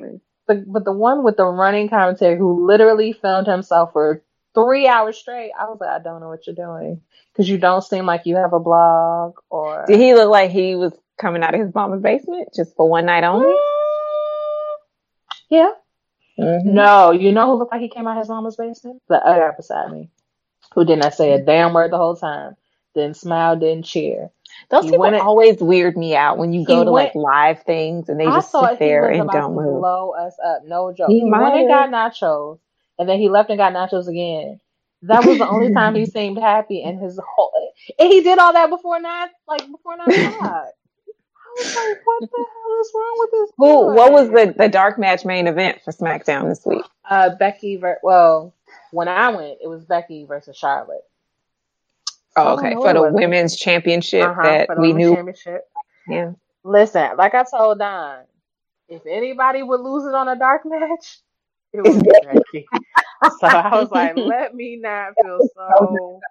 the, but the one with the running commentary who literally filmed himself for three hours straight. I was like, I don't know what you're doing because you don't seem like you have a blog or. Did he look like he was coming out of his mama's basement just for one night only? Yeah. Mm-hmm. No, you know who looked like he came out of his mama's basement? The other guy beside me, who did not say a damn word the whole time, didn't smile, didn't cheer. Those He people in- always weird me out when you He go to went- like live things and they I just sit there and don't move. blow us up. No joke. He He, went and got nachos, and then he left and got nachos again. That was the only time he seemed happy, and his whole and he did all that before nine, like before nine o'clock. I was like, what the hell is wrong with this? Who? What was the the dark match main event for SmackDown this week? Uh, Becky. Ver- well, when I went, it was Becky versus Charlotte. Oh, okay, for the it was. women's championship Uh-huh, that we knew. championship. Yeah. Listen, like I told Don, if anybody would lose it on a dark match, it would be Becky. so I was like, let me not feel so.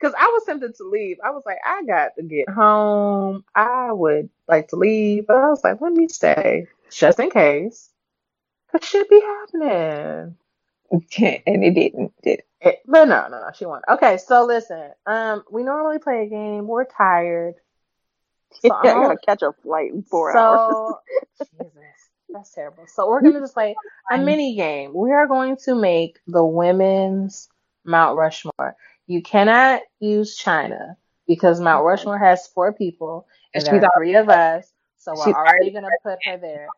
Because I was tempted to leave. I was like, I got to get home. I would like to leave, but I was like, let me stay just in case. Cause shit be happening. and it didn't. Did it? But no, no, no, she won. Okay, so listen. Um, we normally play a game. We're tired. So I I'm gotta catch a flight in four hours. so, Jesus, that's terrible. So we're gonna just play a mini game. We are going to make the women's Mount Rushmore. You cannot use Chyna because Mount Rushmore has four people and She's there are three of us. So we're already gonna put her there.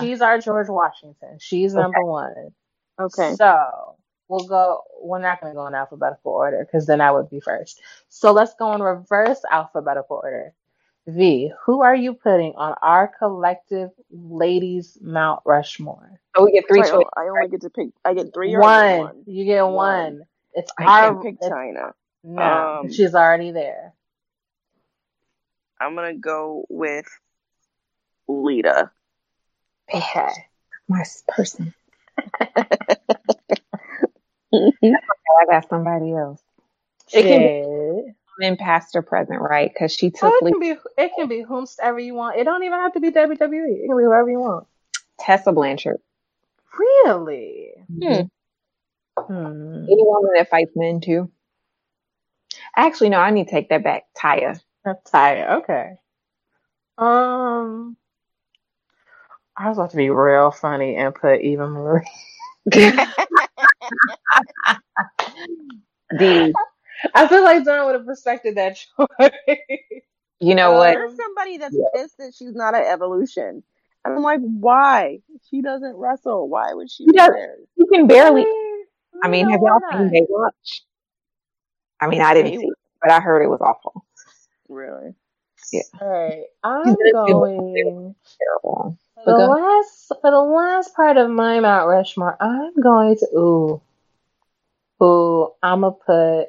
She's our George Washington. She's number one. Okay. So we'll go. We're not going to go in alphabetical order because then I would be first. So let's go in reverse alphabetical order. V, who are you putting on our collective ladies Mount Rushmore? Oh, we get three Wait, oh, choices. I only get to pick. I get three or One. One. You get one. One. It's I our. can't pick it's- Chyna. No, Um, she's already there. I'm gonna go with Lita. Okay. My person. I got somebody else. It can be in past or present, right? Because she Oh, took it Lee- can be. It can be whomsoever you want. It don't even have to be WWE. It can be whoever you want. Tessa Blanchard. Really? Hmm. Hmm. Any woman that fights men too. Actually, no, I need to take that back. Taya. Taya. Okay. Um, I was about to be real funny and put Eva Marie. D. I feel like Don would have respected that choice. You know um, what? There's somebody that's pissed that she's not an Evolution, and I'm like, why? She doesn't wrestle. Why would she She be does- there? You can barely. Mm, I mean, No, have y'all not? seen Baywatch? I mean, I didn't see it, but I heard it was awful. Really? Yeah. All right, I'm She's gonna do going Terrible. For the last for the last part of my Mount Rushmore. I'm going to ooh, ooh. I'm gonna put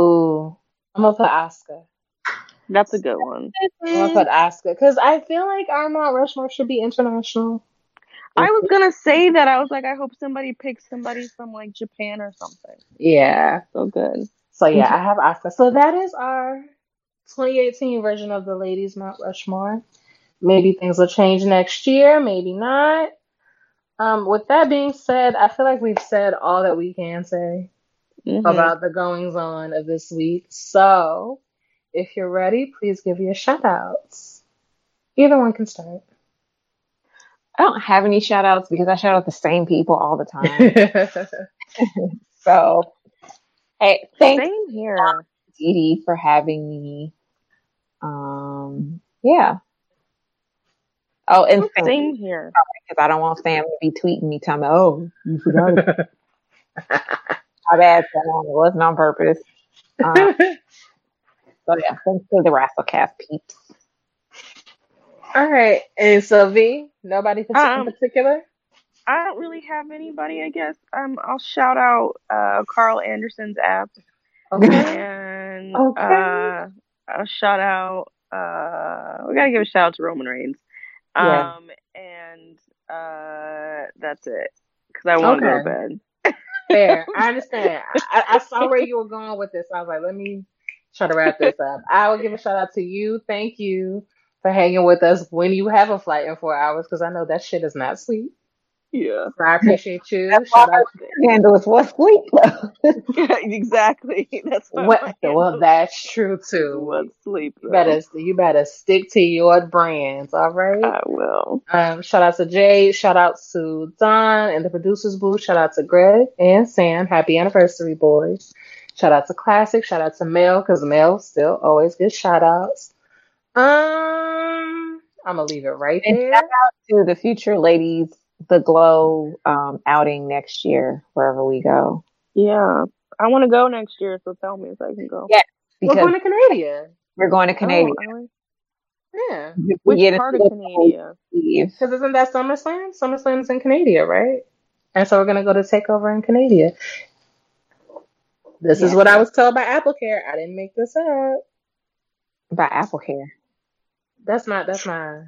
ooh. I'm gonna put Asuka. That's a good one. I'm gonna mm-hmm. put Asuka because I feel like our Mount Rushmore should be international. I was gonna say that. I was like, I hope somebody picks somebody from like Japan or something. Yeah. So good. So yeah, I have Asuka. So that is our 2018 version of the ladies Mount Rushmore. Maybe things will change next year, maybe not. Um, with that being said, I feel like we've said all that we can say Mhm. about the goings on of this week. So if you're ready, please give your shout outs. Either one can start. I don't have any shout outs because I shout out the same people all the time. so, hey, thanks, Same here. Dee Dee, for having me. Um, yeah. Oh, and Sam, Same here. because I don't want Sam to be tweeting me, telling me, "Oh, you forgot it." My bad, Sam. It wasn't on purpose. Um, so yeah, thanks to the WrassleCast peeps. All right. And so V, nobody in Um, particular? I don't really have anybody. I guess. Um, I'll shout out uh Karl Anderson's app, Okay. and Okay. uh, I'll shout out. Uh, we gotta give a shout out to Roman Reigns. Yeah. Um, and uh, that's it. Because I want to go to Okay. bed. Fair. I understand. I, I saw where you were going with this. I was like, let me try to wrap this up. I will give a shout out to you. Thank you for hanging with us when you have a flight in four hours because I know that shit is not sweet. Yeah. I appreciate you. Shout out Handle is what sleep. exactly. That's what. What, well, that's true too. What sleep? You better you better stick to your brands, all right? I will. Um, shout out to Jay, shout out to Don and the producers booth, shout out to Greg and Sam. Happy anniversary, boys. Shout out to Classic, shout out to Mel, because Mel still always gets shout outs. Um I'm gonna leave it right And there. shout out to the future ladies, the Glow um, outing next year, wherever we go. Yeah. I want to go next year, so tell me if I can go. Yes, We're going to Canada. we're going to Canada. Oh. Yeah. We Which part of Canada? Because isn't that SummerSlam? SummerSlam's in Canada, right? And so we're gonna go to Takeover in Canada. This is what I was told by AppleCare. I didn't make this up. by Apple Care. That's not. That's my.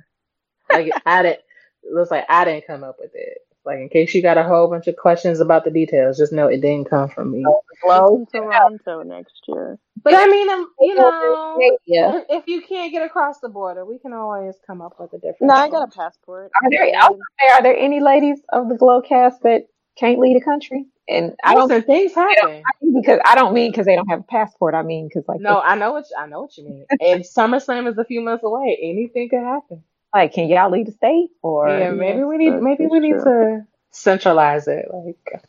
Like I didn't. It looks like I didn't come up with it. Like in case you got a whole bunch of questions about the details, just know it didn't come from me. Glow. It's in Toronto next year. But I mean, um, you know, Yeah. if, if you can't get across the border, we can always come up with a different. No, I got a passport. Are there, I was gonna say, are there any ladies of the Glow cast that can't lead a country? And I don't think things I happen. I mean because I don't mean because they don't have a passport. I mean because like No, I know what you, I know what you mean. And SummerSlam is a few months away. Anything could happen. Like can y'all lead the state or yeah, maybe we need maybe we need to centralize it, like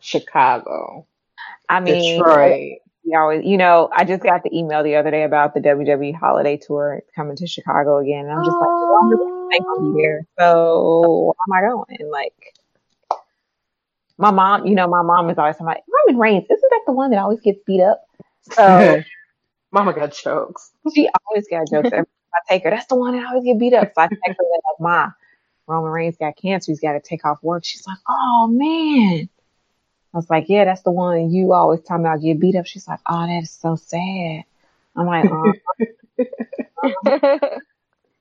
Chicago, I mean Detroit. we always you know I just got the email the other day about the WWE holiday tour coming to Chicago again. And I'm just like, well, I'm really thankful to be. So where am I going? Like my mom, you know, my mom is always like, Roman Reigns, isn't that the one that always gets beat up? So Mama got jokes. she always got jokes. Every I take her, that's the one that always get beat up. So I text her like, Ma, Roman Reigns got cancer. He's got to take off work. She's like, oh man. I was like, yeah, that's the one you always talking about get beat up. She's like, oh, that is so sad. I'm like, uh,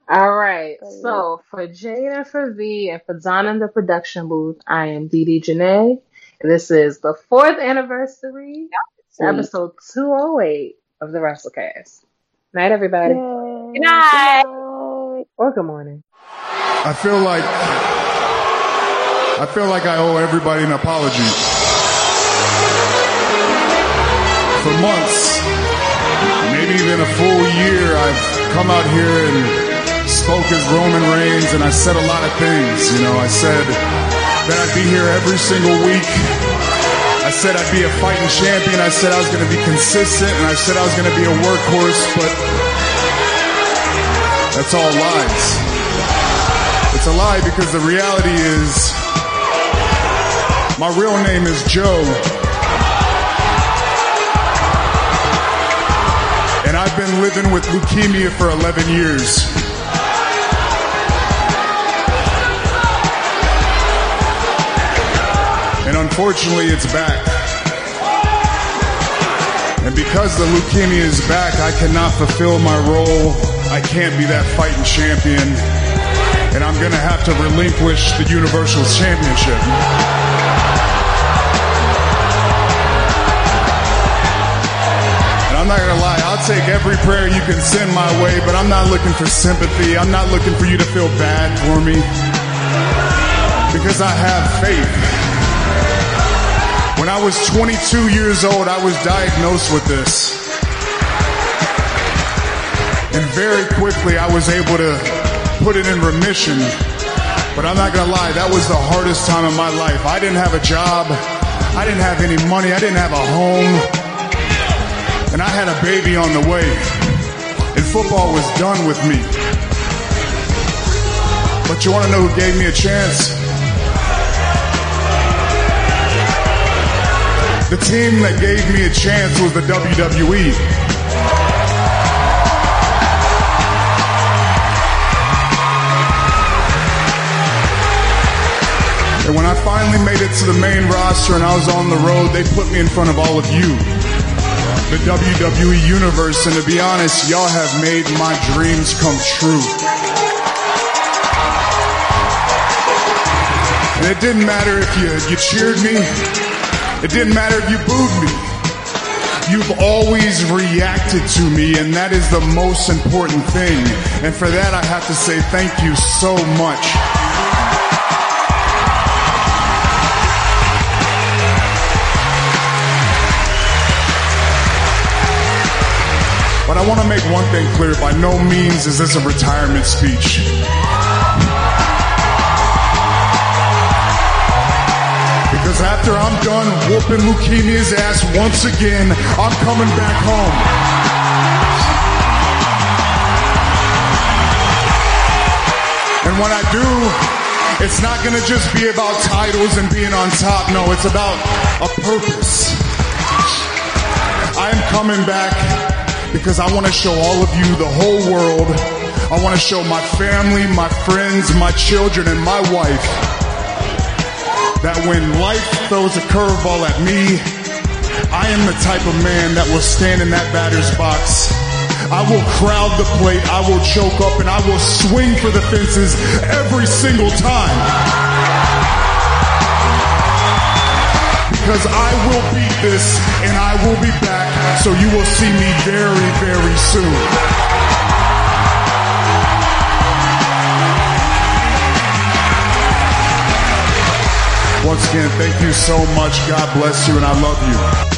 All right. So for Jade and for V and for Don in the production booth, I am Dee Dee Jonee. And this is the fourth anniversary, episode 208 of the WrassleCast. Night, everybody. good night. Or good morning. I feel like I feel like I owe everybody an apology. For months, maybe even a full year, I've come out here and spoke as Roman Reigns, and I said a lot of things. You know, I said that I'd be here every single week. I said I'd be a fighting champion. I said I was going to be consistent, and I said I was going to be a workhorse, but that's all lies. It's a lie because the reality is my real name is Joe. And I've been living with leukemia for 11 years. And unfortunately, it's back. And because the leukemia is back, I cannot fulfill my role. I can't be that fighting champion and I'm gonna have to relinquish the Universal Championship. And I'm not gonna lie, I'll take every prayer you can send my way, but I'm not looking for sympathy. I'm not looking for you to feel bad for me. Because I have faith. When I was 22 years old, I was diagnosed with this. And very quickly, I was able to put it in remission. But I'm not gonna lie, that was the hardest time of my life. I didn't have a job, I didn't have any money, I didn't have a home, and I had a baby on the way. And football was done with me. But you wanna know who gave me a chance? The team that gave me a chance was the. WWE. And when I finally made it to the main roster and I was on the road, they put me in front of all of you. The WWE Universe, and to be honest, y'all have made my dreams come true. And it didn't matter if you, you cheered me, it didn't matter if you booed me. You've always reacted to me, and that is the most important thing. And for that, I have to say thank you so much. But I want to make one thing clear. By no means is this a retirement speech. Because after I'm done whooping leukemia's ass once again, I'm coming back home. And when I do, it's not to just be about titles and being on top. No, it's about a purpose. I am coming back because I want to show all of you, the whole world. I want to show my family, my friends, my children, and my wife that when life throws a curveball at me, I am the type of man that will stand in that batter's box. I will crowd the plate, I will choke up, and I will swing for the fences every single time. Because I will beat this and I will be back, so you will see me very, very soon. Once again, thank you so much. God bless you, and I love you.